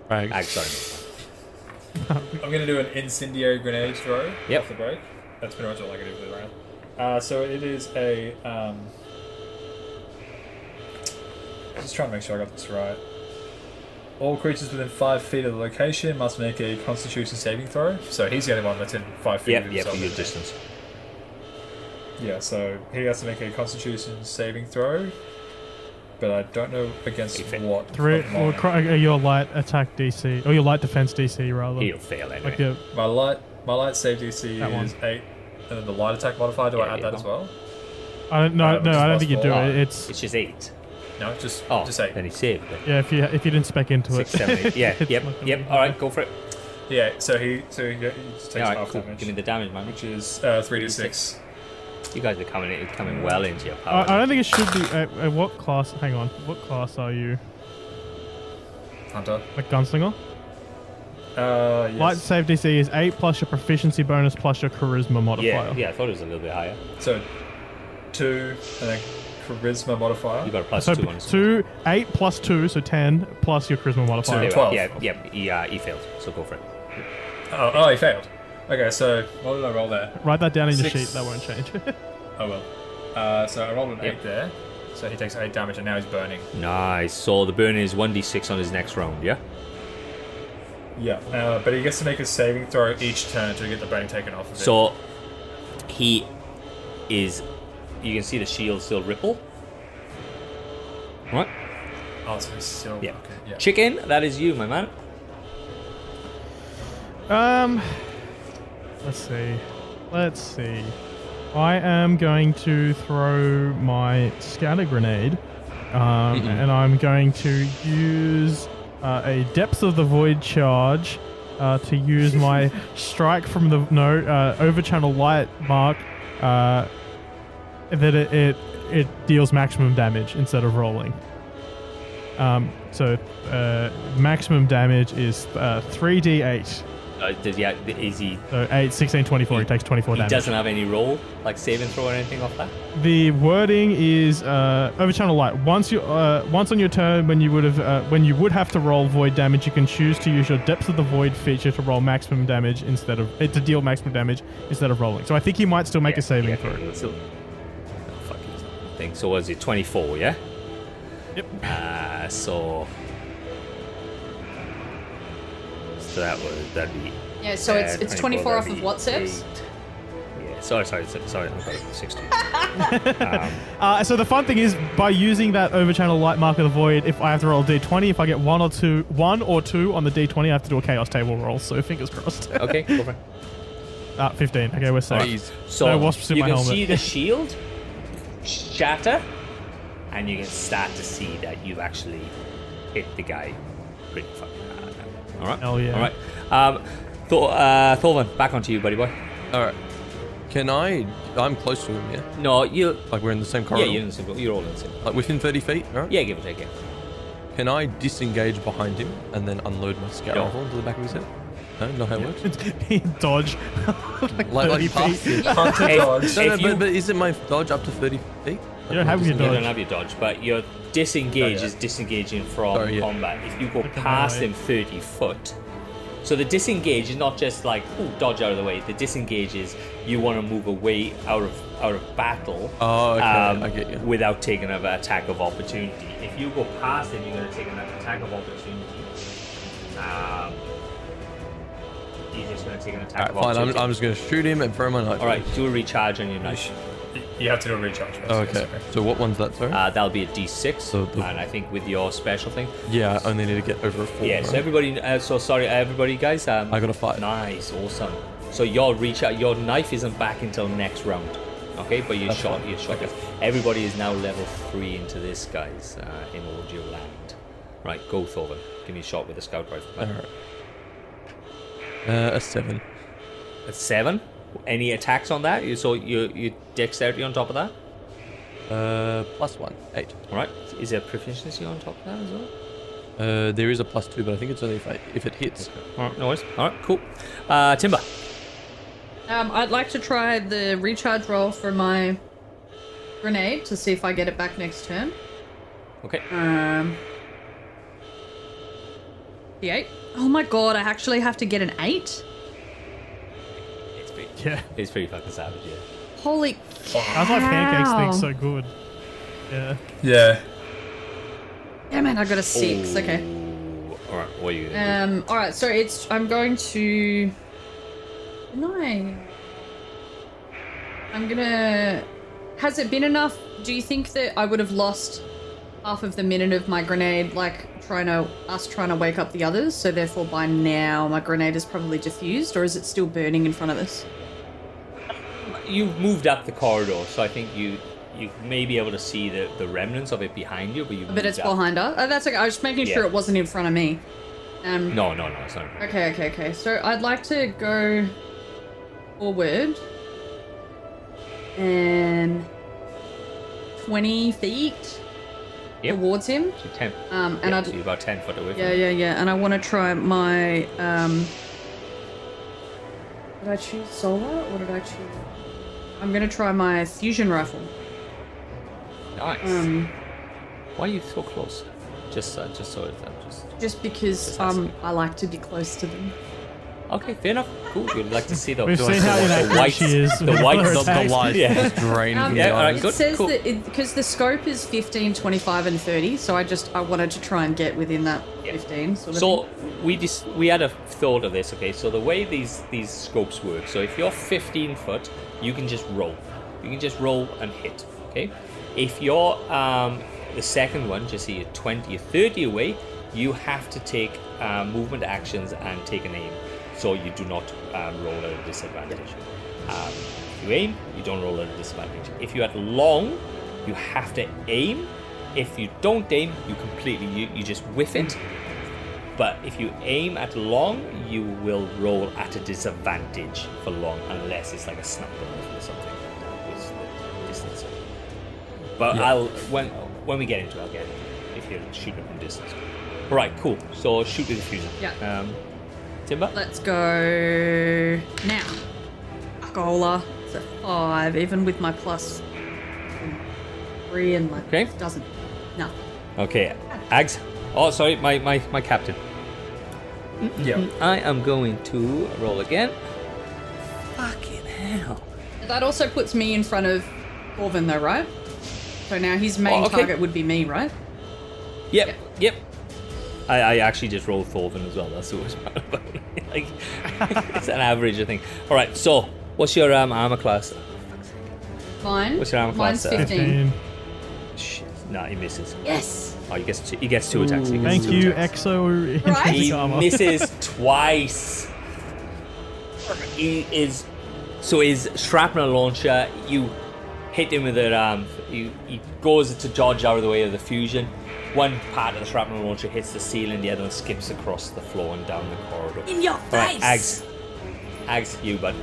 Rags. Ags, sorry. I'm gonna do an incendiary grenade throw Yep. off the break. That's pretty much all I can do for the round. Uh, so it is a. Um, just trying to make sure I got this right. All creatures within five feet of the location must make a Constitution saving throw. So he's the only one that's in five feet. Yep, of yep, your distance. Yeah, so he has to make a Constitution saving throw, but I don't know against He failed. what. Three, of or mine. cri- uh, your light attack DC, or your light defense DC rather. He'll fail anyway. Like your, My light, my light save DC That one. is eight, and then the light attack modifier. Do Yeah, I add yeah. that as well? I don't, no, Uh, no, which is I don't think you do four. it. It's It's just eight. No, just Oh, just eight. then he saved it. yeah. If you if you didn't spec into Six, it, seven, eight. Yeah, yep, yep. All right, go for it. Yeah, so he so he, he just takes Yeah, all right, half cool. damage, Give me the damage, man. which is uh, three to six. You guys are coming in, coming well into your power. I don't think it should be. Uh, uh, what class? Hang on. What class are you? Hunter. Like gunslinger? Uh, yes. Light save DC is eight plus your proficiency bonus plus your charisma modifier. yeah, yeah. I thought it was a little bit higher. So two I then charisma modifier. You got a plus So two on. two, eight plus two, so ten plus your charisma modifier. There Twelve. are. Yeah, yeah. He, uh, he failed. So go for it. Oh, oh, he failed. Okay, so what did I roll there? Write that down in your sheet. That won't change. Oh well. Uh, so I rolled an Yep. eight there. So he takes eight damage and now he's burning. Nice. So the burning is one d six on his next round. Yeah. Yeah. Uh, but he gets to make a saving throw each turn to get the burning taken off of it. So he is. You can see the shield still ripple. What? oh, so he's still Yeah. okay. Yeah. Chicken, that is you, my man. um, let's see. Let's see. I am going to throw my scatter grenade, um, and I'm going to use uh, a depth of the void charge uh, to use my strike from the no uh, over channel light mark. Uh, that it, it it deals maximum damage instead of rolling. Um, so uh, maximum damage is uh, 3d8. Uh, did, yeah, is he? So 8, 16, 24. He- He takes 24 He damage. doesn't have any roll, like save and throw or anything off that. The wording is uh, over channel light. Once you uh, once on your turn, when you would have uh, when you would have to roll void damage, you can choose to use your depth of the void feature to roll maximum damage instead of uh, to deal maximum damage instead of rolling. So I think he might still make a saving yeah, throw. it's still- fuck it. Thing. So was it 24? Yeah. Yep. Uh, so. So that was that'd be. Yeah, so it's uh, it's 24 off of be what saves? Yeah. Sorry, sorry, sorry. sorry I've got it 16. um, Uh, so the fun thing is by using that overchannel light mark of the void, if I have to roll a d20, if I get one or two, one or two on the d20, I have to do a chaos table roll. So fingers crossed. okay, go for it. Ah, 15. Okay, we're safe. Jeez. So No wasps in you my can helmet. see the shield shatter, and you can start to see that you've actually hit the guy pretty fucking hard. All right. Oh yeah. All right. Um, Thor, uh, Thorvin, back onto you, buddy boy. All right. Can I? I'm close to him. Yeah. No, you. Like we're in the same corridor. Yeah, you're in the same. You're all in the same. Like within 30 feet. All right. Yeah, give or take it. Can I disengage behind him and then unload my scout No. rifle into the back of his head? No, not how it works. Dodge. like, Like, 30 like past feet. it. Hunter Hey, dodge. No, no, but, but isn't my dodge up to 30 feet? You don't have your dodge. You dodge. don't have your dodge, but your disengage Oh, yeah. is disengaging from Sorry, yeah. combat. If you go past that. him 30 foot, So the disengage is not just like ooh, dodge out of the way. The disengage is you want to move away out of out of battle. Oh, okay, um, I get you. Without taking an attack of opportunity. If you go past him, you're going to take an attack of opportunity. Um, he's just going to take an attack Alright, fine. I'm, I'm just gonna shoot him and throw my knife. All right, do a recharge on your You, knife. sh- you have to do a recharge first. Oh, yes, okay. So what one's that? Sorry. Uh, that'll be a D6, So the- and I think with your special thing. yeah, I only need to get over a four. Yeah, so everybody. Uh, so sorry, everybody, guys. Um, I got a five. Nice, awesome. So your reach out, your knife isn't back until next round. Okay, but you That's shot, fine. you shot. this. Everybody is now level three into this, guys, uh, in Audio Land. Right, go Thorvin. Give me a shot with a scout rifle. All right. Uh, a seven. A seven. Any attacks on that? You so you you dexterity on top of that. Uh, plus one, eight. All right. Is there proficiency on top of that as well? Uh, there is a plus two, but I think it's only if I, if it hits. All right, no worries. All right, cool. Uh, Timber. Um, I'd like to try the recharge roll for my grenade to see if I get it back next turn. Okay. Um, the eight. Oh my god! I actually have to get an eight. It's pretty. Yeah. It's pretty fucking savage, yeah. Holy That's why pancakes cow. thing's so good. Yeah. Yeah. Yeah, man, I got a six. Okay. All right, what are you gonna Um. All right. So it's. I'm going to. No. I'm gonna. Has it been enough? Do you think that I would have lost half of the minute of my grenade, like trying to us trying to wake up the others? So therefore, by now my grenade is probably diffused, or is it still burning in front of us? You've moved up the corridor, so I think you you may be able to see the, the remnants of it behind you, but you. But it's behind us. Oh, that's okay. I was just making sure Yeah. it wasn't in front of me. Um. No, no, no, it's not. Okay, okay, okay. So I'd like to go forward and 20 feet Yep. towards him. So ten. Um, and yeah, I'd, so about ten foot away yeah, yeah, yeah. And I want to try my, um, did I choose solar or did I choose? I'm going to try my fusion rifle. Nice. Um, Why are you so close? Just, uh, just so it's uh, just. just because Just um. I like to be close to them. Okay, fair enough. Cool. You'd like to see the We've the, seen how the, inaccurate white, she is the with white, her The, the attacks. light Yeah. just drained Um, Yeah, the alright, eyes. It says cool. that because the scope is 15, 25, and 30, so I just I wanted to try and get within that Yeah. 15 sort of So thing. we just we had a thought of this. Okay, so the way these these scopes work. So if you're 15 foot, you can just roll. You can just roll and hit. Okay. If you're um, the second one, just say you're 20 or 30 away, you have to take uh, movement actions and take an aim. So you do not um, roll at a disadvantage. Um, if you aim, you don't roll at a disadvantage. If you're at long, you have to aim. If you don't aim, you completely you, you just whiff it. But if you aim at long, you will roll at a disadvantage for long, unless it's like a sniper rifle or something like that distance. But I'll when when we get into it, I'll get into it if you're shooting from distance. All right, cool. So shoot with the fusion. Yeah. Um, Timber. Let's go now. Gola. It's a five, even with my plus three and my Okay. doesn't. No. Okay, Ags. Oh, sorry, my my my captain. Yeah. I am going to roll again. Fucking hell. That also puts me in front of Corvin, though, right? So now his main Oh, okay. target would be me, right? Yep, Yeah. yep. I, I actually just rolled Thorvin as well. That's the worst part about it. like, it's an average, I think. All right, so what's your um, armor class? Mine. What's your armor Mine's class, uh, 15. 15. Shit, no, he misses. Yes. Oh, he gets two, he gets two attacks. He gets Thank two you, attacks. Exo Right? He intrinsic armor. misses twice. He is so his shrapnel launcher. You hit him with it. Um, he, he goes to dodge out of the way of the fusion. One part of the shrapnel launcher hits the ceiling. The other one skips across the floor and down the corridor. In your All right, face. Ags. Ags, you bud.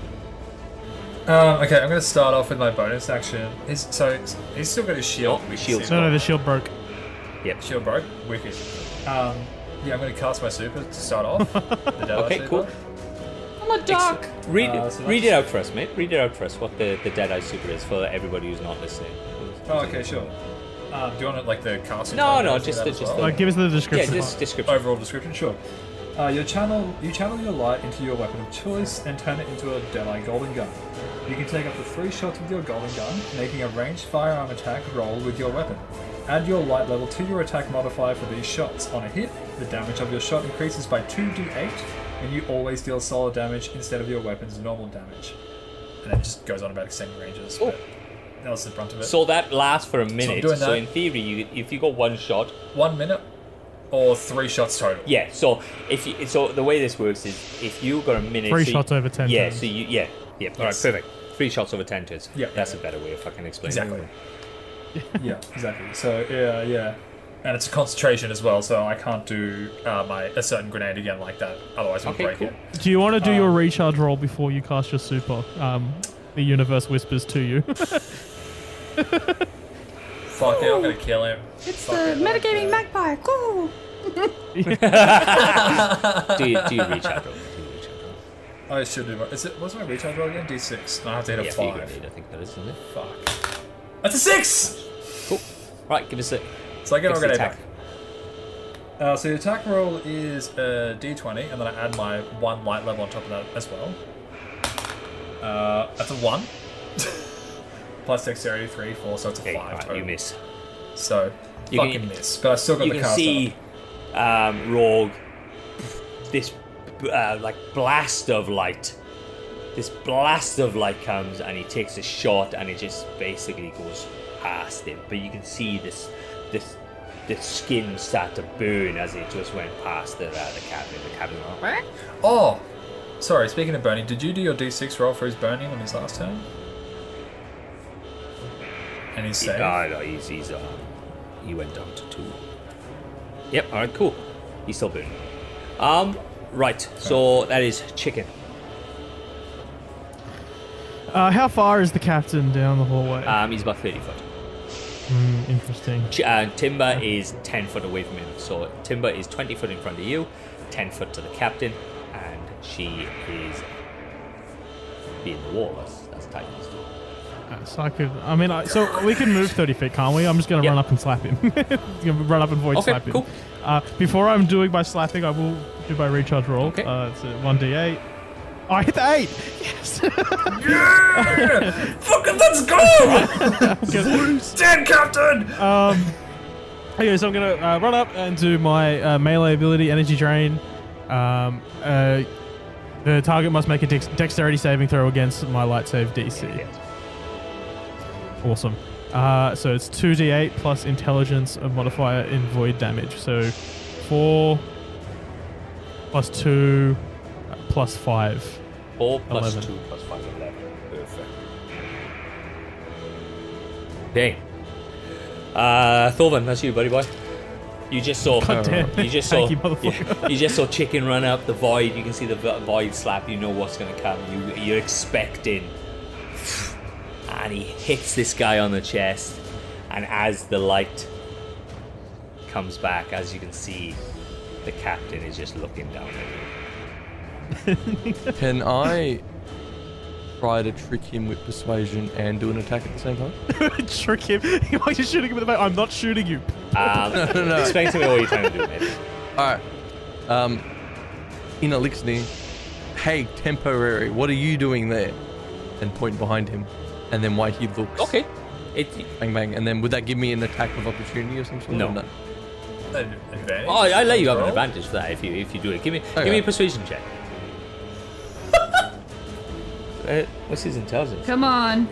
Um, okay, I'm going to start off with my bonus action. He's, so he's still got his shield. Oh, his shield's No, no, the shield broke. Yep. Shield broke. Wicked. Um, yeah, I'm going to cast my super to start off. the Deadeye Okay, super. cool. I'm a duck. Read Uh, so read it out for us, mate. Read it out for us. What the the Deadeye super is for everybody who's not listening. Oh, okay, sure. Um, do you want it like the casting? No, no, just the- just well? the- Like, give us the description. Yeah, just description. overall description, sure. Uh, your channel, you channel your light into your weapon of choice and turn it into a Deadeye Golden Gun. You can take up to three shots with your Golden Gun, making a ranged firearm attack roll with your weapon. Add your light level to your attack modifier for these shots. On a hit, the damage of your shot increases by 2d8, and you always deal solar damage instead of your weapon's normal damage. And it just goes on about extending ranges, but that was the brunt of it. So that lasts for a minute. doing So, in theory, you, if you got one shot, One minute or three shots total. yeah. So if you, so, the way this works is if you got a minute, Three so you- shots over 10 Yeah. turns. So you, yeah, yeah. All right, Yes. perfect. Three shots over ten turns. Yeah, that's yeah, a better way of fucking explaining. Exactly. yeah, exactly. So yeah, yeah, and it's a concentration as well. So I can't do uh, my a certain grenade again like that. Otherwise, we'll Okay, break cool. it. Do you want to do Um, your recharge roll before you cast your super? Um, the universe whispers to you. Fuck it, I'm gonna kill him. It's Fuck the it, like metagaming that. magpie. Cool. do you do you reach out? Do you reach out? I should do. My, is it? What's my recharge roll again? D6. And I have to hit a Yeah, for five. grenade, I think that is, isn't it? Fuck. That's a six. Cool. Right, give us a. So I get What's my the attack? back. Uh, so the attack roll is a d20, and then I add my one light level on top of that as well. Uh, that's a one. Plus dexterity three, four, so it's a Okay, five. alright, total. you miss. So You fucking can- miss, but I still got you the can cast see um, Rorg, this uh, like blast of light. This blast of light comes and he takes a shot and it just basically goes past him. But you can see this, this, the skin start to burn as it just went past the, uh, the cabin. The cabin. went, Oh, sorry. Speaking of burning, did you do your d6 roll for his burning on his last turn? And he's saved. Ah, no, he's, he's uh, he went down to two. Yep. All right. Cool. He's still burning. Um. Right. So that is chicken. uh, how far is the captain down the hallway? Um. He's about thirty foot. Hmm, interesting. Ch- Uh, Timber is 10 foot away from him. So Timber is 20 foot in front of you, 10 foot to the captain, and she is being the wall. So I could. I mean, I, so we can move thirty feet, can't we? I'm just gonna Yep. run up and slap him. Gonna run up and void Okay, slap him. cool. Uh, before I'm doing my slapping, I will do my recharge roll. Okay. Uh, it's a one d8. Oh, I hit the eight. Yes. Yeah! Fucking let's go! Stand, Captain! um. Okay, so I'm gonna uh, run up and do my uh, melee ability, energy drain. Um. Uh. The target must make a dex- dexterity saving throw against my light save DC. Awesome. Uh, so it's 2d8 plus intelligence a modifier in void damage. So 4 plus 2 uh, plus 5. 4 plus 11. 2 plus 5 11. Perfect. Okay. Uh, Thorvin, that's you, buddy boy. You just saw. God damn. You just saw. You, yeah, you just saw chicken run up the void. You can see the void slap. You know what's going to come. You you're expecting, and he hits this guy on the chest. And as the light comes back, as you can see, the captain is just looking down at you. Can I try to trick him with persuasion and do an attack at the same time? Trick him. Why are you shooting him in the back? I'm not shooting you. Um, no, no. Explain to me what you're trying to do, mate. All right. Um, in Elixir, hey, temporary, what are you doing there? And point behind him, and then why he looks. Okay. It, Bang bang, and then would that give me an attack of opportunity or something? No. Or An advantage? oh, I let you have an advantage for that if you if you do it. Give me give me a persuasion check. uh, what's his intelligence? Come on.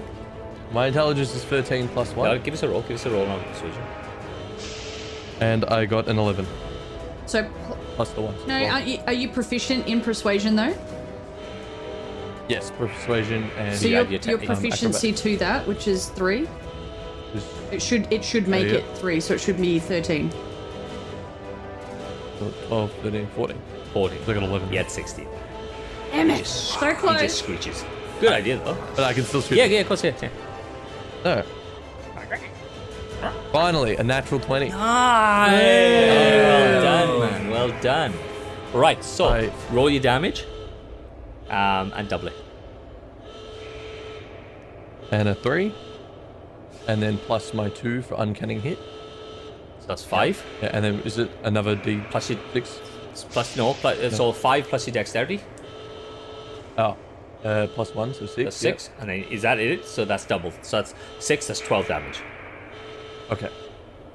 My intelligence is 13 plus No, 1, give us a roll. Give us a roll on persuasion. and I got an 11 So, pl- plus the 1. no, are you, are you proficient in persuasion though? Yes, persuasion and. So Yeah, your, your te- your proficiency to that, which is three, it should it should make yeah. it three, so it should be thirteen. 12, 13, 14. 14. So I got 11. You had 16. Damn He it! just, So he just screeches. Good idea, though. But I can still shoot. Yeah, yeah, of course, yeah. yeah. No. Finally, a natural 20. Ah, well done, man. Well done. Right, so I- roll your damage um, and double it. And a 3. And then plus my 2 for uncanny hit. So that's five. Yeah, and then is it another D Plus your six? It's plus no, plus, it's all five plus your dexterity. Oh, uh, plus one, so six. That's yeah. six, and then is that it? So that's double. So that's six. That's twelve damage. Okay.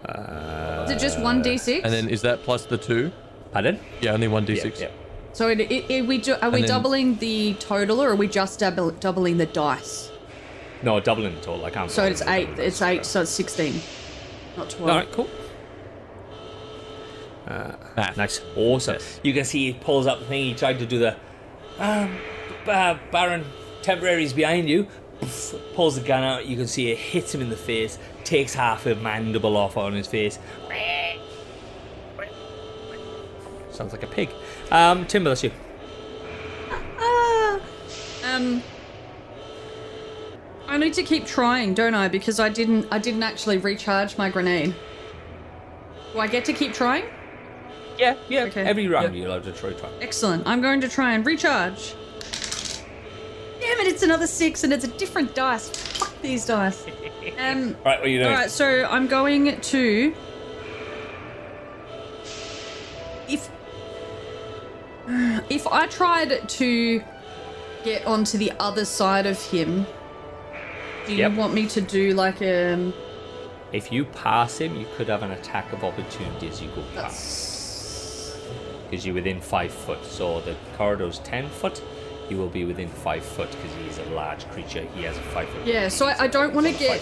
Is it just one d6? And then is that plus the two? Pardon? Yeah, only one d6. yeah. So it, it, it, we do, are we then- doubling the total or are we just double, doubling the dice? No, doubling the total. I can't. So it's eight. the It's eight. So it's sixteen, not twelve. All right, cool. Math. Nice, awesome. Yes. You can see he pulls up the thing. He tried to do the um, uh, Baron temporaries behind you. Pff, Pulls the gun out. You can see it hits him in the face. Takes half a mandible off on his face. Sounds like a pig. Um, Timber, that's you. Ah, um, I need to keep trying, don't I? Because I didn't. I didn't actually recharge my grenade. Do I get to keep trying? Yeah, yeah. Okay. Every round you're allowed to try. try. Excellent. I'm going to try and recharge. Damn it! It's another six, and it's a different dice. Fuck these dice. Um. All right, what are you doing? All right, so I'm going to. If I tried to get onto the other side of him, do you Yep. want me to do like um? If you pass him, you could have an attack of opportunity as you go past. Because you're within five foot. So the corridor's ten foot. You will be within five foot because he's a large creature. He has a five foot. yeah. So I, I don't want to a get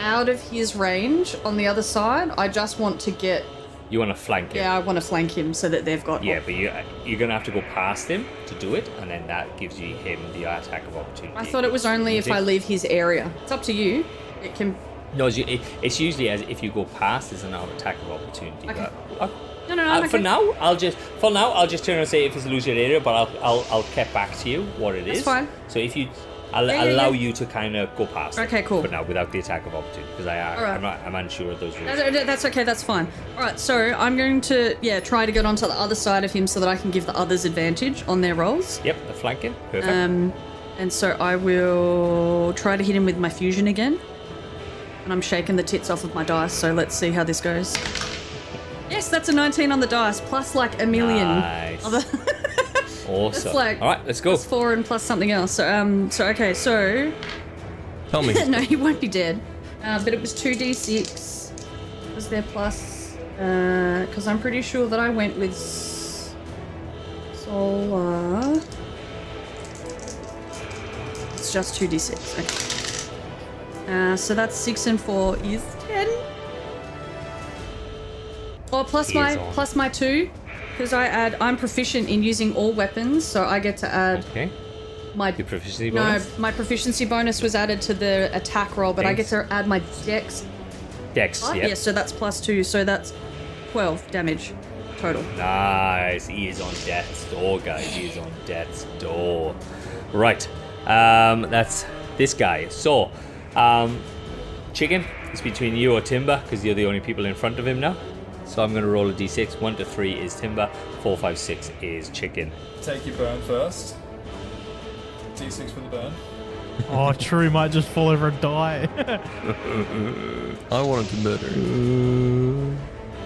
out of his range on the other side. I just want to get. You want to flank him. Yeah, I want to flank him so that they've got. Yeah, but you, you're gonna have to go past him to do it, and then that gives you him the attack of opportunity. I thought it was only if I leave his area. It's up to you. It can. No, it's, it's usually as if you go past, there's another attack of opportunity. Okay. But, uh, No, no, no. uh, I'm For okay. now, I'll just for now I'll just turn and say if it's illusion area, but I'll I'll I'll get back to you what it is. That's fine. So if you, I'll Yeah, yeah, allow yeah. you to kind of go past. it Okay, cool. But now, without the attack of opportunity, because I All right. I'm not I'm unsure of those rules. No, no, That's okay. That's fine. All right. So I'm going to yeah try to get onto the other side of him so that I can give the others advantage on their rolls. Yep, the flanking. Perfect. Um, and so I will try to hit him with my fusion again. And I'm shaking the tits off of my dice. So let's see how this goes. Yes, that's a 19 on the dice plus like a million. Nice. Awesome. like- All right, let's go. four and plus something else. So um, so okay, so Tell me. no, he won't be dead. Uh, but it was 2d6. Was there plus? Because I'm pretty sure that I went with solar. It's just 2d6. Okay. Uh, so that's 6 and 4 is 10. Or plus my on. plus my 2. Because I add, I'm proficient in using all weapons, so I get to add Okay. my Your proficiency no, bonus. my proficiency bonus was added to the attack roll, but I get to add my dex. Dex. Oh, Yep. Yeah, so that's plus two, so that's 12 damage total. Nice. He is on death's door, guys. He is on death's door. Right. Um, that's this guy. So, um, chicken. It's between you or Timber because you're the only people in front of him now. So I'm going to roll a d6. One to three is Timber. Four, five, six is chicken. Take your burn first. D6 for the burn. Oh, True might just fall over and die. I wanted to murder him.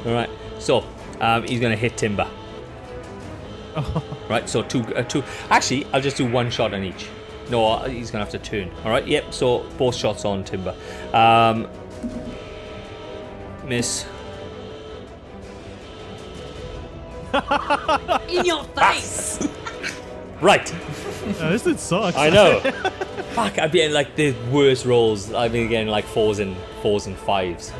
All right. So um, he's going to hit Timber. Right. So two, uh, two. Actually, I'll just do one shot on each. No, uh, he's going to have to turn. All right. Yep. So both shots on Timber. Um, miss. In your face! Right. No, this did suck. I know. Fuck. I've been like the worst rolls. I've been getting like fours and fours and fives.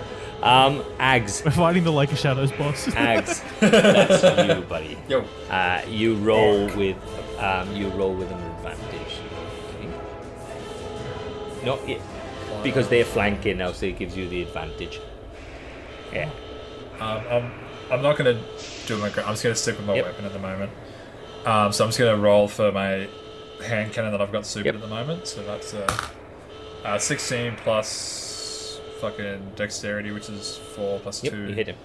Um, Ags. We're fighting the Lake of Shadows boss. Ags. That's you, buddy. Yo. Uh, you roll with um, you roll with an advantage. Okay. No, yeah, because they're flanking now, so it gives you the advantage. Yeah. Um, I'm, I'm not going to do my. I'm just going to stick with my Yep. weapon at the moment. Um, so I'm just going to roll for my hand cannon that I've got super Yep. at the moment. So that's uh, uh, 16 plus fucking dexterity, which is 4 plus Yep. 2. You hit him.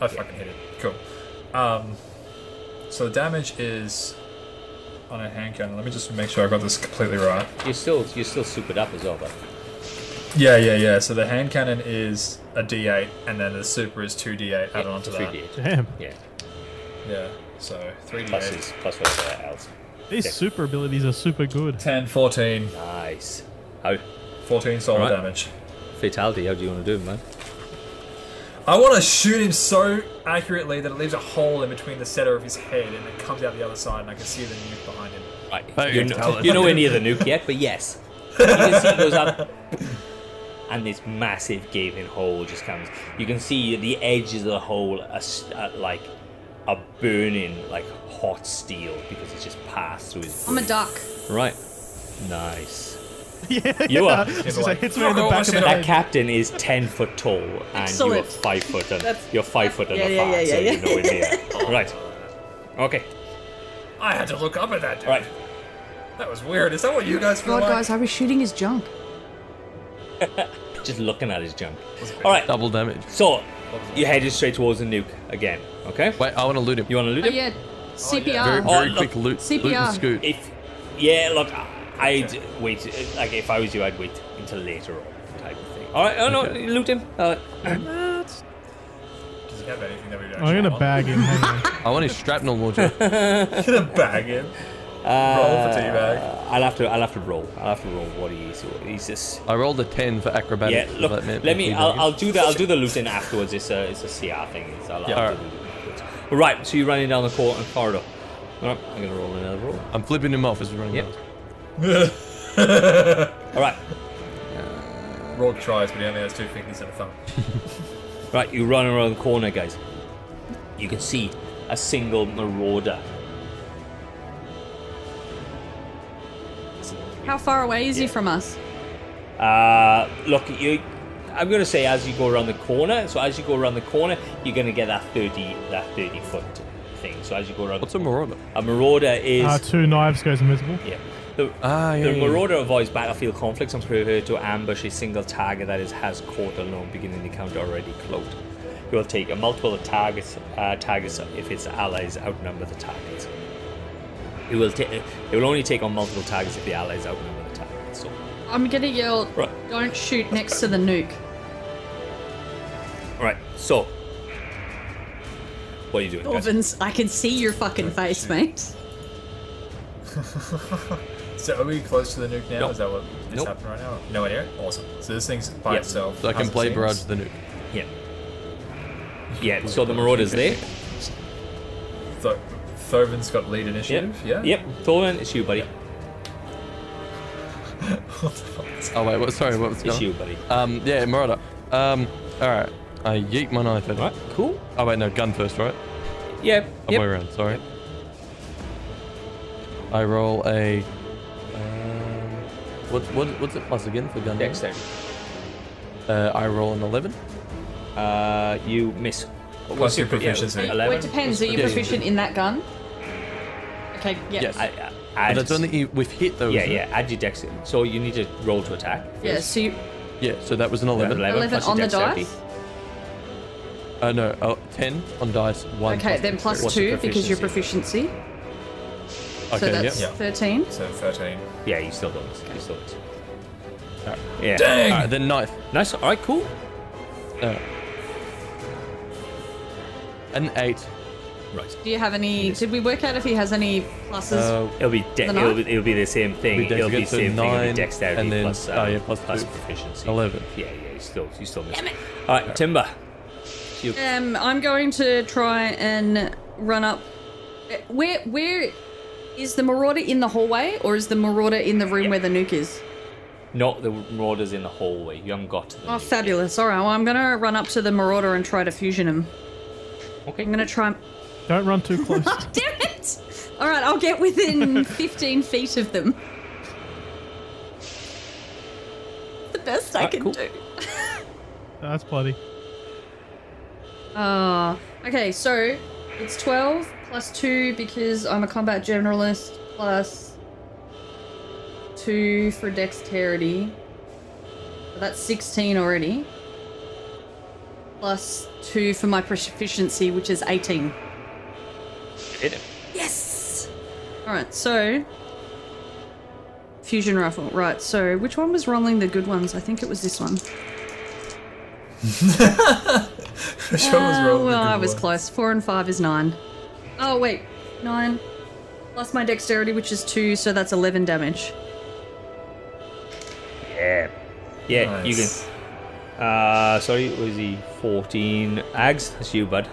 I fucking hit it. Cool. Um, so the damage is on a hand cannon. Let me just make sure I got this completely right. You're still you're still supered up as well, but Yeah, yeah, yeah. So the hand cannon is a D8, and then the super is 2D8 added onto three that. d8. Damn. Yeah. Yeah. So three Plus d8. his plus whatever else. These Yeah. super abilities are super good. 10, 14. Nice. How 14 solid Alright. damage. fatality? How do you want to do it, man? I want to shoot him so accurately that it leaves a hole in between the center of his head and it comes out the other side and I can see the nuke behind him. Right. You're, tell no, you're nowhere near the nuke yet, but yes. You can see it goes up, and this massive gaping hole just comes. You can see the edges of the hole are s- uh, like a burning, like hot steel because it's just passed through his. I'm a duck. Right. Nice. yeah, You yeah. are. It's like, like, hits me in the back of the shit That captain is ten foot tall, and you are five foot. And you're five foot and yeah, a yeah, far, yeah, so yeah, you're nowhere near. Right. Okay. I had to look up at that dude. Right. That was weird. Is that what you guys feel God, like? guys, I was shooting his junk. Just looking at his junk. All right. Double damage. So you headed straight towards the nuke again. Okay. Wait, I want to loot him. You want to loot Oh him? yeah, CPR. Very, Oh, very look. quick loot. Loot CPR. and scoot. If yeah, look, I'd wait. Like if I was you, I'd wait until later on, type of thing. All right. Oh no, Okay. loot him. Uh, Does he have anything that we don't I'm gonna bag him. I want his shrapnel launcher. gonna bag him. Roll for teabag. uh, I'll have to. I'll have to roll. I'll have to roll what he is. He's just. I rolled a 10 for Yeah. acrobatics. so Look. that meant Let me. I'll. I'll do the. I'll do the looting afterwards. It's a. It's a CR thing. It's, I'll, Yeah. I'll Alright. do the. Right. So you're running down the cor- corridor. All right. I'm gonna roll another roll. I'm flipping him off as we're running Yep. past. All right. Rorg tries, but he only has two fingers and a thumb. Right, you run around the corner, guys. You can see a single marauder. How far away is he from us? Uh, look, you. I'm gonna say as you go around the corner. So as you go around the corner, you're gonna get that 30, that 30 foot thing. So as you go around, What's a marauder? a marauder is Uh, two knives goes invisible. yeah. The, Ah, yeah, the yeah, yeah. marauder avoids battlefield conflicts and prepared to ambush a single target that is has caught alone, beginning the count already cloaked. He will take a multiple targets uh, targets if its allies outnumber the targets. It will take. It will only take on multiple targets if the allies outnumber the targets. So, I'm gonna yell, Right. don't shoot next to the nuke. all right. So, what are you doing? guys? Orvins, I can see your fucking face, mate. So are we close to the nuke now? Nope. Is that what is Nope. happening right now? Nowhere near? Awesome. So this thing's by Yep. itself. So I can play barrage the nuke. Yeah. Yeah. So the marauder's there. Th- Thorvin's got lead Yep. initiative, yeah? Yep. Thorvin, it's you, buddy. what the fuck? Oh, wait, what? Sorry, what was It's you, buddy. Um, yeah, marauder. Um, alright. I yeet my knife at All it. right. Cool. Oh, wait, no, gun first, right? Yep. Other Yep. way around, sorry. I roll a. Um, what, what, what's it plus again for gun? damage? Dexterity. Uh, I roll an 11. Uh, you miss. Plus What's your yeah, proficiency. Well, it depends. Are you Yeah, yeah, proficient in that gun? Okay, yeah. Yes. I, I, But add, that's only with hit, though. yeah, isn't yeah. it? Add your dex. So you need to roll to attack. Yeah, so you, Yeah, so that was an 11. 11 plus your on the dexterity. dice? Uh, no, oh, 10 on dice, 1 Okay, then plus What's your 2 because your proficiency? proficiency. Okay, so that's yeah. 13. So 13. Yeah, you still don't miss. You still miss. Alright. Yeah. Dang! Alright, then knife. Nice. All right. Cool. Uh, an 8. Right. Do you have any? Did we work out if he has any pluses? Uh, It'll be de- it'll, be, it'll be the same thing. Be it'll be the get to same thing. It'll be dexterity and then- plus, oh, um, yeah, plus plus two. proficiency. 11. Yeah, yeah. You still you still miss. Damn it. All right, Timber. You, Um, I'm going to try and run up. uh, Where where is the marauder in the hallway, or is the marauder in the room Yeah. where the nuke is? not the marauders in the hallway. You haven't got to them. Oh, fabulous! All right, well, I'm gonna run up to the marauder and try to fusion him. Okay. I'm gonna try. Don't run too close. oh, Damn it! All right, I'll get within 15 feet of them. The best I Alright, can cool. do. That's bloody. Uh, okay, so it's 12 plus 2 because I'm a combat generalist, plus 2 for dexterity. So that's 16 already. Plus 2 for my proficiency, which is 18. Hit him. Yes! Alright, so. Fusion rifle. Right, so which one was rolling the good ones? I think it was this one. Which one was Uh, rolling the well, good I was one? close. 4 and 5 is 9. Oh wait, nine plus my dexterity, which is two, so that's eleven damage. Yeah. Yeah, you can. Uh, sorry, was he 14? Ags, that's you, bud.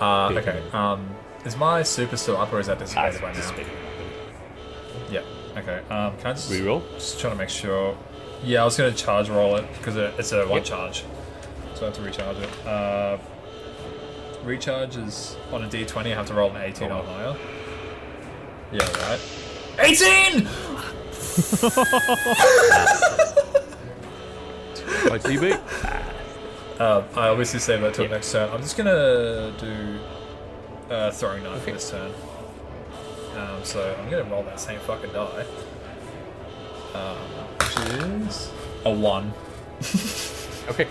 Uh, okay. Um, is my super still up or is that dissipated by now? Yeah. Okay. Um, can I just Reroll? Just trying to make sure. Yeah, I was gonna charge roll it because it's a one Yep. charge, so I have to recharge it. Uh, recharge is on a D20. I have to roll an 18 or higher. Yeah, right. 18. By TB. Uh, I obviously save that till Yep. next turn. I'm just gonna do uh, throwing knife for this turn. Um, so I'm gonna roll that same fucking die, um, which is a one Okay.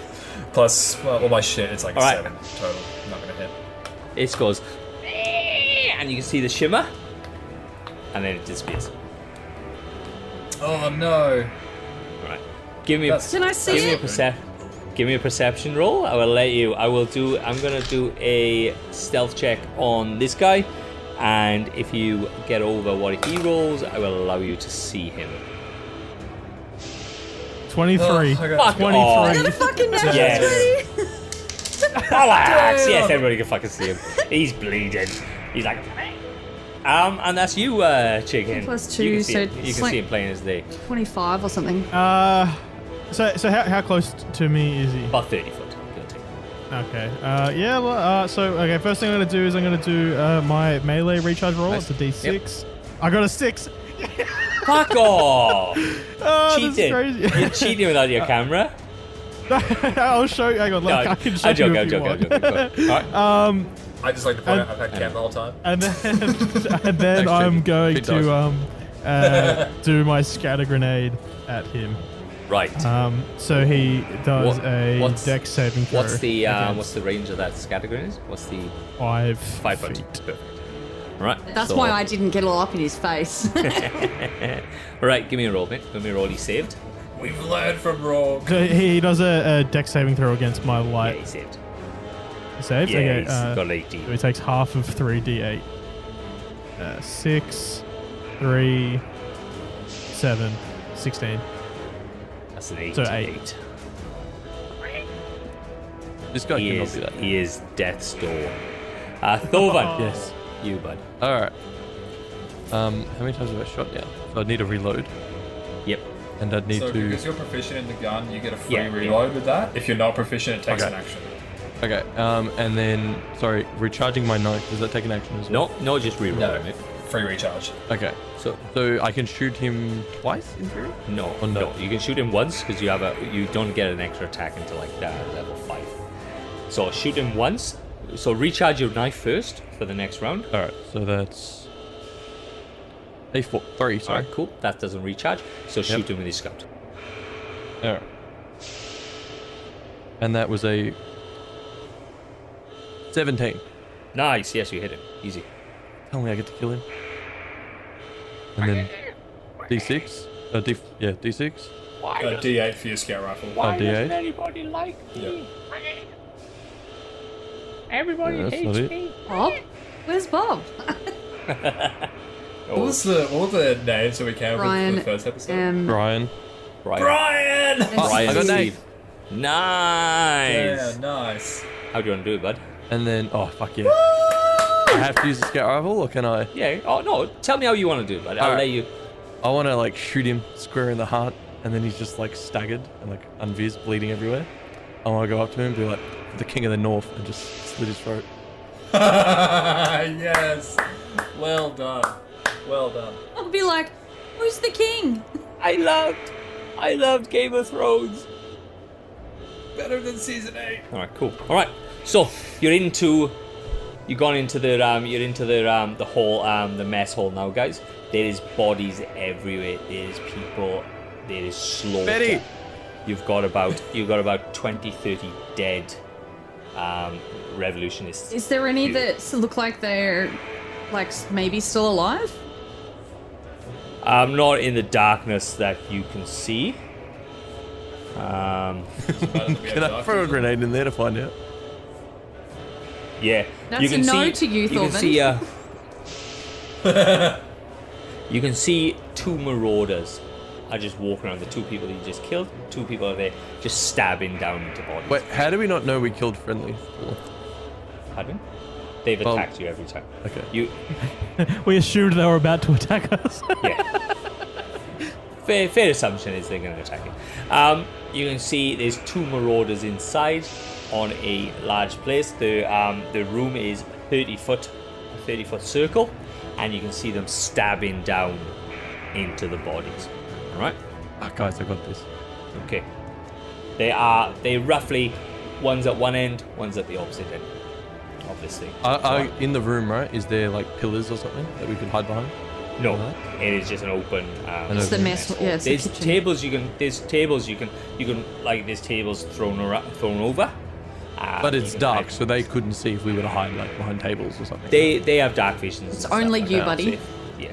plus well, all my shit. It's like a All right. seven total. I'm not gonna hit. It scores, and you can see the shimmer, and then it disappears. Oh no! Right. Give me, That's- Can I see give me a it? percep, give me a perception roll. I will let you. I will do. I'm gonna do a stealth check on this guy, and if you get over what he rolls, I will allow you to see him. 23. Oh, I got- Fuck off. 23. Got a fucking natural Yes. 20. Relax. Yes, everybody can fucking see him. He's bleeding. He's like, um, and that's you, uh, chicken. Plus You two, can see so him. You it's can like- see him plain as day. 25 or something. Uh, so so how, how close to me is he? About thirty foot. He'll take. Okay. Uh, yeah. Well, uh, so okay. First thing I'm gonna do is I'm gonna do uh, my melee recharge roll. Nice. It's a D6. I got a six. Fuck off! Oh, Cheating. That's You're cheating without your camera. I'll show you. Hang on. Look, No, I can show I'm joking. you I'm if you joking. I'm want. joking. Go on. Alright. um, I just like to point And- out I've had cam the whole time. and then and then I'm going to um, uh, do my scatter grenade at him. Right. Um, so he does What- a what's- dex saving throw. what's the against what's the range of that scatter grenade? What's the five five foot? feet. Perfect. All right. That's so- why I didn't get all up in his face. All right. Give me a roll, mate. Give me a roll. He saved. We've learned from Rogue. So he does a, a dex saving throw against my light. Yeah, light he saved. saves. Yeah, okay, he's uh, got 18. so he takes half of three d8. Uh, six, three, seven, sixteen. That's an eight. so eight. This guy He cannot is, be that. he is death's door. Uh, Thorvin. Yes. You, bud. All right. Um, how many times have I shot now? So I'd need to reload, Yep. and I'd need So to. because you're proficient in the gun, you get a free Yeah, yeah. reload with that. If you're not proficient, it takes Okay. an action. Okay. Um, and then sorry, recharging my knife. Does that take an action as well? No, no, just reroll No, it, free recharge. Okay. So So I can shoot him twice in theory. no, Oh, no. no, you can shoot him once because you have a you don't get an extra attack until like uh, level five. So shoot him once. So recharge your knife first for the next round. All right. So that's a four, three. Sorry. right, cool. That doesn't recharge. So shoot him with his scout. All right. And that was a seventeen. Nice. Yes, you hit him. Easy. Tell me I get to kill him. And then D6. Uh, D. Yeah, D6. Uh, D8 for your scout rifle. Uh, D8. anybody like me? Everybody Yeah, that's not it. Bob? Where's Bob? What was the what the names that we came up with for the first episode? Um, Brian. Brian. Brian. Brian I got Steve. Nice. Yeah, nice. How do you want to do it, bud? And then oh fuck yeah. I have to use the scout rifle, or can I? Yeah. Oh no. Tell me how you want to do it, bud. I'll Alright. let you. I want to like shoot him square in the heart, and then he's just like staggered and like unvis, bleeding everywhere. I want to go up to him and be like the king of the north and just slit his throat. yes. Well done. Well done. I'll be like, who's the king? I loved. I loved Game of Thrones. Better than season eight. All right, cool. All right, so you're into, you've gone into the um, you're into the um, the hall, um, the mess hall now, guys. There is bodies everywhere. There is people. There is slaughter. Betty! You've got about you've got about 20, 30 dead um, revolutionists. Is there any You- that look like they're like maybe still alive? Um, not in the darkness that you can see. Um, Can I throw a grenade in there to find out? Yeah, That's a no to you, You can Thorvald. see. Uh, you can see two marauders. Are just walking around. The two people you just killed. Two people are there, just stabbing down into bodies. Wait, how do we not know we killed friendly? Pardon? They've Well- attacked you every time. Okay. You, We assumed they were about to attack us. yeah. fair, fair assumption is they're going to attack you. Um, you can see there's two marauders inside on a large place. The um, the room is 30 foot, 30 foot circle, and you can see them stabbing down into the bodies. All right. Ah, guys, I got this. Okay. They are they roughly one's at one end, one's at the opposite end Obviously. this. Are, are in the room, right? Is there like pillars or something that we could hide behind? No, Alright. it is just an open. Um, It's the open mess. Yeah, it's the there's kitchen. tables you can. There's tables you can. You can like there's tables thrown around, thrown over. But it's dark, so they couldn't see if we were to hide like behind tables or something. They they have dark visions. It's only you, that, buddy. Yeah.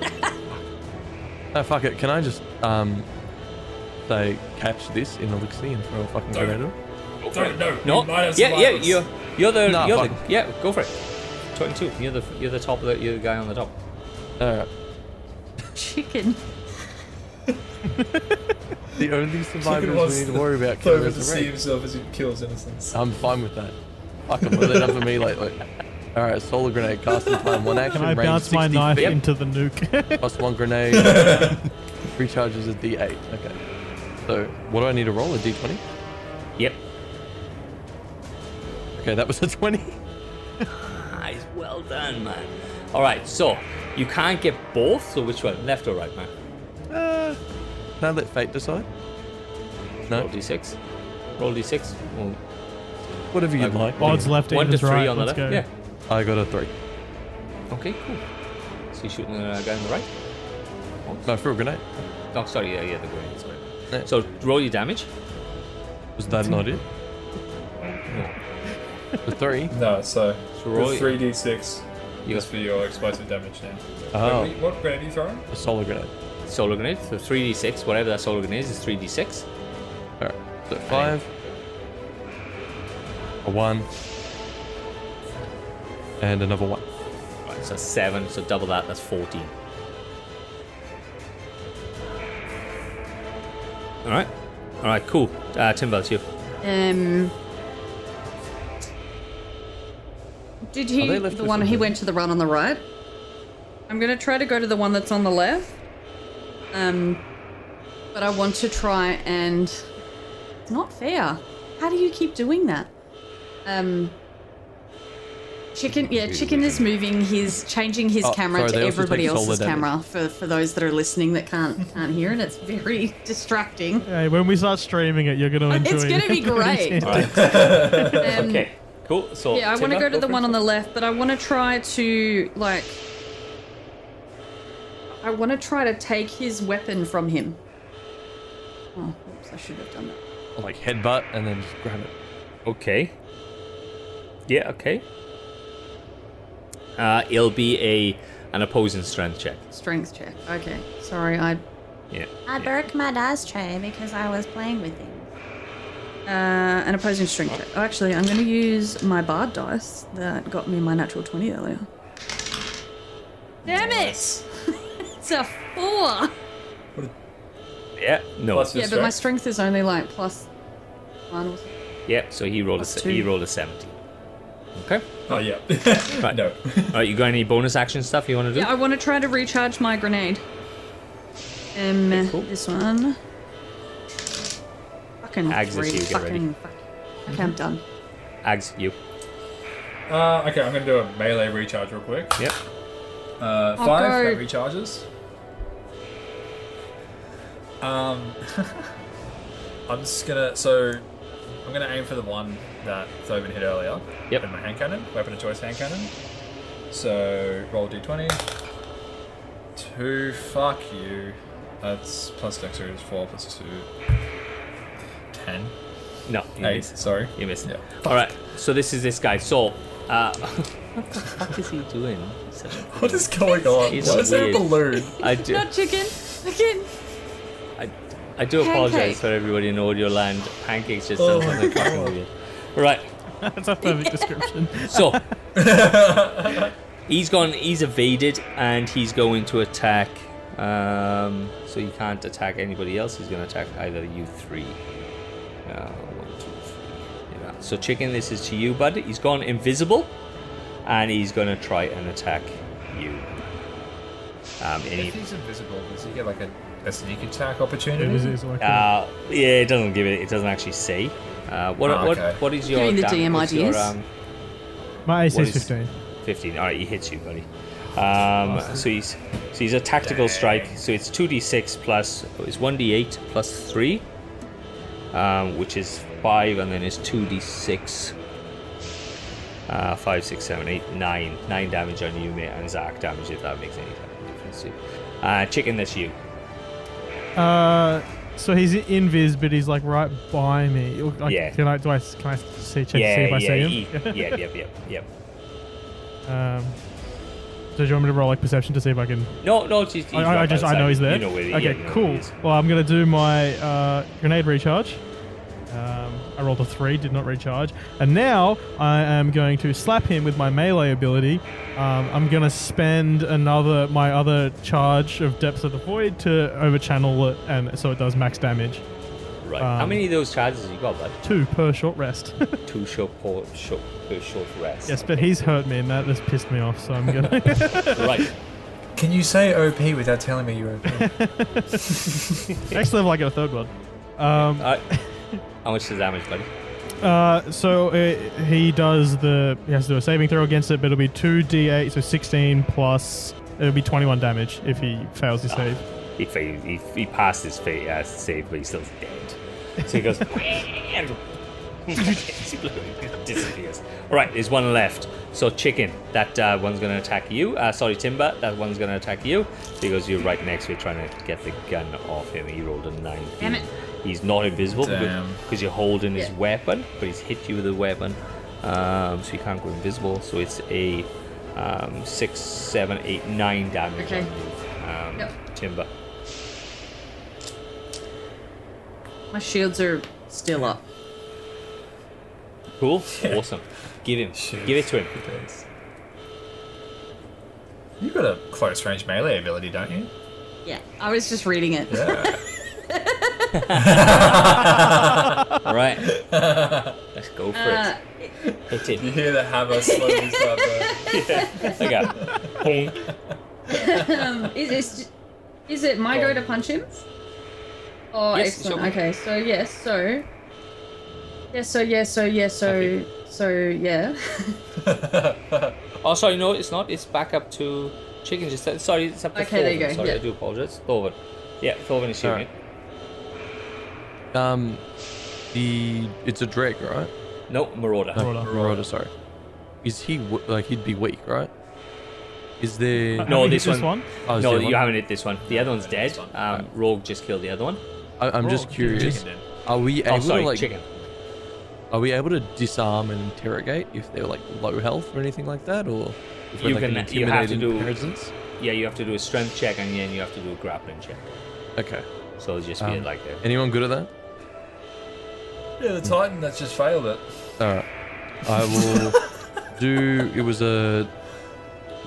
Oh, fuck it. Can I just um say catch this in Elixir and throw a fucking Don't. grenade? at it? Don't, no, No. you Yeah, yeah. You're you're the Nah, you're the, yeah. Go for it. Twenty-two. You're the you're the top of the you're the guy on the top. Alright. Chicken. The only survivors wants we need to to worry about Clover killing to is see the himself as he kills innocents. I'm fine with that. Fuck them. They're done for me lately. Alright, solar grenade, casting time, one action, Can I range bounce my knife feet, into the nuke? plus one grenade, recharges a d8. Okay. So, what do I need to roll? A d20? Yep. Okay, that was a 20. Ah, nice. Well done, man. All right. So you can't get both. So which one? Left or right, man? Can I let fate decide? Roll No? d6. Roll d6. Well, Whatever you'd like. Odds left, one to evens three right. on the Let's left. go. Yeah. I got a 3. Okay, cool. So you're shooting the guy on the right? No, for a grenade. Oh, sorry, yeah, yeah, the grenade, sorry. Yeah. So roll your damage. Was that not it? No. The 3? No, so So roll the 3d6 You is got for your explosive damage now. Oh, Wait, what grenade are you throwing? a solar grenade. Solar grenade. So 3d6, whatever that solar grenade is, is 3d6. Alright, so 5. A 1. And another 1. Right, so 7, so double that, that's 14. Alright. Alright, cool. Uh, Timbo, it's you. Um. Did he the one he something? went to the run on the right? I'm gonna try to go to the one that's on the left. Um, but I want to try and it's not fair. How do you keep doing that? Um, chicken, yeah, chicken is moving. He's changing his Oh, camera sorry, to everybody take solar else's damage. camera for for those that are listening that can't can't hear, and it's very distracting. Hey, when we start streaming it, you're gonna enjoy It's it. gonna be great. Um, Okay, cool. So Yeah, I want to go to the one on the left, but I want to try to like. I want to try to take his weapon from him. Oh, oops! I should have done that. Like headbutt and then just grab it. Okay. Yeah, okay. Uh, it'll be a an opposing strength check. Strength check. Okay, sorry, I. Yeah. I broke my dice tray because I was playing with him. Uh, an opposing strength check. Oh, actually, I'm going to use my bard dice that got me my natural twenty earlier. Damn it! It's a four. Yeah. No. Plus your Yeah, but my strength. strength is only like plus one. Yep. Yeah. So he rolled a Plus se- two. he rolled a seventy. Okay. Oh, yeah. Right. no. All right. You got any bonus action stuff you want to do? Yeah, I want to try to recharge my grenade. Um, cool. this one. Fucking Ags is three. you, get fucking. ready. Fuck. Okay, I'm done. Ags, you. Uh, okay, I'm going to do a melee recharge real quick. Yep. Uh, I'll five, go- that recharges. Um, I'm just gonna, so, I'm gonna aim for the one that Thorvin hit earlier. Yep. In my hand cannon, weapon of choice hand cannon. So, roll d20. Two, fuck you. That's plus dexterity is four, plus two. Ten. No. You Eight, missed. sorry. You missed. Yeah. All right. So this is this guy. So, uh, what the fuck is he doing? He's such a- What is going on? It's Why is there a weird. balloon? I do. Not chicken. Again. I, I do apologize for everybody in audio land. Pancakes just Oh sounds my something fucking weird. Right. That's a perfect description. So he's gone. He's evaded, and he's going to attack. Um, so he can't attack anybody else. He's going to attack either you three. Uh, one, two, three. Yeah. So chicken, this is to you, bud. He's gone invisible, and he's going to try and attack you. Um, If he's invisible, does he get like a, a sneak attack opportunity? was, like uh, yeah, it doesn't give it. It doesn't actually see. Uh, what, Ah, what, what is your Giving the dam- DM what's your, ideas. um, my AC is is- 15. 15. All right, he hits you, buddy. Um, so he's so he's a tactical strike. So it's 2d6 plus it's 1d8 plus 3, um, which is 5, and then it's 2d6. Uh, 5, 6, 7, 8, 9. 9 damage on you, mate, and Zach damage if that makes any difference to you. Uh, chicken, that's you. Uh, so he's invis, but he's like right by me. Like, Yeah. Can I do I can I see check to see yeah, if I yeah, see he- him? yeah, yep, yep, yep. um. So do you want me to roll like perception to see if I can? No, no, he's, he's I, I- just I know he's there. You know where he, okay, yeah, you know cool. Well, I'm gonna do my uh, grenade recharge. Um, I rolled a three, did not recharge, and now I am going to slap him with my melee ability. Um, I'm gonna spend another my other charge of Depths of the Void to overchannel it, and so it does max damage. Right. How um, many of those charges have you got, bud? Two per short rest. Two short, short, short, per short rest. yes, but he's hurt me, and that has pissed me off. So I'm gonna. Right. Can you say OP without telling me you're OP? Next level, I get a third one. Um, Uh, how much is damage, buddy? Uh, so uh, he does the he has to do a saving throw against it, but it'll be two d8, so 16 plus it'll be 21 damage if he fails his save. He failed. He, he passed his fa- uh, save, but he's still dead. So he goes and disappears. All right, there's one left. So chicken, that uh, one's gonna attack you. Uh, sorry, Timber, that one's gonna attack you because you're right next to it, trying to get the gun off him. He rolled a nine. Damn it. He's not invisible Damn. because you're holding his Yeah. weapon, but he's hit you with a weapon, um, so you can't go invisible. So it's a um, six, seven, eight, nine damage Okay. on you, um, Yep. Timber. My shields are still up. Cool. Awesome. Give him. Give it to him. You've got a close range melee ability, don't you? Yeah, I was just reading it. Yeah. All right. Let's go for Uh, it. Hit it. you hear the hammer slowly start burning. Okay. Boom. um, is, is, is it my go to punch him? Oh, Yes, excellent. sure. Okay, so yes, so. Yes, so yes, so yes, so so yeah. Oh, sorry. No, it's not. It's back up to chicken. Just sorry. It's up to Okay, there you go, Sorry, yeah. I do apologize. Thorvin. Yeah, Thorvin is shooting. Alright. Um, the it's a dreg, right? No, Marauder. No, Marauder. Marauder, sorry. Is he like he'd be weak, right? Is there? Uh, No, this hit one- Oh, is No, you one? haven't hit this one. The other one's dead. Um, Rogue just killed the other one. I, I'm just Oh, curious. Are we able Oh, sorry, to like? chicken. Are we able to disarm and interrogate if they're like low health or anything like that, or if we're You like can- you have to do- presence? Yeah, you have to do a strength check and then you have to do a grappling check. Okay. So it'll just be Um, like a. Anyone good at that? Yeah, the Titan that's just failed it. All right. I will do. It was a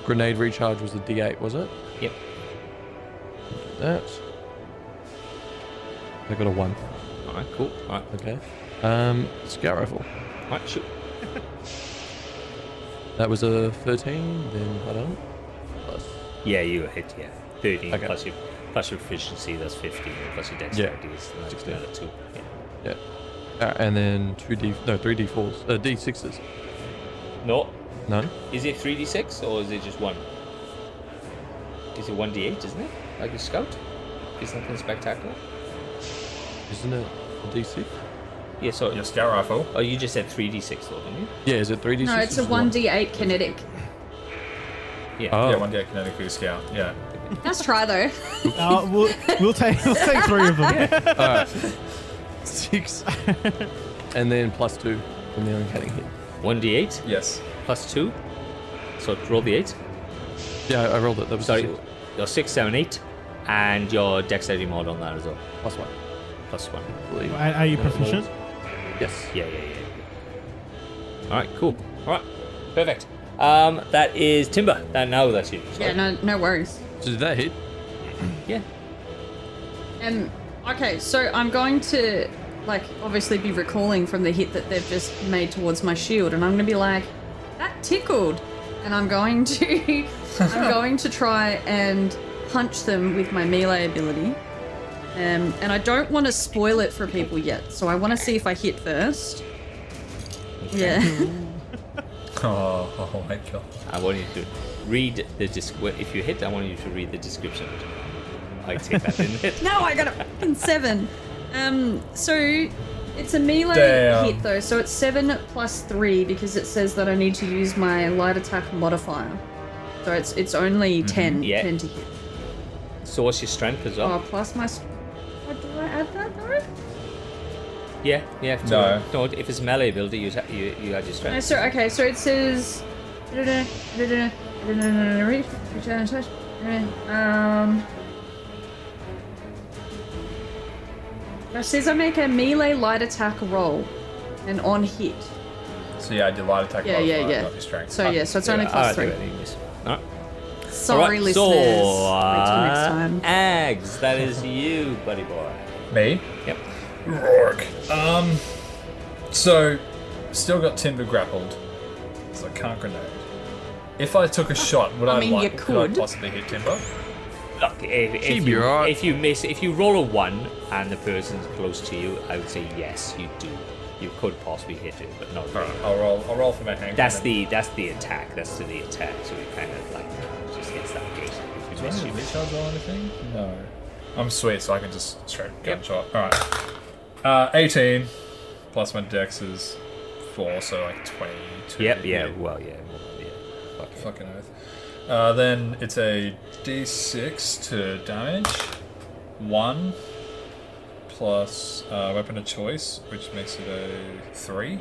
grenade recharge. Was a D8, was it? Yep. That. I got a one. All right, cool. All right, Okay. Um, scout rifle. all right, shoot. That was a 13. Then hold on. Plus. Yeah, you were hit. Yeah, thirteen Okay. plus your plus your efficiency. That's fifteen. Plus your dexterity is that's 16. another two. Yeah. Yeah. Alright, and then two D. No, three D4s. Uh, D6s. No, None. is it three d six or is it just one? Is it one d eight? Isn't it? Like a scout? Is nothing spectacular? Isn't it a D6? Yeah. So. Your scout rifle. Oh, you just said three d six, though, didn't you? Yeah. Is it three D6? No, it's a one d eight kinetic. Yeah. Oh. Yeah, 1d8 kinetic for your scout. Yeah. Let's try though. Uh, we'll, we'll take we'll take three of them. Alright. Six. and then plus two from the uncanny hit. One d eight Yes. plus two. So roll the eight. Yeah, I rolled it. That was a Sorry, six. your six, seven, eight, and your dexterity mod on that as well. Plus one. Plus one. Are, are you proficient? Yes. Yeah, yeah, yeah. All right, cool. All right, perfect. Um, that is Timber. That now that's you. Yeah, no, no worries. So did that hit? Yeah. Um, okay, so I'm going to, like, obviously be recalling from the hit that they've just made towards my shield, and I'm going to be like, that tickled. And I'm going to, I'm going to try and punch them with my melee ability. Um, and I don't want to spoil it for people yet, so I want to see if I hit first. Yeah. Oh, oh my god. I want you to read the disc. If you hit, I want you to read the description. I take that didn't hit. No, I got a fucking seven. Um, so it's a melee Damn. hit though, so it's seven plus three because it says that I need to use my light attack modifier. So it's it's only 10, Yeah. 10 to hit. So what's your strength as well? Oh, plus my. s- Oh, do I add that though? Yeah, yeah. No. no. If it's melee ability, you ha- you you add your No, strength. so okay, so it says. Um. It says I make a melee light attack roll, and on hit. So yeah, I did light attack Yeah, modifier, yeah, yeah. not your strength. So yeah, so it's only Yeah, plus I'll do three. it anyways. Sorry, All right, listeners. So, Wait till next uh, time. Ags, that is you, buddy boy. Me? Yep. Rorg. Um. So, still got Timber grappled. So I can't grenade. If I took a shot, would I, I mean, like, you could I could. possibly hit Timber? Look, if, if, She'd be you, alright. if you miss, if you roll a one and the person's close to you, I would say yes, you do. You could possibly hit it, but not really. Alright, I'll roll. I'll roll for my hand. That's the that's the attack. That's to the attack. So it kind of like just hits that gate. If Do I miss, need you a miss. recharge or anything? No. I'm sweet, so I can just straight Yep. gunshot. Alright. Uh, 18 plus my dex is 4, so like 22. Yep. Yeah. Yeah. Well. Yeah. Well, yeah. Fuck it. Fucking oath. Uh, then it's a d6 to damage. 1 plus uh, weapon of choice, which makes it a 3.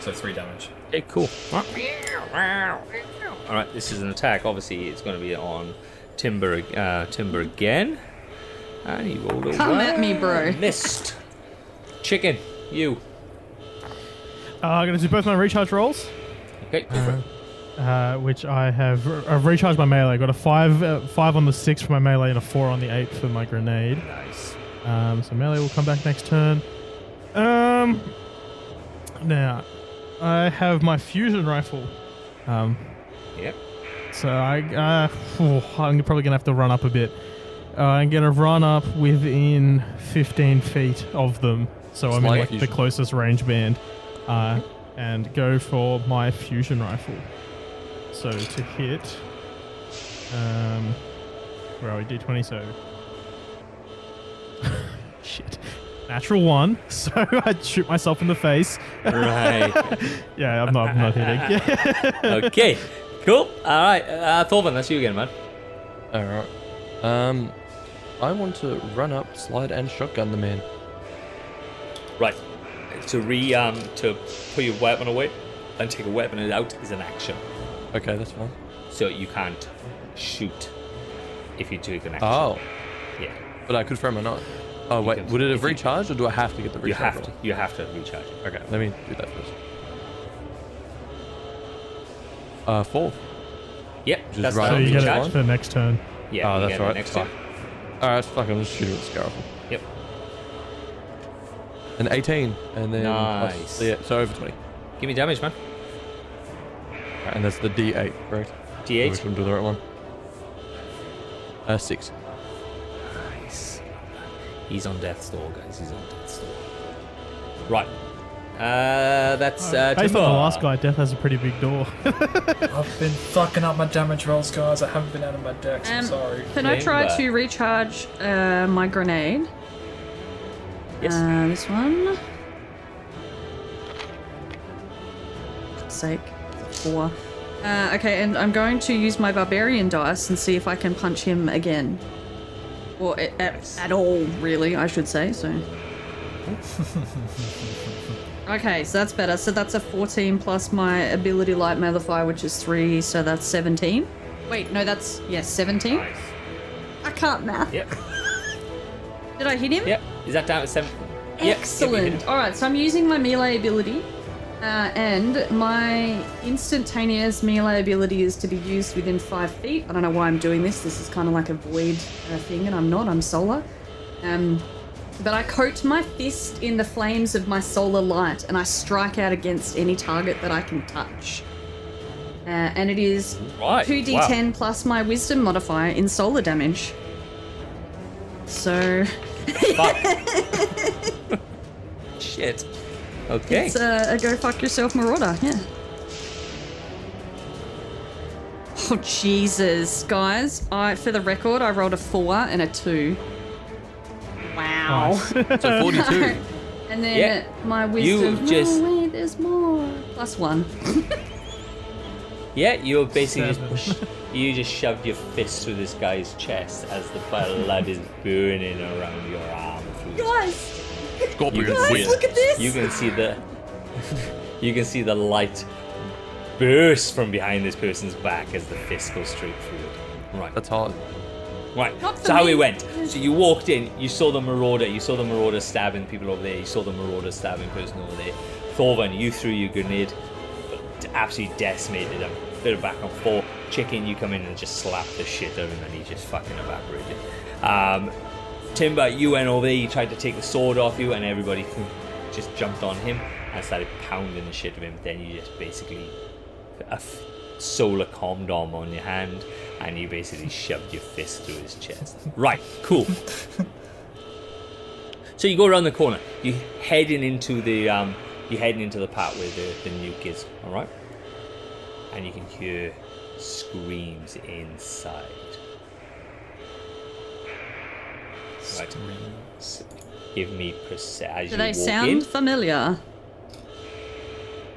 So 3 damage. Okay. Cool. All right. This is an attack. Obviously, it's going to be on timber. Uh, timber again. And he rolled a Come at me, bro. Missed. Chicken. You. Uh, I'm gonna do both my recharge rolls, Okay. Go for it. Uh, which I have. I've recharged my melee. I got a five, uh, five on the six for my melee, and a four on the eight for my grenade. Nice. Um, so melee will come back next turn. Um, now I have my fusion rifle. Um, Yep. so I, uh, phew, I'm probably gonna have to run up a bit. Uh, I'm gonna run up within 15 feet of them, so I'm in like the closest range band, uh, and go for my fusion rifle. So to hit, um, where are we? D20. So shit, natural one. So I'd shoot myself in the face. Right. Yeah, I'm not. I'm not hitting. okay. Cool. All right. Uh, Thorvin, that's you again, man. Alright. Um, I want to run up, slide, and shotgun the man. Right. To re um to put your weapon away and take a weapon out is an action. Okay, that's fine. So you can't shoot if you take an action. Oh, Yeah. but I could throw my knife. Oh wait, can- would it if have you- recharged, or do I have to get the recharge? You have to. You have to recharge it. Okay, let me do that first. Uh, four. Yep. Just That's right so not you get recharge. it for the next turn. Yeah. oh, that's right. Next Fuck. turn. Alright, fuck. I'm just shooting with the scout rifle. Yep. An 18, and then plus- Nice. yeah, so over 20. Give me damage, man. Right, and that's the D8, correct? D8. Which one do the right one? Uh, six. Nice. He's on death's door, guys. He's on death's door. Right. Uh, that's uh, Based Timber. on the last guy, Death has a pretty big door. I've been fucking up my damage rolls, guys. I haven't been out of my dex. I'm Um, sorry. Can I try Timber. to recharge uh, my grenade? Yes. Uh, this one. For sake. Four. Uh, okay, and I'm going to use my barbarian dice and see if I can punch him again. Or at, at, at all, really, I should say. So. okay, so that's better. So that's a 14 plus my ability light modifier, which is three. So that's 17. Wait, no, that's yes, 17. Nice. I can't math. Yep. Did I hit him? Yep. Is that down to seven? Yep, yep, Excellent. All right, so I'm using my melee ability Uh, and my instantaneous melee ability is to be used within five feet. I don't know why I'm doing this. This is kind of like a void uh, thing, and I'm not. I'm solar. Um, but I coat my fist in the flames of my solar light, and I strike out against any target that I can touch. Uh, and it is Right. 2d10 plus my wisdom modifier in solar damage. So Fuck. Shit. Okay. it's uh, a go fuck yourself marauder, yeah. Oh Jesus, guys! I, for the record, I rolled a four and a two. Wow. So 42. And then Yeah. my You wisdom. just- No, wait, there's more. Plus one. Yeah, you're basically Seven. just, you just shoved your fist through this guy's chest as the blood is burning around your arm. Guys, You Scorpion can guys, see win. look at this. You can see the you can see the light burst from behind this person's back as the fist goes straight through it. Right. That's hard. Right. So how me. it went. So you walked in, you saw the marauder, you saw the marauder stabbing people over there, you saw the marauder stabbing person over there. Thorvin, you threw your grenade, but absolutely decimated him. Bit of back and forth. Chicken, you come in and just slap the shit out of him and he just fucking evaporated. Um, Timber, you went over there, you tried to take the sword off you, and everybody just jumped on him and started pounding the shit of him. Then you just basically a f- solar condom on your hand, and you basically shoved your fist through his chest. Right, cool. so you go around the corner. You're heading into the um, you heading into the part where the, the nuke is. All right, and you can hear screams inside. Right. Give me perce- as do they walk sound in. familiar?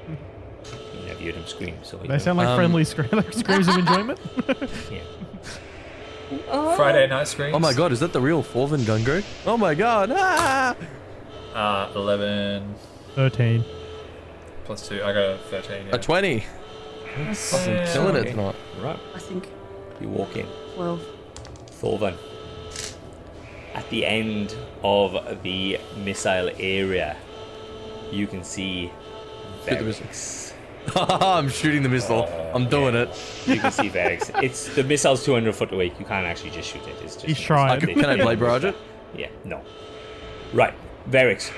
You never heard them scream, so you They know. sound like Um, friendly scre- like screams of enjoyment. yeah. Friday night screams. Oh my god, is that the real Forvin Gungrade? Oh my god. Ah! Uh, 11 Thirteen. plus 2. I got a 13. Yeah. A 20. Fucking Yeah. killing it tonight. Right. I think You walk in. twelve. Thorvin. At the end of the missile area, you can see Shoot the missile. Variks. I'm shooting the missile. Oh, I'm doing it. You can see Variks. It's the missile's 200 foot away. You can't actually just shoot it. It's just He's trying. I can, can I blade barrage it? Yeah, no. Right, Variks,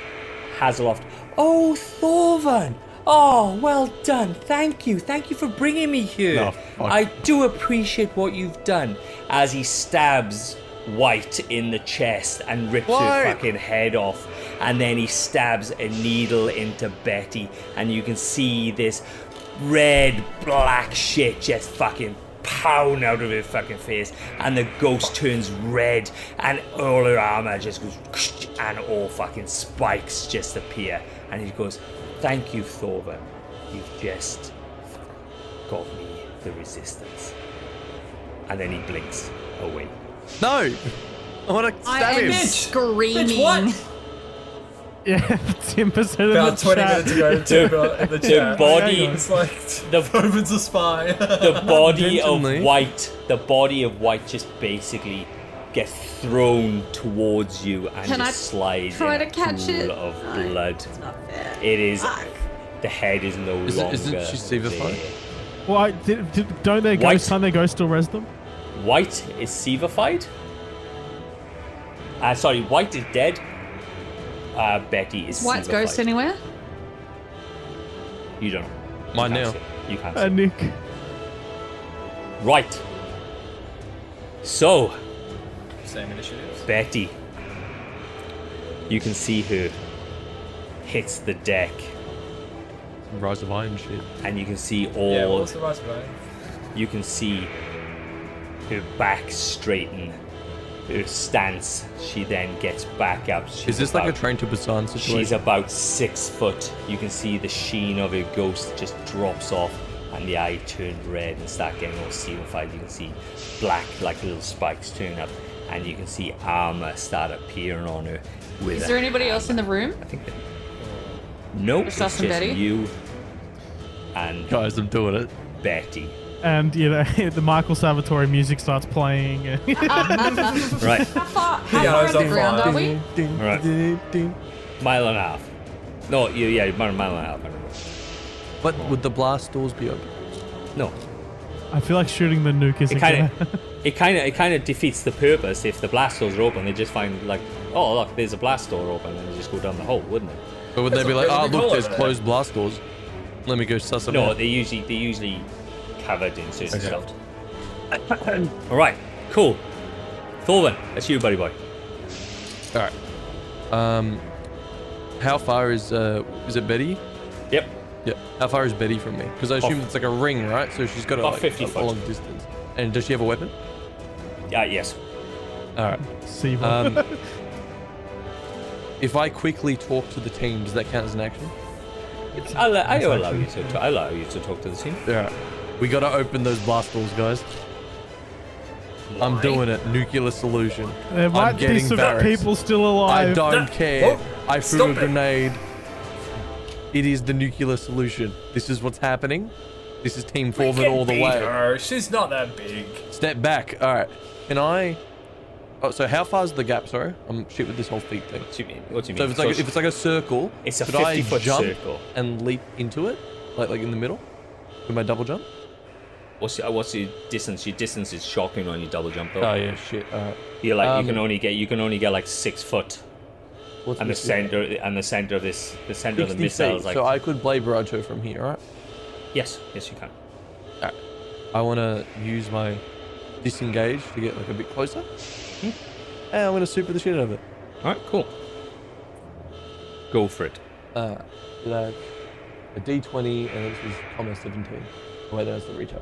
Hazeloft. Oh, Thorvin! Oh, well done. Thank you. Thank you for bringing me here. No. I do appreciate what you've done. As he stabs White in the chest and rips her fucking head off. And then he stabs a needle into Betty. And you can see this red, black shit just fucking pound out of her fucking face. And the ghost turns red. And all her armor just goes. And all fucking spikes just appear. And he goes, Thank you, Thorvan. You've just got me the resistance. And then he blinks away. No! I want to I stab am him. screaming. Bitch, what? Yeah, Timber said in About the 20 chat. minutes ago, Timber in the chat. body- It's like, The- Thorvin's a spy. the body of white the body of white just basically gets thrown towards you and Can I just slides try in to a catch pool it? of No, blood It's not fair. it is Fuck. the head is no Is it- longer isn't she Sivified? there. Well, I, did, did, don't their White. ghosts, can't their ghosts still res them? White is Sivified uh, sorry white is dead uh, Betty is White's Sivified. ghost anywhere? you don't know You Mine now. you can't Uh. Nick. right so Same initiatives. Betty. You can see her hits the deck, Rise of Iron shit. and you can see all. Yeah, all. what's the right way? you can see her back straighten, her stance. She then gets back up. She's Is this like a train to Busan situation? She's about six foot. You can see the sheen of her ghost just drops off, and the eye turned red and start getting all sealified. You can see black, like little spikes turn up, and you can see armor start appearing on her. With Is there anybody else in the room? I think that. Nope, Just it's us just Betty? you and Guys, I'm doing it. Betty. And, you know, the Michael Salvatori music starts playing. Right, How far, how Piano's far on underground fire. are we? Right. mile and a half. No, you, yeah, about a mile and a half. I don't know. But would the blast doors be open? No. I feel like shooting the nuke isn't It kind of, it kind of, it kind of defeats the purpose if the blast doors are open. They just find like, oh look, there's a blast door open, and they just go down the hole, wouldn't it? But would they be like, oh look, there's over there." closed blast doors. Let me go suss them No, out. they usually, they usually covered in certain Okay. stuff. All right, cool. Thorvin, that's you, buddy boy. All right. Um, how far is uh is it Betty? Yep. Yeah. How far is Betty from me? Because I assume Off. it's like a ring, right? So she's got a, like, 50 a foot. long distance. And does she have a weapon? Yeah, yes. All right. See, Um, if I quickly talk to the team, does that count as an action? I'll, I allow you to. I allow you to talk to the team. All right. We got to open those blast doors, guys. I'm doing it. Nuclear solution. there might be getting some barracks. people still alive. I don't No. care. Whoa. I threw Stop a it. grenade. It is the nuclear solution. This is what's happening. This is Team We Foreman all the way. Her. She's not that big. Step back. All right. Can I? Oh, so how far is the gap? Sorry, I'm shit with this whole feet thing. What do you mean? What do you So mean? if it's like if it's like a circle, It's a could I foot jump circle. and leap into it, like like in the middle, with my double jump? What's your, what's your distance? Your distance is shocking on your double jump though. Oh yeah, shit. Right. You're like Um, you can only get you can only get like six foot, and the center and the center of this the center of the 60 missile feet. is like so I could blade barrage her from here, right? yes yes you can. I want to use my disengage to get like a bit closer. Hmm. And I'm gonna super the shit out of it. All right, cool. Go for it. Uh, I a D20 and this was comma 17. Oh, wait, that's the recharge.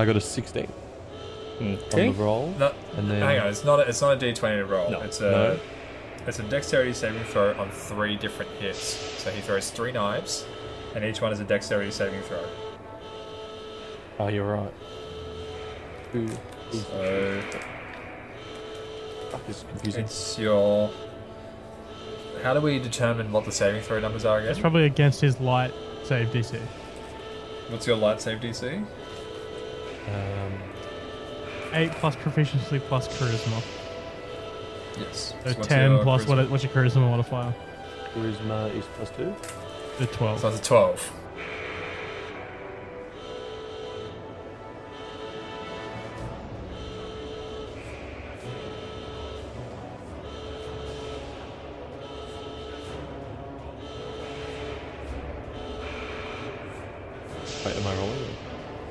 I got a 16 hmm. on the roll, No, and then hang on. It's not. A, it's not a D twenty to roll. No. It's a. No. It's a dexterity saving throw on three different hits. So he throws three knives, and each one is a dexterity saving throw. Oh, you're right. Ooh, ooh, So fuck, this is confusing. it's your. How do we determine what the saving throw numbers are again? It's probably against his light save DC. What's your light save DC? Um, Eight plus proficiency plus charisma. Yes. So what's ten plus charisma? what? What's your charisma modifier? charisma is plus two. The twelve. So that's a twelve.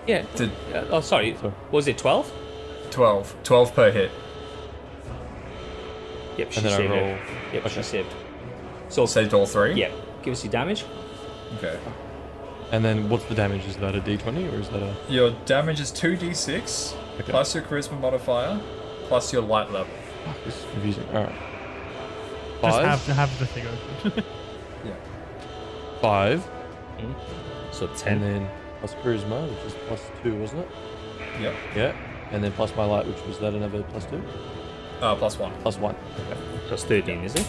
Yeah. Did Uh, oh, sorry. Sorry. Was it twelve? 12. 12 per hit. Yep. She And then I saved roll. it. Yep. She saved. So Saved all three. yeah. Give us your damage. Okay. And then what's the damage? Is that a D20 or is that a? Your damage is two d6 Okay. plus your charisma modifier plus your light level. Fuck, this is confusing. All right. Just Five. have have the thing open. Yeah. Five. So And ten. then plus charisma, which is plus two, wasn't it? Yep. Yeah. And then plus my light, which was that another plus two? Uh, plus one. Plus one. Okay. Plus thirteen, is it?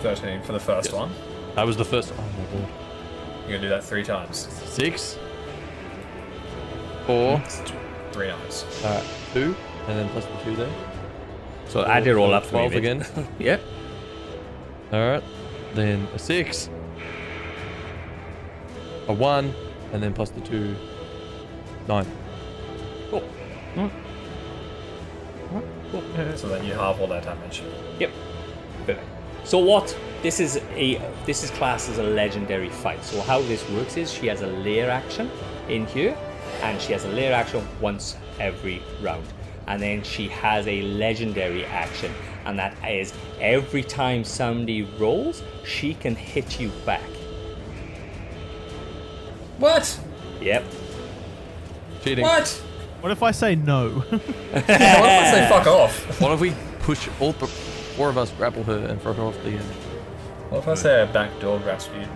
13 for the first Yes. one. That was the first. Oh my god. You're gonna do that three times. Six. Four. Three knives. Alright. Two. And then plus the two there. So add it all So up for me. 12 again. Yep. Alright. Then a six. A one. And then plus the two. Nine. Cool. So then you halve all that damage. Yep. Perfect. So what? This is a this is classed as a legendary fight. So how this works is she has a lair action in here, and she has a lair action once every round, and then she has a legendary action, and that is every time somebody rolls, she can hit you back. What? Yep. Cheating. What? what if I say no? Yeah, what if I say fuck off? What if we push all th- four of us grapple her and throw her off the edge? What if I say a backdoor Rasputin?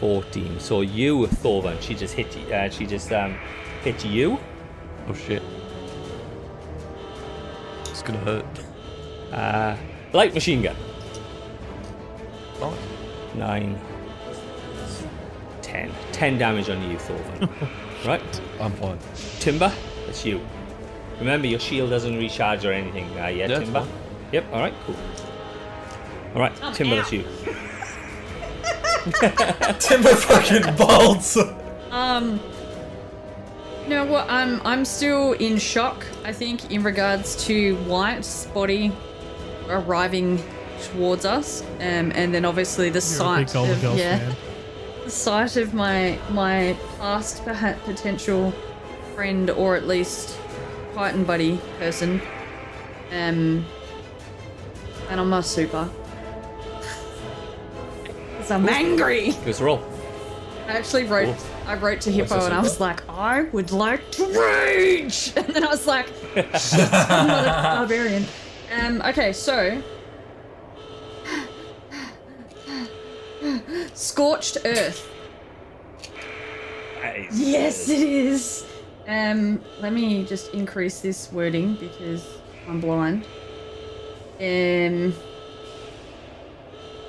14. So you, Thorvin, she just hit you. Uh, she just um, hit you. Oh shit. It's gonna hurt. Uh, light machine gun. Nice. Nine, ten. Ten damage on you, Thorvin. right? I'm fine. Timber, that's you. Remember, your shield doesn't recharge or anything uh, yet, Yeah, Timber. Yep, alright, cool. All right, Timber, that's you. Timber fucking bolts. Um, you know what? I'm I'm still in shock. I think in regards to White's body arriving towards us, um, and then obviously the You're a big sight of yeah, fan. The sight of my my past perhaps potential friend or at least Titan buddy person, um, and I'm a super. 'Cause I'm angry. Give us a roll. I actually wrote. Cool. I wrote to Hippo and I was like, I would like to rage, and then I was like, shit, I'm not a barbarian. Um. Okay, so. Scorched Earth. Yes, it is. Um. Let me just increase this wording because I'm blind. Um.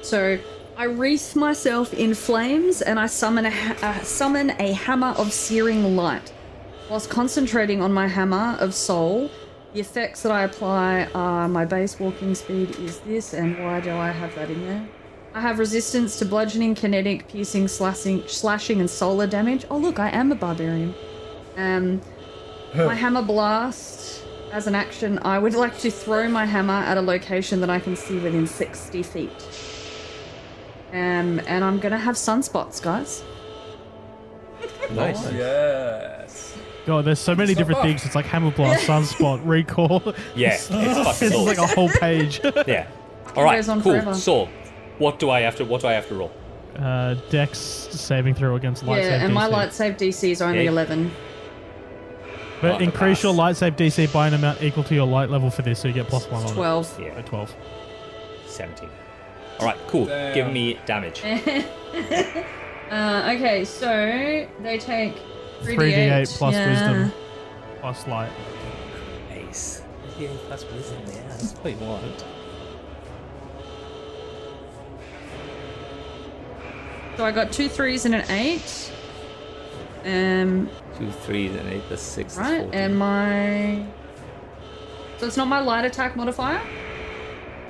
So I wreath myself in flames and I summon a, ha- uh, summon a hammer of searing light. Whilst concentrating on my hammer of Sol, the effects that I apply are my base walking speed is this, and why do I have that in there? I have resistance to bludgeoning, kinetic, piercing, slashing, slashing, and solar damage. Oh look, I am a barbarian. Um, my hammer blast. As an action, I would like to throw my hammer at a location that I can see within 60 feet. Um, and I'm gonna have sunspots, guys. Nice. yes. God, there's so many different things. It's like hammer blast, sunspot, recall. Yeah, it's fucking It's like a whole page. Yeah. All right, goes on cool. forever. So, what do I have to? What do I have to roll? uh, Dex saving throw against light yeah, save and my DC. light save DC is only Okay. 11. But Oh, increase pass. your light save DC by an amount equal to your light level for this, so you get plus one on 12. it. Yeah, So 12. seventeen. All right, cool. Damn. Give me damage. Uh, okay, so they take 3d8, 3d8 plus yeah. wisdom plus light. Nice. Yeah, that's wisdom. Yeah, that's what you So I got two threes and an eight. Um, Two threes and eight. That's six. right, 14. and my. So it's not my light attack modifier?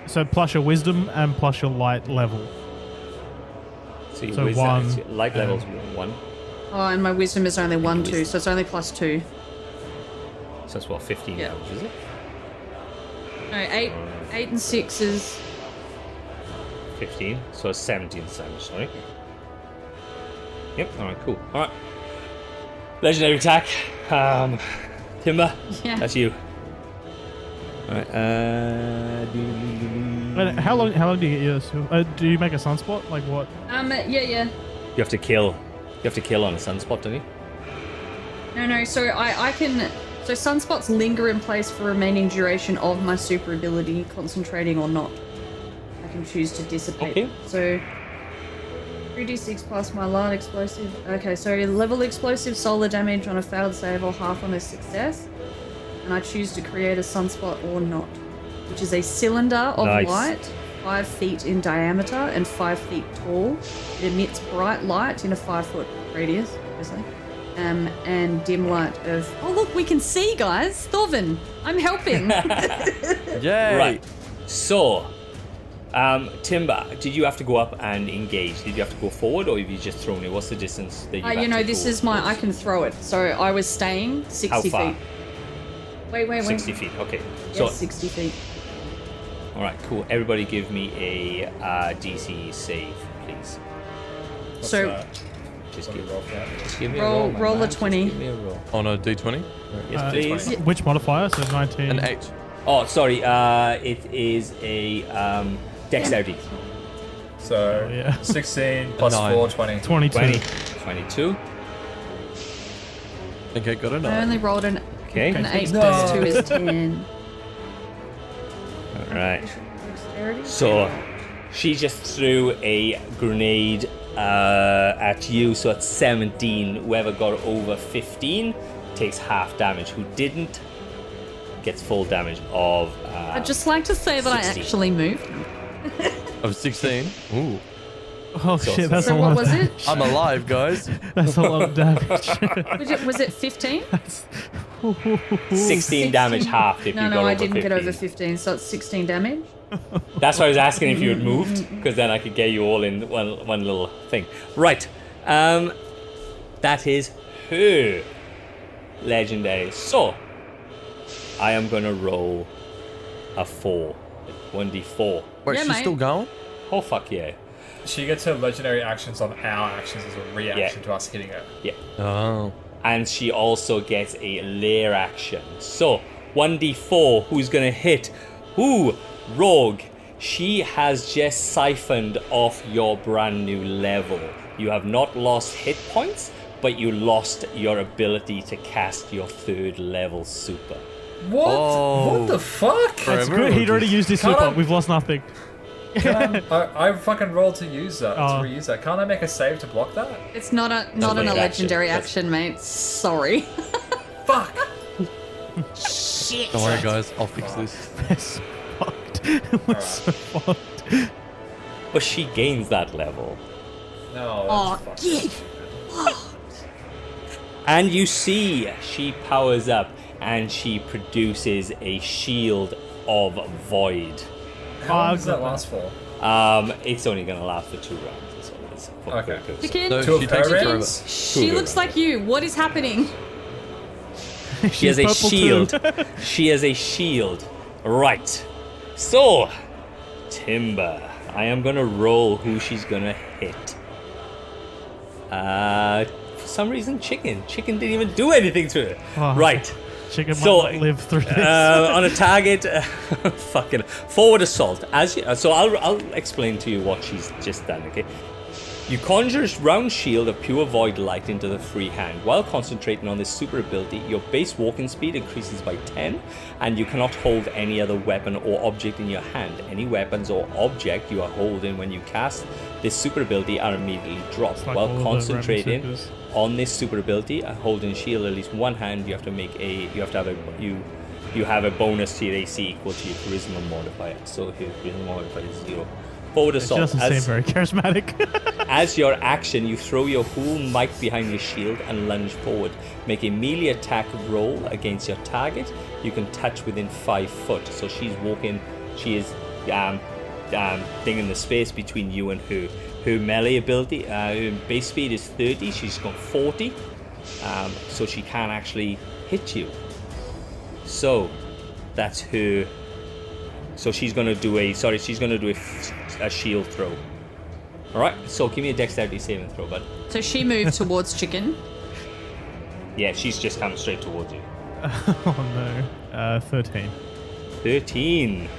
So plus your wisdom and plus your light level. so, your so wisdom, one, so light um, levels one. Oh, and my wisdom is only one, two, wisdom. so it's only plus two. So that's what fifteen Yeah. damage, is it? No, eight, eight and six is. Fifteen. So it's seventeen damage. Sorry. Yep. All right. Cool. All right. Legendary attack. Um, Timber. Yeah. That's you. All right. Uh, how long? How long do you get yours? Uh, do you make a sunspot? Like what? Um, yeah, yeah. You have to kill. You have to kill on a sunspot, don't you? No, no. So I, I can. So sunspots linger in place for remaining duration of my super ability, concentrating or not. I can choose to dissipate. Okay. So. 3d6 plus my light explosive. Okay, so level explosive solar damage on a failed save or half on a success. And I choose to create a sunspot or not, which is a cylinder of Nice. light, 5 feet in diameter and 5 feet tall. It emits bright light in a 5 foot radius, obviously. Um, and dim light of. Oh, look, we can see, guys! Thorvin, I'm helping! Yay! Right. So, um, Timber, did you have to go up and engage? Did you have to go forward, or have you just thrown it? What's the distance that you? Uh, you know, this is my. I can throw it. So I was staying 60 How far? feet. Wait, wait, wait. Sixty feet. Okay. Yeah, So, 60 feet. all right, cool. Everybody, give me a uh, DC save, please. What's So- that? Just give, roll that? just give me Roll- a roll. roll a man. Just 20. Give me a roll. On a d20? Yes, Uh, please. Which modifier? So 19. An 8. Oh, sorry. Uh, it is a um, dexterity. So, Oh, yeah. 16 plus Nine. 4, 20. 22. 20. 22. I think I got a I 9. only rolled an, Okay. an 8 No. plus 2 is 10. All right. So she just threw a grenade uh, at you, so it's 17. Whoever got over 15 takes half damage. Who didn't gets full damage of. Uh, I'd just like to say that 60. I actually moved. Of 16. Ooh. Oh So- shit, that's So a what lot was of it? damage. I'm alive, guys. That's a lot of damage. Was it, was it 15? 16 damage half if No, you got no, over I didn't 15. get over 15, so it's 16 damage. That's why I was asking if you had moved, because then I could get you all in one one little thing. Right. Um, that is her legendary. So I am gonna roll a four, one d four. Wait, Yeah, she's mate. still going? Oh fuck yeah, She gets her legendary actions on our actions as a reaction Yeah. to us hitting her. yeah. Oh. and she also gets a lair action. So, 1d4, who's gonna hit? Ooh, Rorg. She has just siphoned off your brand new level. You have not lost hit points, but you lost your ability to cast your third level super. What? Oh. What the fuck? That's Forever good. or He'd already just- used his Come super. on. We've lost nothing. I, I fucking rolled to use that. Oh. To reuse that. Can't I make a save to block that? It's not a not a an lair action. legendary That's- action, mate. Sorry. Fuck. Shit. Don't worry, guys. I'll fix this. It's fucked. It was so fucked. But she gains that level. No. Aw, That's get- fucking And you see she powers up and she produces a shield of void. How long Oh, does that last for? Um, it's only gonna last for two rounds. That's all it is. Fuck Okay. it goes. Chicken, No, Two she of takes it forever. rounds? she looks like you. What is happening? She has a shield. she has a shield. Right. So, Timber. I am gonna roll who she's gonna hit. Uh, for some reason, Chicken. Chicken didn't even do anything to her. Oh. Right. Chicken might So, not live through this. Uh, on a target, uh, fucking forward assault. As you, uh, so, I'll I'll explain to you what she's just done. Okay. You conjure a round shield of pure void light into the free hand. While concentrating on this super ability, your base walking speed increases by 10, and you cannot hold any other weapon or object in your hand. Any weapons or object you are holding when you cast this super ability are immediately dropped. like While concentrating. On this super ability, uh, holding shield at least one hand, you have to make a you have to have a you you have a bonus to your AC equal to your charisma modifier. So if your charisma modifier is zero. Forward It assault. doesn't as- seem very charismatic. as your action, you throw your whole might behind your shield and lunge forward. Make a melee attack roll against your target. You can touch within five foot. So she's walking. She is um, um, thing in the space between you and her. Her melee ability, uh, her base speed is 30. She's got 40, um, so she can actually hit you. So that's her. So she's gonna do a sorry. She's gonna do a shield throw. All right. So give me a dexterity saving throw, bud. So she moved towards chicken. Yeah, she's just coming straight towards you. oh no. Uh, 13. Thirteen.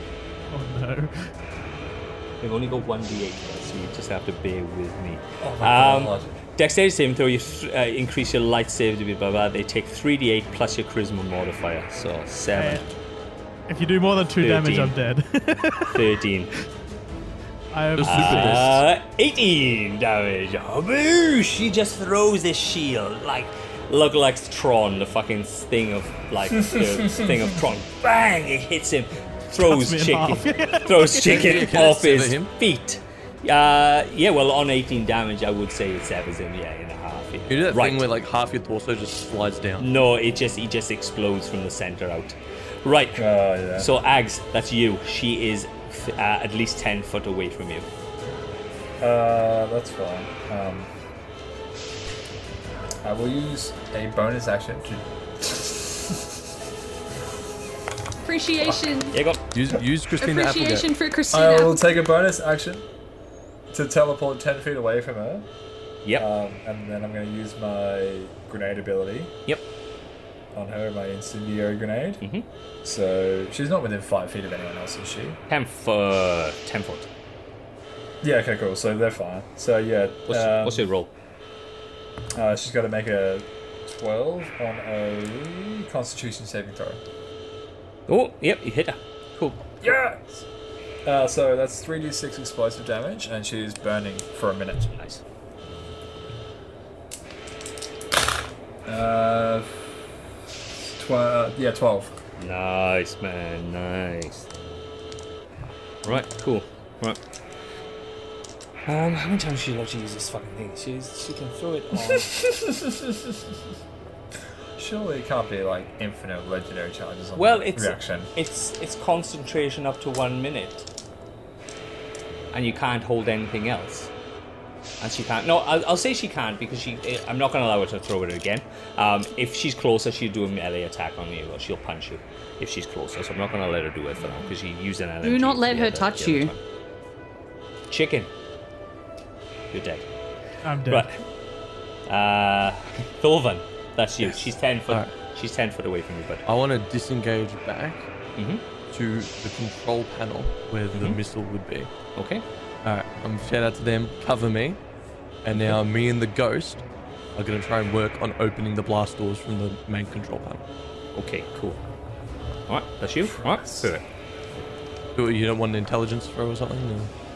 Oh no. We've only got one d8, so you just have to bear with me. Oh my Um, god. Dexterity saving throw, you th- uh, increase your light save to be blah blah. They take three d8 plus your charisma modifier, so seven. If you do more than two damage, I'm dead. 13. I am Just super Uh, 18 damage. Oh, boo! She just throws this shield like look like Tron, the fucking thing of like the thing of Tron. Bang! It hits him. Throws Cuts me in chicken. throws chicken Can it off his him? feet. Uh, yeah. Well, on 18 damage, I would say it severs him. Yeah, in a half. Yeah. You do that right. thing where like half your torso just slides down. no, it just he just explodes from the center out. Right. Oh yeah. So Ags, that's you. She is uh, at least 10 foot away from you. Uh, that's fine. Um, I will use a bonus action to. Appreciation. Yeah, go. Use use Christina Appreciation Applegate. for I Christina. will take a bonus action to teleport ten feet away from her, Yep. um, and then I'm going to use my grenade ability Yep. on her, my incendiary grenade. Mhm. So she's not within five feet of anyone else, is she? 10 foot. 10 foot. Yeah. Okay. Cool. So they're fine. So yeah. What's, um, what's your roll? Uh, she's got to make a twelve on a Constitution saving throw. Oh, yep, you hit her. Cool. Yes. Uh, so that's three d six explosive damage, and she's burning for a minute. Nice. Uh, tw- uh, yeah, twelve. Nice, man. Nice. Right, cool. Right. Um, how many times has should I use this fucking thing? She's, she can throw it on. Surely it can't be like infinite legendary charges on well, it's reaction. it's it's concentration up to one minute. and you can't hold anything else. And she can't. No, I'll, I'll say she can't because she. eh, I'm not going to allow her to throw it again. Um, if she's closer, she'll do a melee attack on you, or she'll punch you if she's closer. So I'm not going to let her do it for now because she used an LMG. Do not let her other- touch you. time. Chicken. You're dead. I'm dead. Right. Uh, Thorvin, that's you. She's ten foot. Alright. She's ten foot away from you, bud. I want to disengage back Mhm. to the control panel where the Mhm. missile would be. Okay. All right, I'm shout out to them, cover me, and now me and the ghost are gonna try and work on opening the blast doors from the main control panel. Okay. Cool. All right. That's you. All right. Perfect. Do you don't want an intelligence throw or something?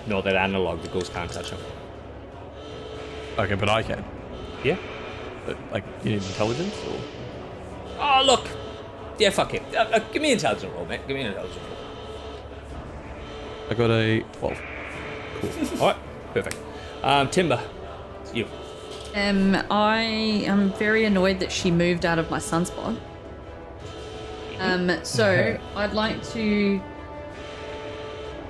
No, that analog. The ghost can't touch him. Okay, but I can. Yeah. But, like, you need intelligence or? Oh look. Yeah. Fuck it. Uh, uh, give me an intelligence roll, mate. Give me an intelligence roll. I got a twelve. All right. Perfect. Um, Timber. It's you. Um, I am very annoyed that she moved out of my sunspot. Um, so I'd like to.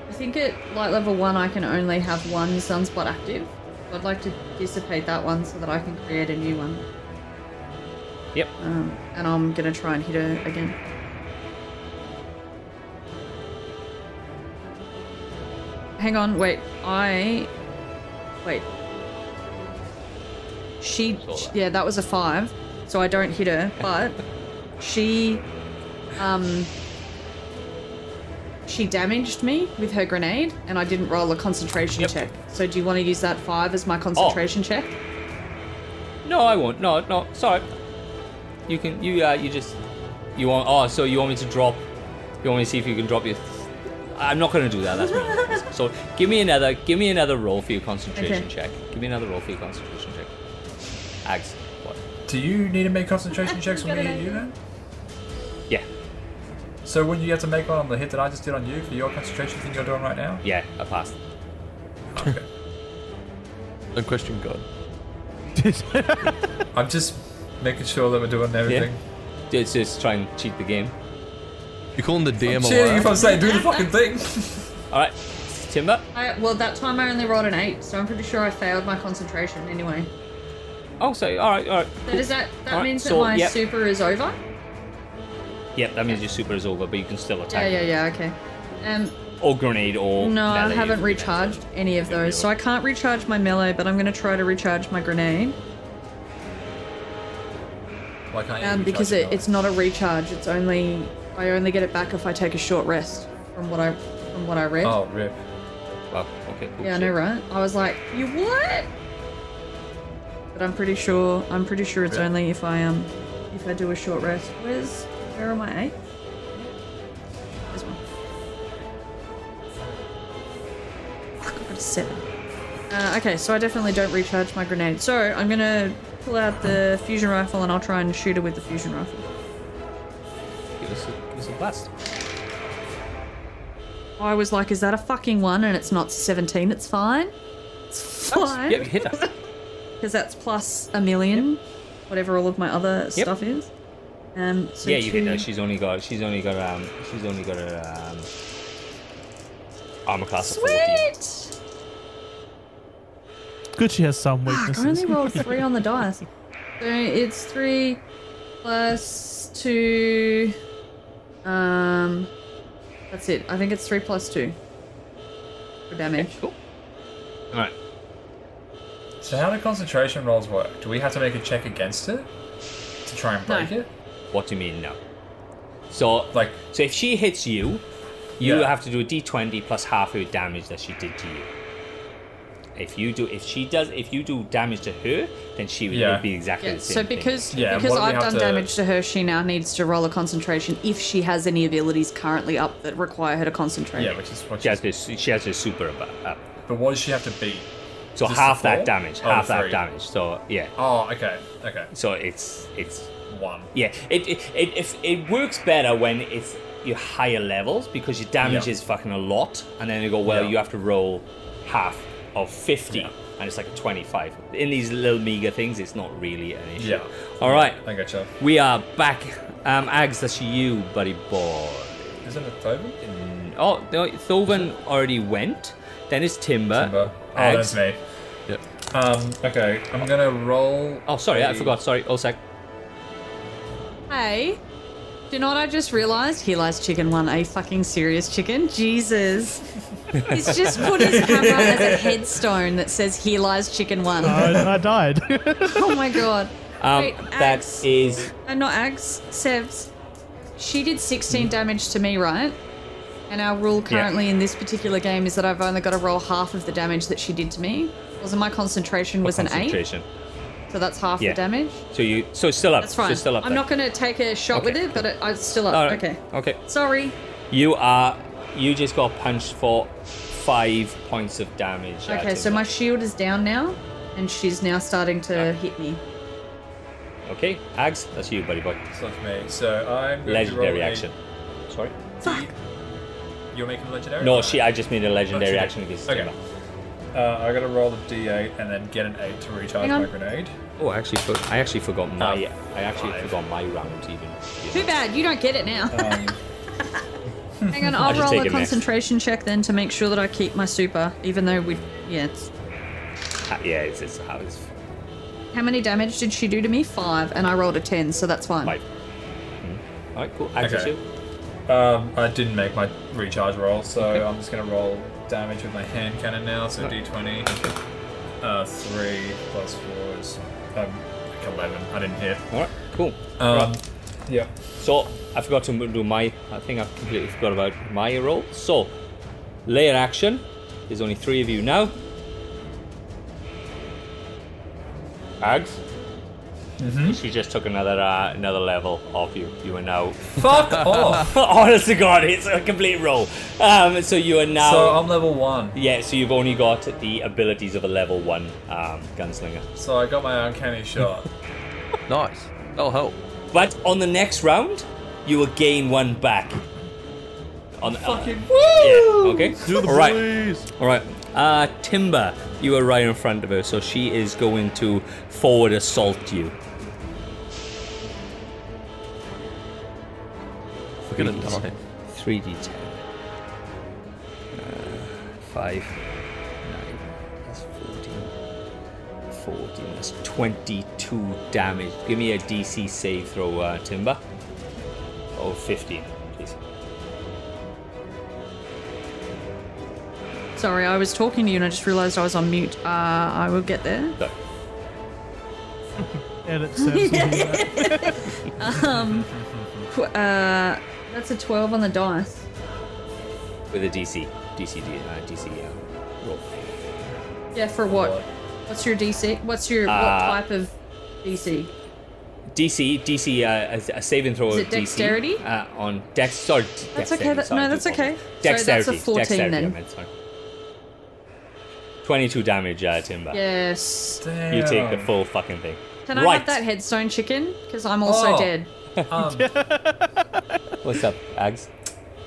I think at light level one, I can only have one sunspot active. I'd like to dissipate that one so that I can create a new one. Yep. Um, and I'm gonna try and hit her again. Hang on, wait. I. Wait. She. That. Yeah, that was a five, so I don't hit her, but she. Um. She damaged me with her grenade, and I didn't roll a concentration Yep. check. So, do you want to use that five as my concentration check? No, I won't. No, no. Sorry. You can. You. Uh. You just. You want. Oh, so you want me to drop? You want me to see if you can drop your. I'm not going to do that. That's me. so give me another. Give me another roll for your concentration Okay. check. Give me another roll for your concentration check. Ags. What? Do you need to make concentration checks for Got me an So when you have to make one on the hit that I just did on you for your concentration thing you're doing right now? Yeah. I passed. Okay. Don't question God. I'm just making sure that we're doing everything. Yeah. It's just try and cheat the game. You calling the DM I'm a cheating if I'm saying do the fucking thing. All right. Timber. I, well, that time I only rolled an eight, so I'm pretty sure I failed my concentration anyway. Oh, sorry. All right. All right. So does that that Alright, means that so, my yep. super is over? Yep. That means your super is over, but you can still attack. yeah, yeah. Yeah. Okay. Um, Or grenade or. no, I haven't if you recharged any of those, so I can't recharge my melee, but I'm gonna try to recharge my grenade. Why can't you Um, because it, it's not a recharge. It's only I only get it back if I take a short rest. From what I from what I read. Oh, rip. Well, okay. Cool. yeah, I know, right? I was like, you what? But I'm pretty sure I'm pretty sure it's Yeah. only if I um if I do a short rest. Where's where am I? This one. Fuck, I got a seven. Uh, okay, so I definitely don't recharge my grenade. So I'm gonna pull out the fusion rifle and I'll try and shoot her with the fusion rifle. Give us a, give us a blast. I was like, is that a fucking one? And it's not 17, it's fine. It's fine. Yep. Hit. Because that's plus a million, whatever all of my other stuff is. Um, so yeah, you hit two- her. She's only got. She's only got. Um. She's only got a. Um, armor class of forty. Sweet! Good she has some Fuck, I only rolled three on the dice. So it's three plus two. Um, that's it. I think it's three plus two for damage. Okay, cool. All right. So how do concentration rolls work? Do we have to make a check against it to try and break No. it? What do you mean no? So, Like, so if she hits you, you Yeah. have to do a d20 plus half her damage that she did to you. If you do, if she does, if you do damage to her, then she would, Yeah. be exactly Yeah, the same so thing. because Yeah, because what do we I've done to- damage to her, she now needs to roll a concentration if she has any abilities currently up that require her to concentrate. yeah, which is what she has she's, this, she has her super up. up. But what does she have to beat? So Just half that four? damage, Oh, half that damage. So yeah, Oh, okay, okay. so it's it's One. Yeah, it it, it if it works better when it's your higher levels because your damage Yeah. is fucking a lot, and then you go well, Yeah. you have to roll half of fifty, Yeah. and it's like a twenty-five. In these little meager things, it's not really an issue. Yeah. All right, I gotcha. we are back. Um, Ags, that's you, buddy boy. Isn't it Thorvin? Oh, no, Thorvin already went. Then it's Timber. Timber. Oh, Ags. that's me. Yep. Um, okay, I'm gonna roll. Oh, sorry, I a- forgot. Sorry, Olsec. Hey, do you know what I just realised? He lies chicken one, a fucking serious chicken. Jesus. He's just put his camera as a headstone that says "Here lies chicken one." I, I died. Oh my god. Um, Wait, that Ags. is Uh, not Ags, Sevs. She did 16 damage to me, right? And our rule currently in this particular game is that I've only got to roll half of the damage that she did to me. Wasn't my concentration was an eight, concentration. So that's half Yeah. the damage. So you, so it's still up. That's fine. So still up. I'm there. not going to take a shot Okay. with it, but it, it's still up. All right. Okay. Okay. Sorry. You are. You just got punched for five points of damage. Okay, so my shield is down now, and she's now starting to hit me. Okay, Ags, that's you, buddy boy. It's not me. So I'm. going to Legendary roll a- action. Sorry. Fuck. You're making a legendary? No, she. I just made a legendary Okay. action against Okay. Timber. Uh, I gotta roll a d8 and then get an 8 to recharge my grenade. Oh, I actually, for, I actually forgot my. Um, I actually five. forgot my round even. Too bad, you don't get it now. Um, Hang on, I'll I'll roll a it next. concentration check then to make sure that I keep my super, even though we. Yeah, it's. Ah, yeah, it's, it's how it's How many damage did she do to me? Five, and I rolled a 10, so that's fine. five. Hmm. All right, cool. Ags, Okay. um, I didn't make my recharge roll, so I'm just gonna roll damage with my hand cannon now. So d20. Uh, 3 plus 4 is um, like 11. I didn't hit. All right, cool. Um, Right. yeah. So I forgot to do my. I think I completely forgot about my roll. So lair action. There's only three of you now. Ags. Mm-hmm. She just took another uh, another level off you. You are now. Fuck off! Honest to God, it's a complete roll. Um, so you are now. So I'm level 1. yeah, so you've only got the abilities of a level one um, gunslinger. So I got my uncanny shot. Nice. That'll help. But on the next round, you will gain one back. On the, Fucking yeah, okay. Do the All right. boys. All right. Uh, Timber, you are right in front of her, so she is going to forward assault you. We're gonna die. 3d10. Uh, 5. 9. That's 14. 14. That's 22 damage. Give me a DC save throw, uh, Timber. Oh, 15, please. Sorry, I was talking to you and I just realised I was on mute. Uh, I will get there. So, Edit says Qu- Uh, that's a 12 on the dice. with a DC. DC, uh, DC uh, roll. Yeah, for what? What's your DC? What's your what Uh, type of DC? DC, DC, uh, a, a saving throw Is of it dexterity? DC, uh, on dex. Sorry, d- That's dexterity, okay, that- sorry, no, that's okay. apologize. So that's a 14 dexterity, then. Meant, sorry. 22 damage, uh, Timber. Yes. Damn. You take the full fucking thing. Can I right. have that headstone chicken? Because I'm also Oh. dead. Um, What's up, Ags?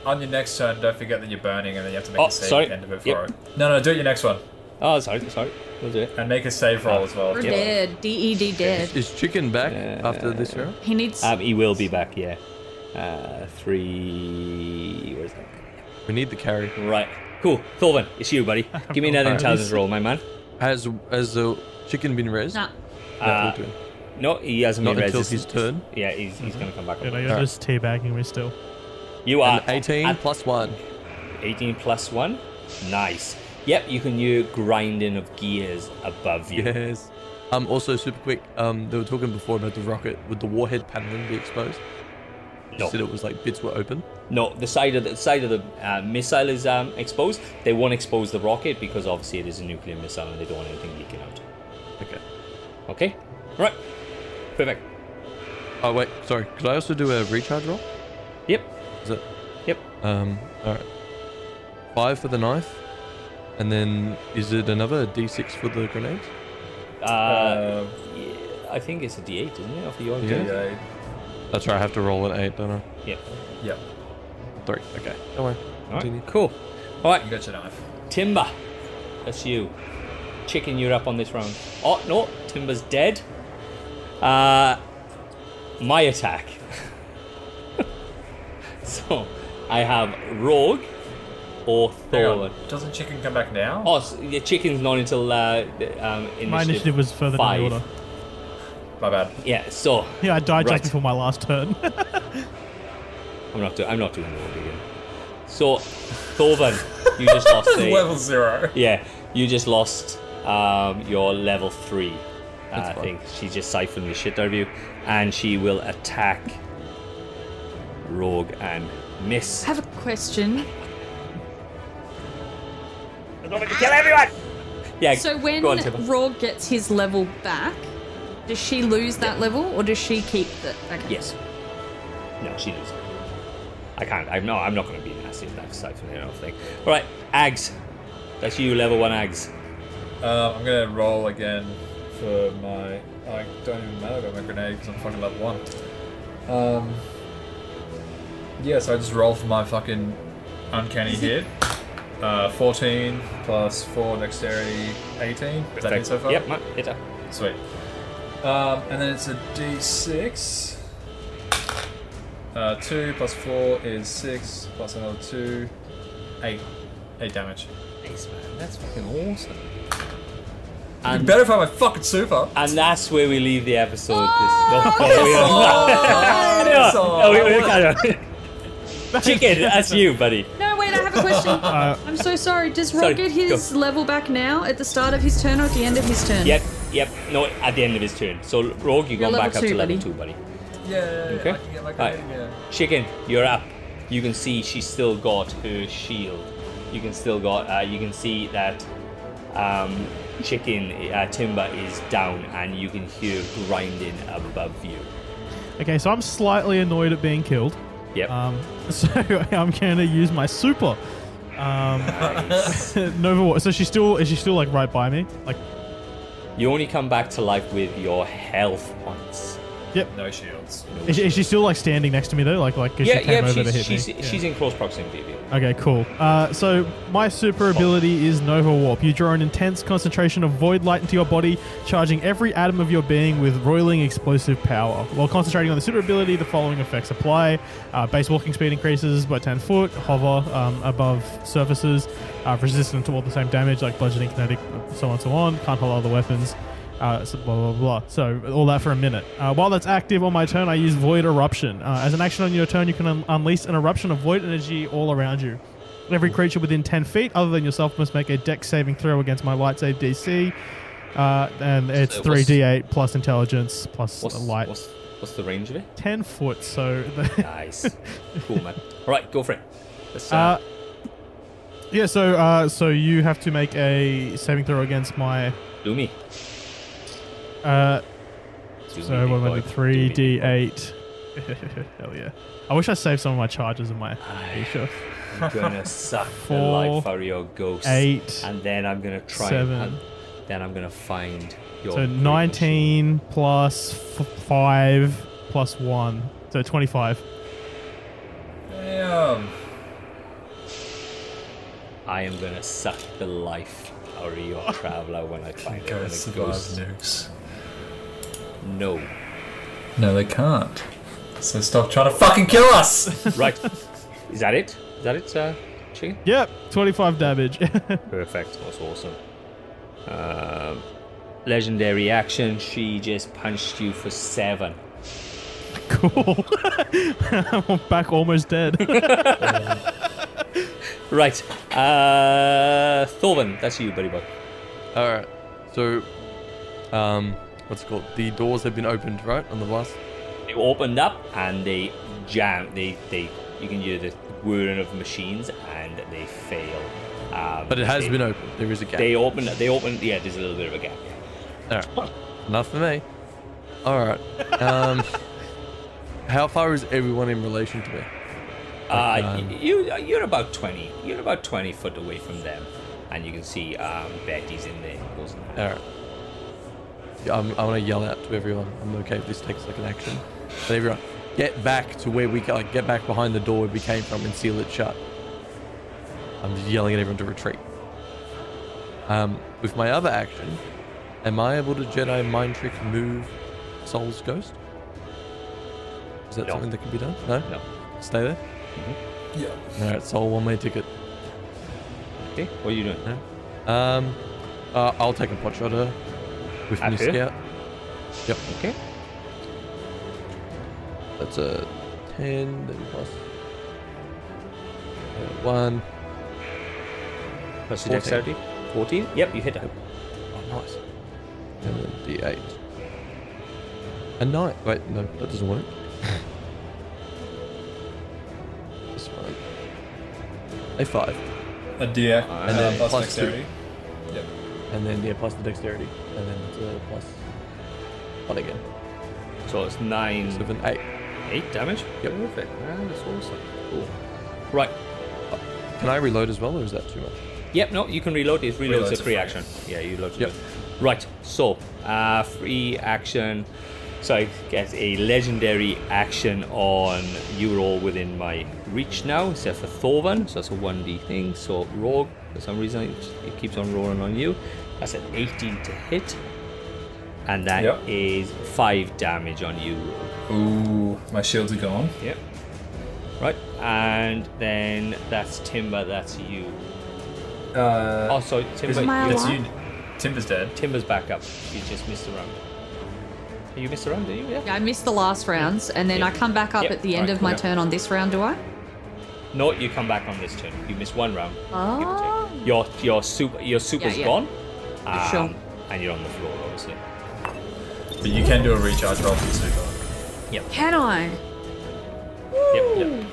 on your next turn, don't forget that you're burning and then you have to make Oh, a save sorry. at the end of it for Yep. it. No, no, do it your next one. Oh, sorry, sorry. We'll do it. And make a save roll as well. We're Yeah. dead. D-E-D dead. Is chicken back Uh, after this round? He needs... Um, he will be back, yeah. Uh, three. Where's that? We need the carry. Right. Cool. Thorvin, it's you, buddy. Give me another Okay. intelligence roll, my man. Has has the chicken been res? Nah. Uh, No, he hasn't Not been until resistant. his turn. Yeah, he's, he's going to come back yeah, up. no, you're Alright. just teabagging me still. You are And 18 at plus 1. 18 plus 1. Nice. Yep, you can hear grinding of gears above you. Yes. Um, also, super quick, um, they were talking before about the rocket. Would the warhead paneling be exposed? You No. said it was like bits were open. No, the side of the side of the uh, missile is um, exposed. They won't expose the rocket because obviously it is a nuclear missile and they don't want anything leaking out. Okay. Okay? Right. Perfect. Oh, wait, sorry. Could I also do a recharge roll? Yep. Is it? Yep. Um, alright. Five for the knife. And then is it another d6 for the grenades? Uh, Uh, yeah, I think it's a D8, isn't it? Of the oil Yeah. grenade? yeah, That's right, I have to roll an 8, don't I? Yep. yeah. Three. Okay. Don't worry. All Continue. right. Cool. All right. You got your knife. Timber. That's you. Chicken, you're up on this round. Oh, no. Timber's dead. Uh, my attack. so, I have Rorg or Hang on, Thor. Doesn't chicken come back now? Oh, so the chicken's not until uh, um, initiative My initiative was further five. down the order. My bad. Yeah, so Yeah, I died Right. just before my last turn. I'm not. Do- I'm not doing Rorg again. So, Thorvin, you just lost a. Level zero. Yeah, you just lost um, your level three. I That's fine. think she just siphoned the shit out of you, and she will attack Rorg and miss. I have a question. Kill everyone! Yeah. So when go on, Rorg gets his level back, does she lose that level or does she keep the? Okay. Yes. No, she loses. I can't. I'm no. I'm not going to be nasty enough siphon it. I don't think. All right, Ags. That's you, level one Ags. Uh, I'm gonna roll again for my. I don't even matter about my grenade because I'm fucking level one. Um. Yeah, so I just roll for my fucking uncanny hit. Uh, 14 plus 4 dexterity, 18. Is that it so far? Yep, hit her. Sweet. Um, and then it's a d6. Uh, 2 plus 4 is 6, plus another 2. 8. 8 damage. Nice man. That's fucking awesome. You And better find my fucking super! and that's where we leave the episode. This. Oh! No, no, we don't. Oh, No, no, we- we can't. Chicken, that's you, buddy. No, wait, I have a question. Uh, I'm so sorry. Does Rorg Sorry, get his level back now at the start of his turn or at the end of his turn? Yep, yep. No, at the end of his turn. So Rorg, you're You're going back level up to two, level two, buddy. Yeah, Okay. I can get my Alright. grenade again. Chicken, you're up. You can see she's still got her shield. You can still got. Uh, you can see that um, Chicken uh, Timber is down, and you can hear grinding above you. okay, so I'm slightly annoyed at being killed. Yep. Um, so I'm going to use my super. Um, Nova. War- So she's still is she still like right by me? Like, you only come back to life with your health once. No shields. is she, is she still like standing next to me though? Like, like 'cause Yeah, she came yeah. over to She's, hit she's, me. Yeah. she's in close proximity of you. Okay, cool. Uh, so my super ability is Nova Warp. You draw an intense concentration of void light into your body, charging every atom of your being with roiling explosive power. While concentrating on the super ability, the following effects apply: uh, base walking speed increases by 10 foot, hover um, above surfaces, uh, resistant to all the same damage like bludgeoning, kinetic, so on and so on. Can't hold other weapons. Uh, so blah blah blah. So all that for a minute. Uh, while that's active on my turn, I use Void Eruption. Uh, as an action on your turn, you can un- unleash an eruption of void energy all around you. Every creature within 10 feet, other than yourself, must make a dex saving throw against my light save DC. Uh, and it's So what's- 3d8 plus intelligence plus What's, light. what's, what's the range of it? 10 foot, so. The Nice. cool, man. All right, go for it. Let's, uh, uh, yeah, so uh, so you have to make a saving throw against my. do me. Uh, so me, what am I big doing? boy. Do me. 3d8. Hell yeah. I wish I saved some of my charges in my Aisha. I'm gonna suck the life out of your ghost. Eight. And then I'm gonna try seven. and then I'm gonna find your So great 19 plus f- 5 plus 1. So 25. Damn. I am gonna suck the life out of your traveler when I find it. When Guys it nukes. No. No, they can't. So stop trying to fucking kill us! Right. Is that it? Is that it, uh, chicken? Yep, 25 damage. Perfect. That's awesome. Um, legendary action. She just punched you for seven. cool. I'm back almost dead. Right. Uh, Thorvin, that's you, buddy boy. All right. So, um, what's it called? The doors have been opened, right, on the bus. They opened up and they jam. They they you can hear the whirring of machines and they fail. Um, But it has they, been opened. There is a gap. They opened. They opened. Yeah, there's a little bit of a gap. All right. Enough for me. All right. Um, how far is everyone in relation to me? Uh, um, y- you you're about twenty. You're about twenty foot away from them, and you can see um, Betty's in there. Goes in there. All right. Yeah, I'm, I want to yell out to everyone. I'm okay if this takes like an action. But everyone, get back to where we ca- like get back behind the door where we came from and seal it shut. I'm just yelling at everyone to retreat. Um, with my other action, am I able to Jedi mind trick move Soul's ghost? Is that No. something that can be done? No. No. Stay there. Yeah. All right, soul one way ticket. Okay, what are you doing? Um, uh, I'll take a pot shot at her with At my her? scout. Yep. Okay. That's a 10, then plus uh, 1. Plus your 14. dexterity. 14? Yep, you hit her. Oh, nice. And then D8. A 9. Wait, no, that doesn't work. this one. A 5. A D8 And and then then plus, plus two. dexterity. Yep. And then, yeah, plus the dexterity. And then it's a plus 1 again. So it's 9, 7, 8. 8 damage? Yep. Perfect. Ah, that's awesome. Cool. Right. Can I reload as well, or is that too much? Yep, no, you can reload. It reloads Reload's a a free free. action. Yeah, you load it. Yep. Right, so, uh, free action. So I get a legendary action on you all within my reach now, except for Thorvin. So that's a 1d thing. So Rorg, for some reason, it, it keeps on rolling on you. That's an 18 to hit. And that is Yep. 5 damage on you. Ooh, my shields are gone. Yep. Right, and then that's Timber, that's you. Uh, Oh, sorry, Timber. Am I you- that's you. Timber's dead. Timber's back up. You just missed a round. You missed a round, did you? Yeah. Yeah, I missed the last rounds, and then Yep. I come back up Yep. at the end Right, of my yep. turn on this round, do I? No, you come back on this turn. You missed one round. Oh. take. Your your super your super's yeah. gone. Um, Sure. And you're on the floor, obviously. But you can do a recharge roll for the super. Can I? Yep. yep.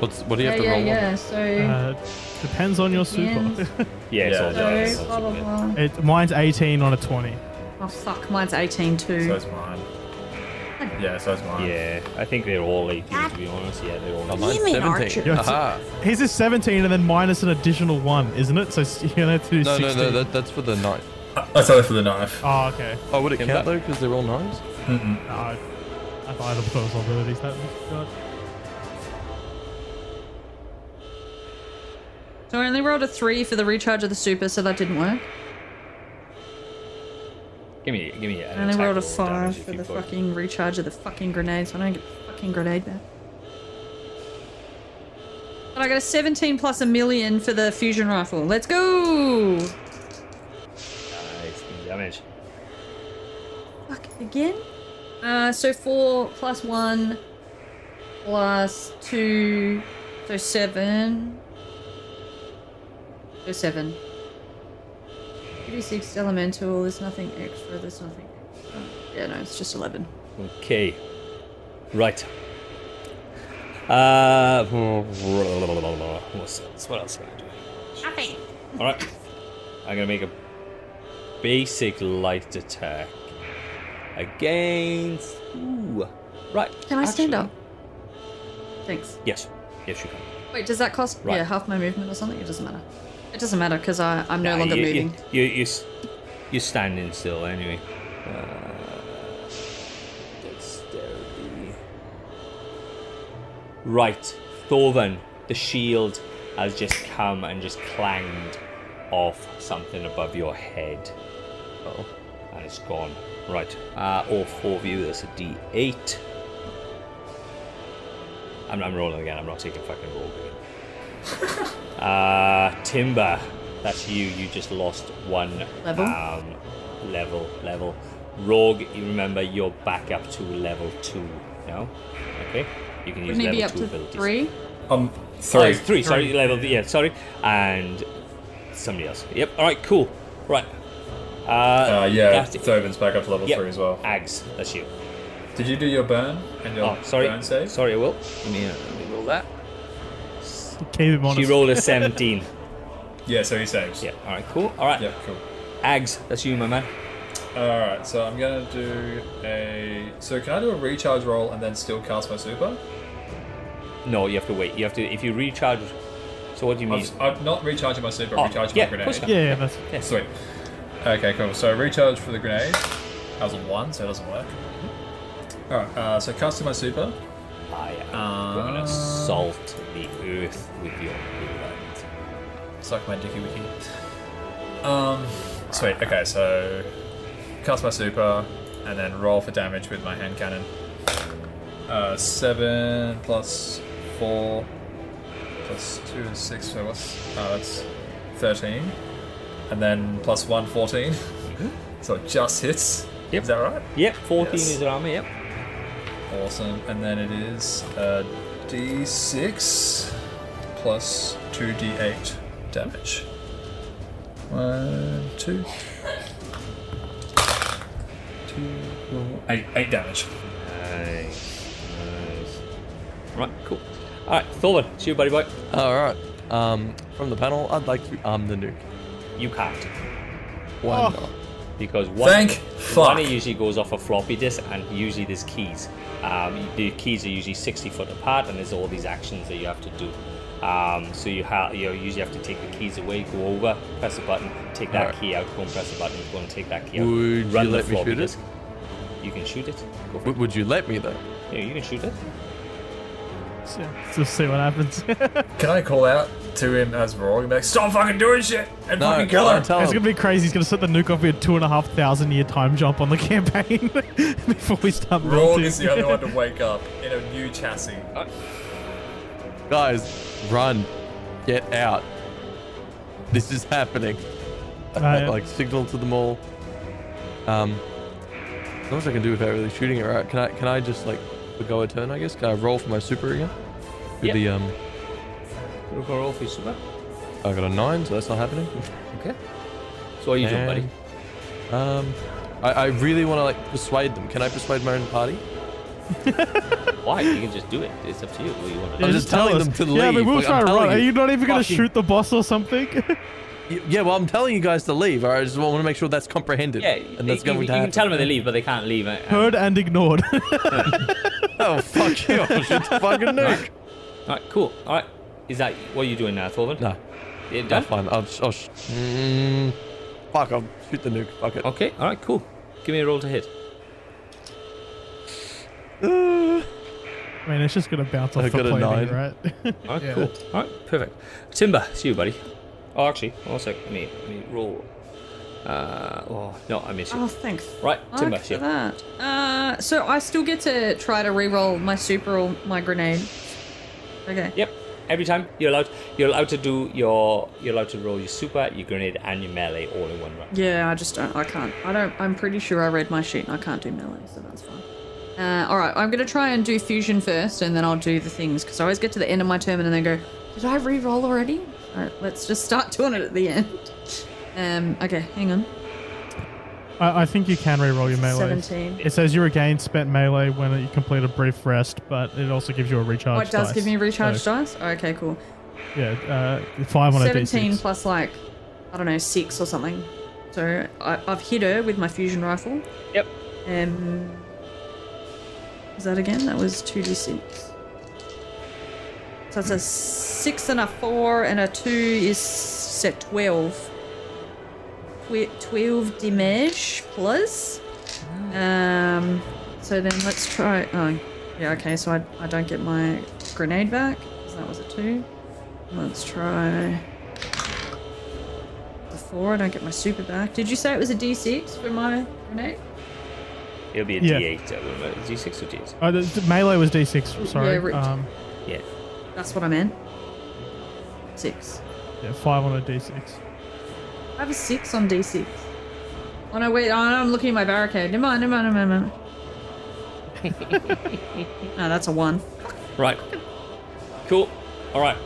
What's, what do you Yeah, have to yeah, roll yeah. So, Uh, depends on your super. Yeah, it's Yeah, all yeah, It's so blah blah blah. it, mine's 18 on a 20. Oh fuck, mine's 18 too. So is mine. Yeah, so is mine. Yeah, I think they're all 18 to be honest. Yeah, they're all. Oh, 18. mine's You mean 17. Archer. Yeah, it's- Aha. His is 17 and then minus an additional one, isn't it? So s- you're gonna have to do No, no, 16. no, that, that's for the knife. I saw it for the knife. Oh, okay. Oh, would it Can count that- though, because they're all knives? Mm-mm. No, I, I thought I had possibilities. That God. So I only rolled a 3 for the recharge of the super, so that didn't work. Give me, give me. An I only rolled a 5 for the could. fucking recharge of the fucking grenade, so I don't get the fucking grenade back. But I got a 17 plus a million for the fusion rifle. Let's go! Nice, damage. Fuck, again? Uh, so 4 plus 1 plus 2, so 7. So 7. 36 elemental, there's nothing extra, there's nothing extra. Yeah, no, it's just 11. Okay. Right. Uh, what's else? What else can I do? Nothing. All right. I'm gonna make a basic light attack against. Ooh. Right. Can I stand up? Thanks. Yes. Yes, you can. Wait, does that cost Right. yeah half my movement or something? It doesn't matter. It doesn't matter because I'm no Nah, longer you, moving. You, you, you, s- you're standing still anyway. Uh. Right, Thorvin, the shield has just come and just clanged off something above your head. Oh. And it's gone. Right, uh, all four of you, that's a d8. I'm, I'm rolling again, I'm not taking fucking roll again. Uh, Timber, that's you. You just lost one Level? Um, level, level. Rorg, you remember you're back up to level two now. Okay, you can use Wouldn't he level be up two to abilities. three? Um, Oh, three. it's three. Sorry, level. Yeah, sorry. And somebody else. Yep. All right. Cool. Right. Uh, Uh, yeah, that's it. Back up to level Yep. three as well. Ags, that's you. Did you do your burn and your Oh, sorry. burn save? Sorry, I will. Let me, uh, let me roll that. Keep him honest. She rolled a 17. Yeah, so he saves. yeah. All right. Cool. All right. Yeah, cool. Ags, that's you, my man. Alright, so I'm gonna do a. So can I do a recharge roll and then still cast my super? No, you have to wait. You have to. If you recharge. So what do you mean? I'm, I'm not recharging my super, Oh, I'm recharging yeah, my grenade. you Yeah, yeah, that's Sweet. Okay, cool. So recharge for the grenade. That was a one, so it doesn't work. Alright, uh, so casting my super. I am Uh, gonna salt the earth with your blood. Suck my dicky wiki. Um, sweet. Okay, so cast my super and then roll for damage with my hand cannon. Uh, seven plus four, plus 2 is 6, so what's. Uh, that's 13. And then plus 1, 14. so it just hits. Yep. Is that right? Yep, 14 Yes. is armor, yep. Awesome. And then it is uh, d6 plus 2d8 damage. One, two. Two, four, eight, eight damage. Nice. Nice. Right, cool. Alright, Thorvin, it's you, buddy boy. All right. Um, from the panel, I'd like to arm the nuke. You can't. Why Oh. not? Because one, Thank one fuck. usually goes off a floppy disk, and usually there's keys. Um, the keys are usually 60 foot apart, and there's all these actions that you have to do. Um, so you have you usually have to take the keys away, go over, press a button, take that Alright. key out, go and press a button, go and take that key out. Would you run the let me shoot it? You can shoot it. W- it. would you let me though? Yeah, you can shoot it. So, just see what happens. Can I call out to him as we're all going back? Stop fucking doing shit and No, fucking kill no, him! tell it's him. gonna be crazy. He's gonna set the nuke off with a two and a half thousand year time jump on the campaign before we start Raw melting. is the only one to wake up in a new chassis. Guys, run. Get out. This is happening. Right. like signal to them all. Um, as long as I can do without really shooting it right. Can I? Can I just like forgo a turn? I guess. Can I roll for my super again? With Yep. the um, Look roll for your super. I got a nine, so that's not happening. Okay. So what are you doing, buddy? Um, I, I really want to like persuade them. Can I persuade my own party? Why? You can just do it. It's up to you. What you want to do. I'm just tell telling us. them to leave. Yeah, but leave, we'll like, try to run. telling Are you. you not even gonna shoot the boss or something? Y- Yeah, well, I'm telling you guys to leave. All right, I just want to make sure that's comprehended. Yeah, and that's you, going you to can tell them they leave, but they can't leave. uh, Heard and ignored. Oh fuck you! I'll fucking nuke. All right, cool. All right, is that what you're you doing now, Thorvin? No, You no, done? fine. I'll, sh- I'll sh- mm, fuck. I'll shoot the nuke. Fuck it. Okay. All right, cool. Give me a roll to hit. I mean, it's just gonna bounce off I the got a plating, right? All right, Yeah. cool. All right, perfect. Timber, it's you, buddy. Oh, actually, one sec. Let me, let me roll. Uh, oh no, I miss you. Oh, thanks. Right, Timber, it's that. Uh, so I still get to try to re-roll my super or my grenade. Okay. Yep. Every time you're allowed, you're allowed to do your, you're allowed to roll your super, your grenade, and your melee all in one round. Yeah, I just don't. I can't. I don't. I'm pretty sure I read my sheet and I can't do melee, so that's fine. Uh, all right, I'm gonna try and do fusion first, and then I'll do the things because I always get to the end of my turn and then go, "Did I re-roll already?" All right, let's just start doing it at the end. Um. Okay, hang on. I, I think you can re-roll your melee. Seventeen. It says you regain spent melee when you complete a brief rest, but it also gives you a recharge. Oh, it does dice. give me recharge So, dice. Okay, cool. Yeah, uh, five on a Seventeen plus like, I don't know, six or something. So I, I've hit her with my fusion rifle. Yep. Um. Was that again? That was two d six. So it's a six and a four and a two is set twelve. Twelve damage plus. Um. So then let's try. Oh, yeah. Okay. So I I don't get my grenade back. 'cause that was a two. Let's try. The four. I don't get my super back. Did you say it was a d6 for my grenade? It'll be a Yeah. D8. uh, remember, D6 or D8? Oh, the, the melee was d6. Sorry. Yeah, um, Yeah. That's what I meant. Six. yeah, five on a d6. I have a six on d6. Oh no, wait. Oh, I'm looking at my barricade. Never mind. Never mind. Never mind. no, that's a one. Right. Cool. All right.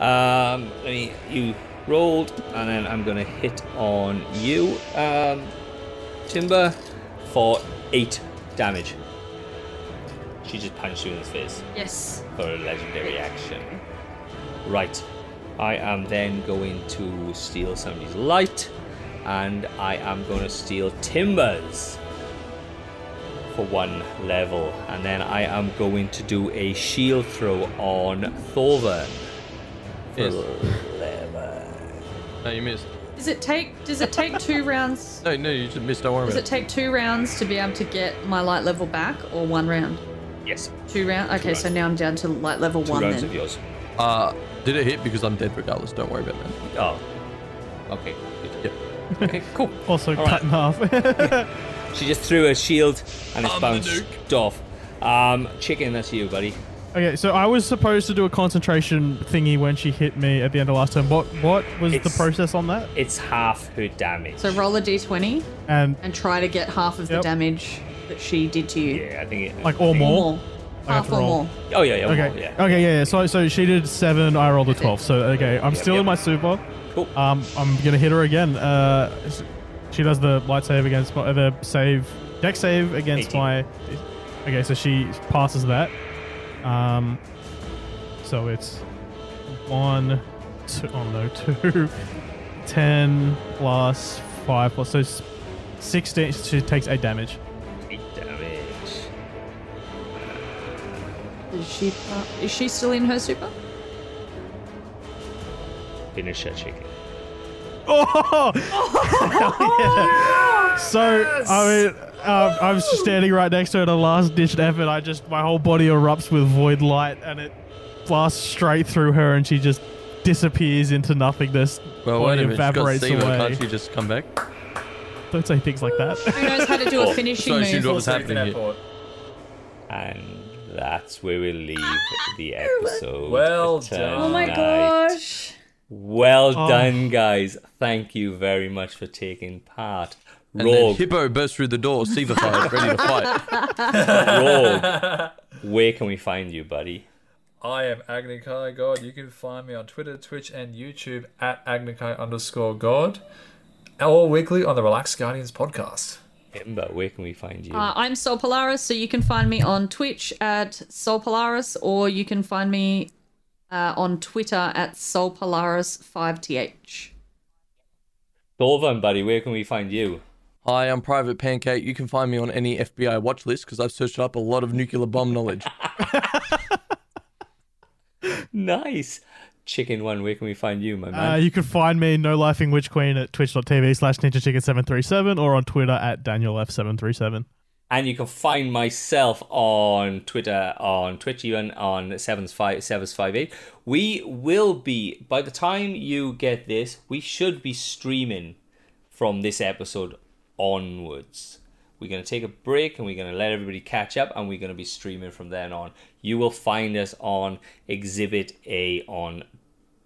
Um, let me. You rolled, and then I'm gonna hit on you, um, Timber, for eight damage. She just punched you in the face Yes. for a legendary action. Right. I am then going to steal somebody's light, and I am going to steal Timbers for one level, and then I am going to do a shield throw on Thorvin for Yes. eleven. No, you missed. Does it take? Does it take two rounds? No, no, you just missed. Don't worry Does it it. take two rounds to be able to get my light level back, or one round? Yes, Two rounds? Okay, so rounds. now I'm down to light level two one rounds then. of yours. Uh, did it hit? Because I'm dead regardless. Don't worry about that. Oh, okay. Yep. Okay, cool. Also All cut in half. She just threw a shield and it's I'm bounced off. Um, chicken, that's you, buddy. Okay, so I was supposed to do a concentration thingy when she hit me at the end of last turn. What what was the process on that? It's half her damage. So roll a d20 And and try to get half of the damage that she did to you. yeah, I think it. like or Or more. more. I have Half to or roll. more. Oh yeah, yeah, Okay. more, yeah. Okay. Yeah. Yeah. So so she did seven. I rolled a twelve. So okay, I'm Yep, still yep. in my super. Cool. Um, I'm gonna hit her again. Uh, she does the light save against my the save deck save against 18. my. Okay, so she passes that. Um, so it's one, two, oh no, two, ten plus five plus so s- sixteen. She takes eight damage. Eight damage. Is she uh, is she still in her super? Finish her chicken. Oh! Hell yeah. So I mean, um, I'm standing right next to her in a last ditch effort. I just my whole body erupts with void light, and it blasts straight through her, and she just disappears into nothingness. Well, body wait a minute. She's got evaporates Steven. away. Can't she just come back? Don't say things like that. Who knows how to do Oh, a finishing sorry, she move? dropped- What's Also, happening Ethan here? Airport. And that's where we leave the episode. Well tonight. done. Oh my gosh. Well Oh. done, guys. Thank you very much for taking part. And then Hippo bursts through the door, Sivafied, ready to fight. Rorg, where can we find you, buddy? I am Agnikai God. You can find me on Twitter, Twitch, and YouTube at Agnikai underscore God. Or weekly on the Relaxed Guardians podcast. Himba, where can we find you? Uh, I'm Sol Polaris, so you can find me on Twitch at Sol Polaris, or you can find me uh, on Twitter at Sol Polaris5th. Dolvan, buddy, where can we find you? Hi, I'm Private Pancake. You can find me on any FBI watch list because I've searched up a lot of nuclear bomb knowledge. Nice. Chicken One, where can we find you, my Uh, man? you can find me no lifing witch queen at twitch.tv slash ninja chicken 737 or on Twitter at Daniel F 737. and you can find myself on Twitter, on Twitch, even on 758. We will be, by the time you get this, we should be streaming from this episode onwards. We're going to take a break and we're going to let everybody catch up and we're going to be streaming from then on. You will find us on Exhibit A on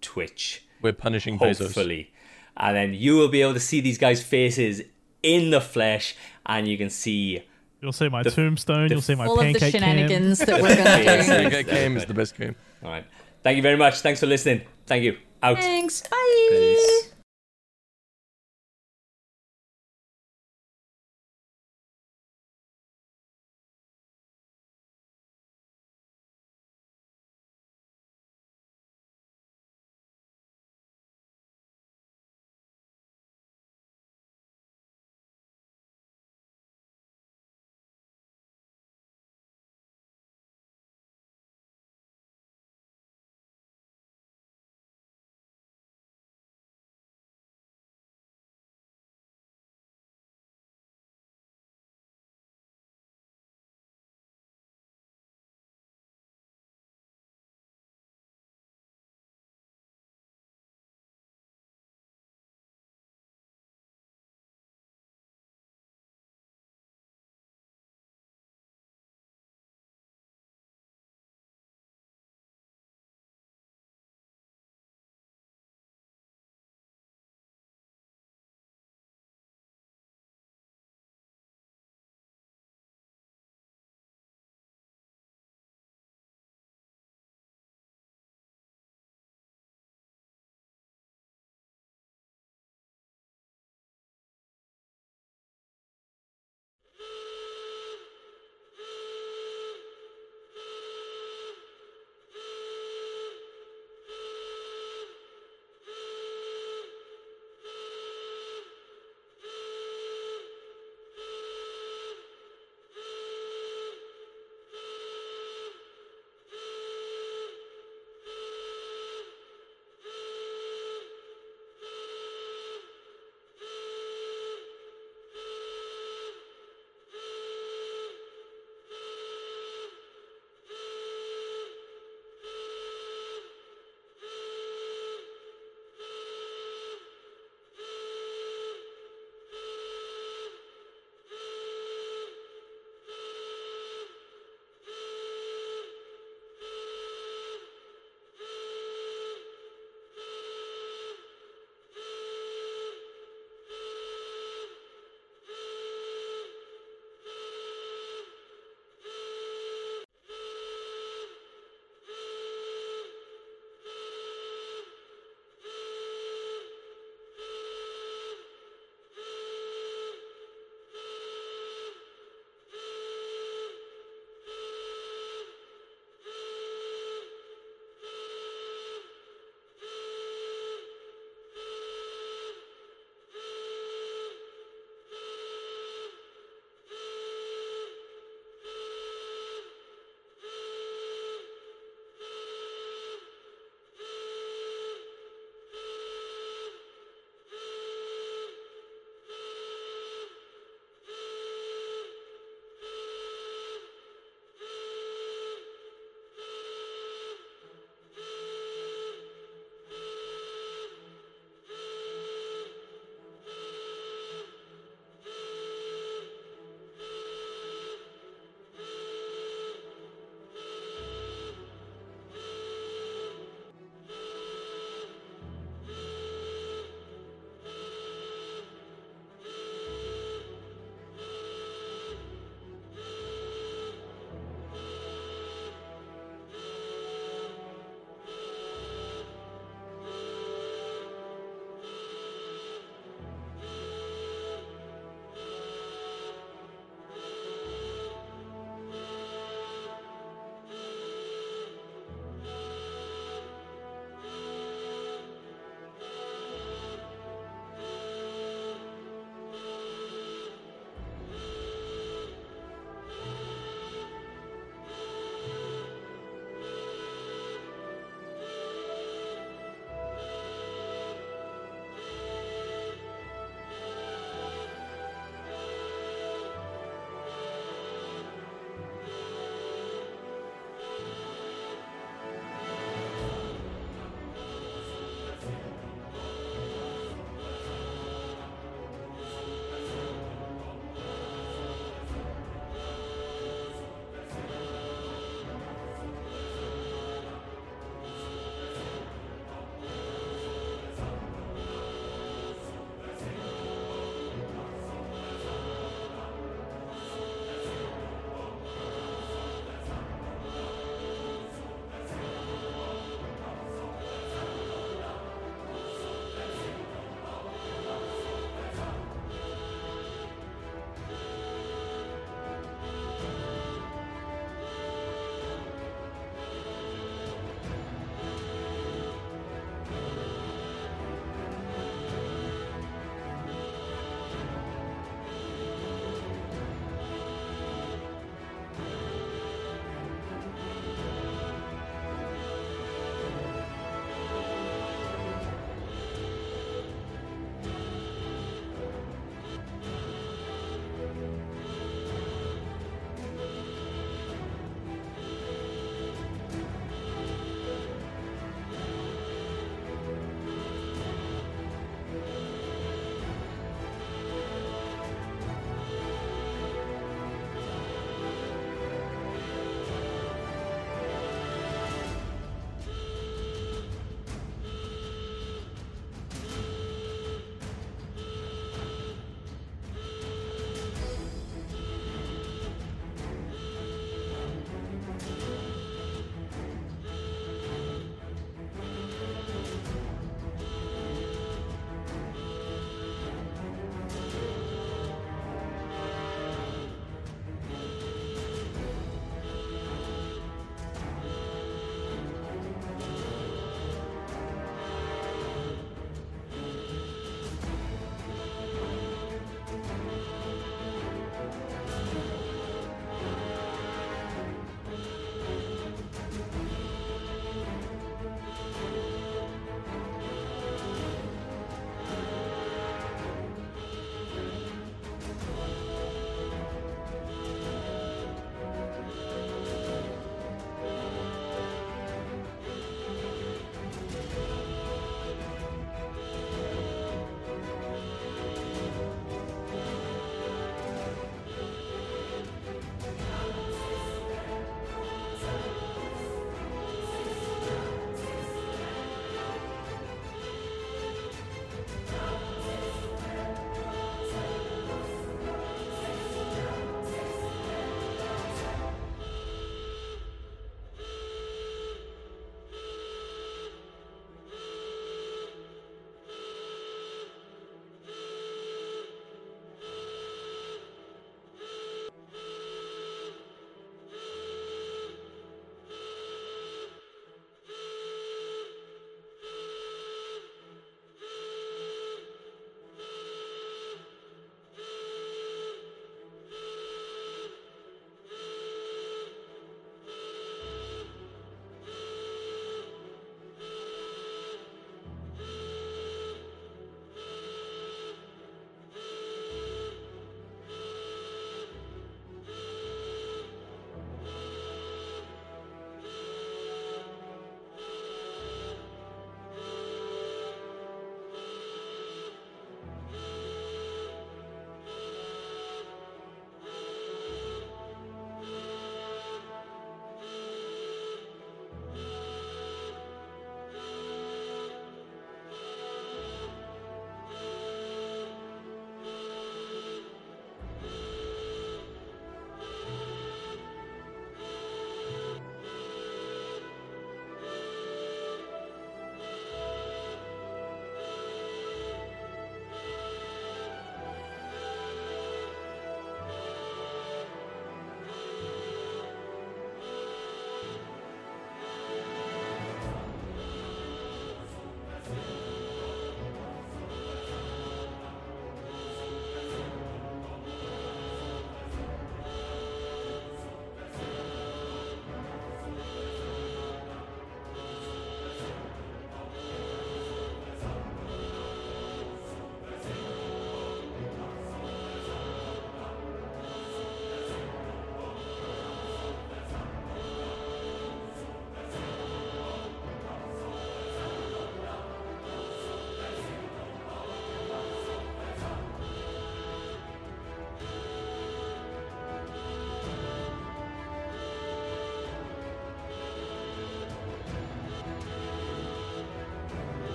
Twitch We're punishing Bezos. hopefully. And then you will be able to see these guys' faces in the flesh, and you can see You'll see my tombstone. You'll see my All of the pancake cam. shenanigans that we're going to do. Pancake game is the best game. All right. Thank you very much. Thanks for listening. Thank you. Out. Thanks. Bye. Peace.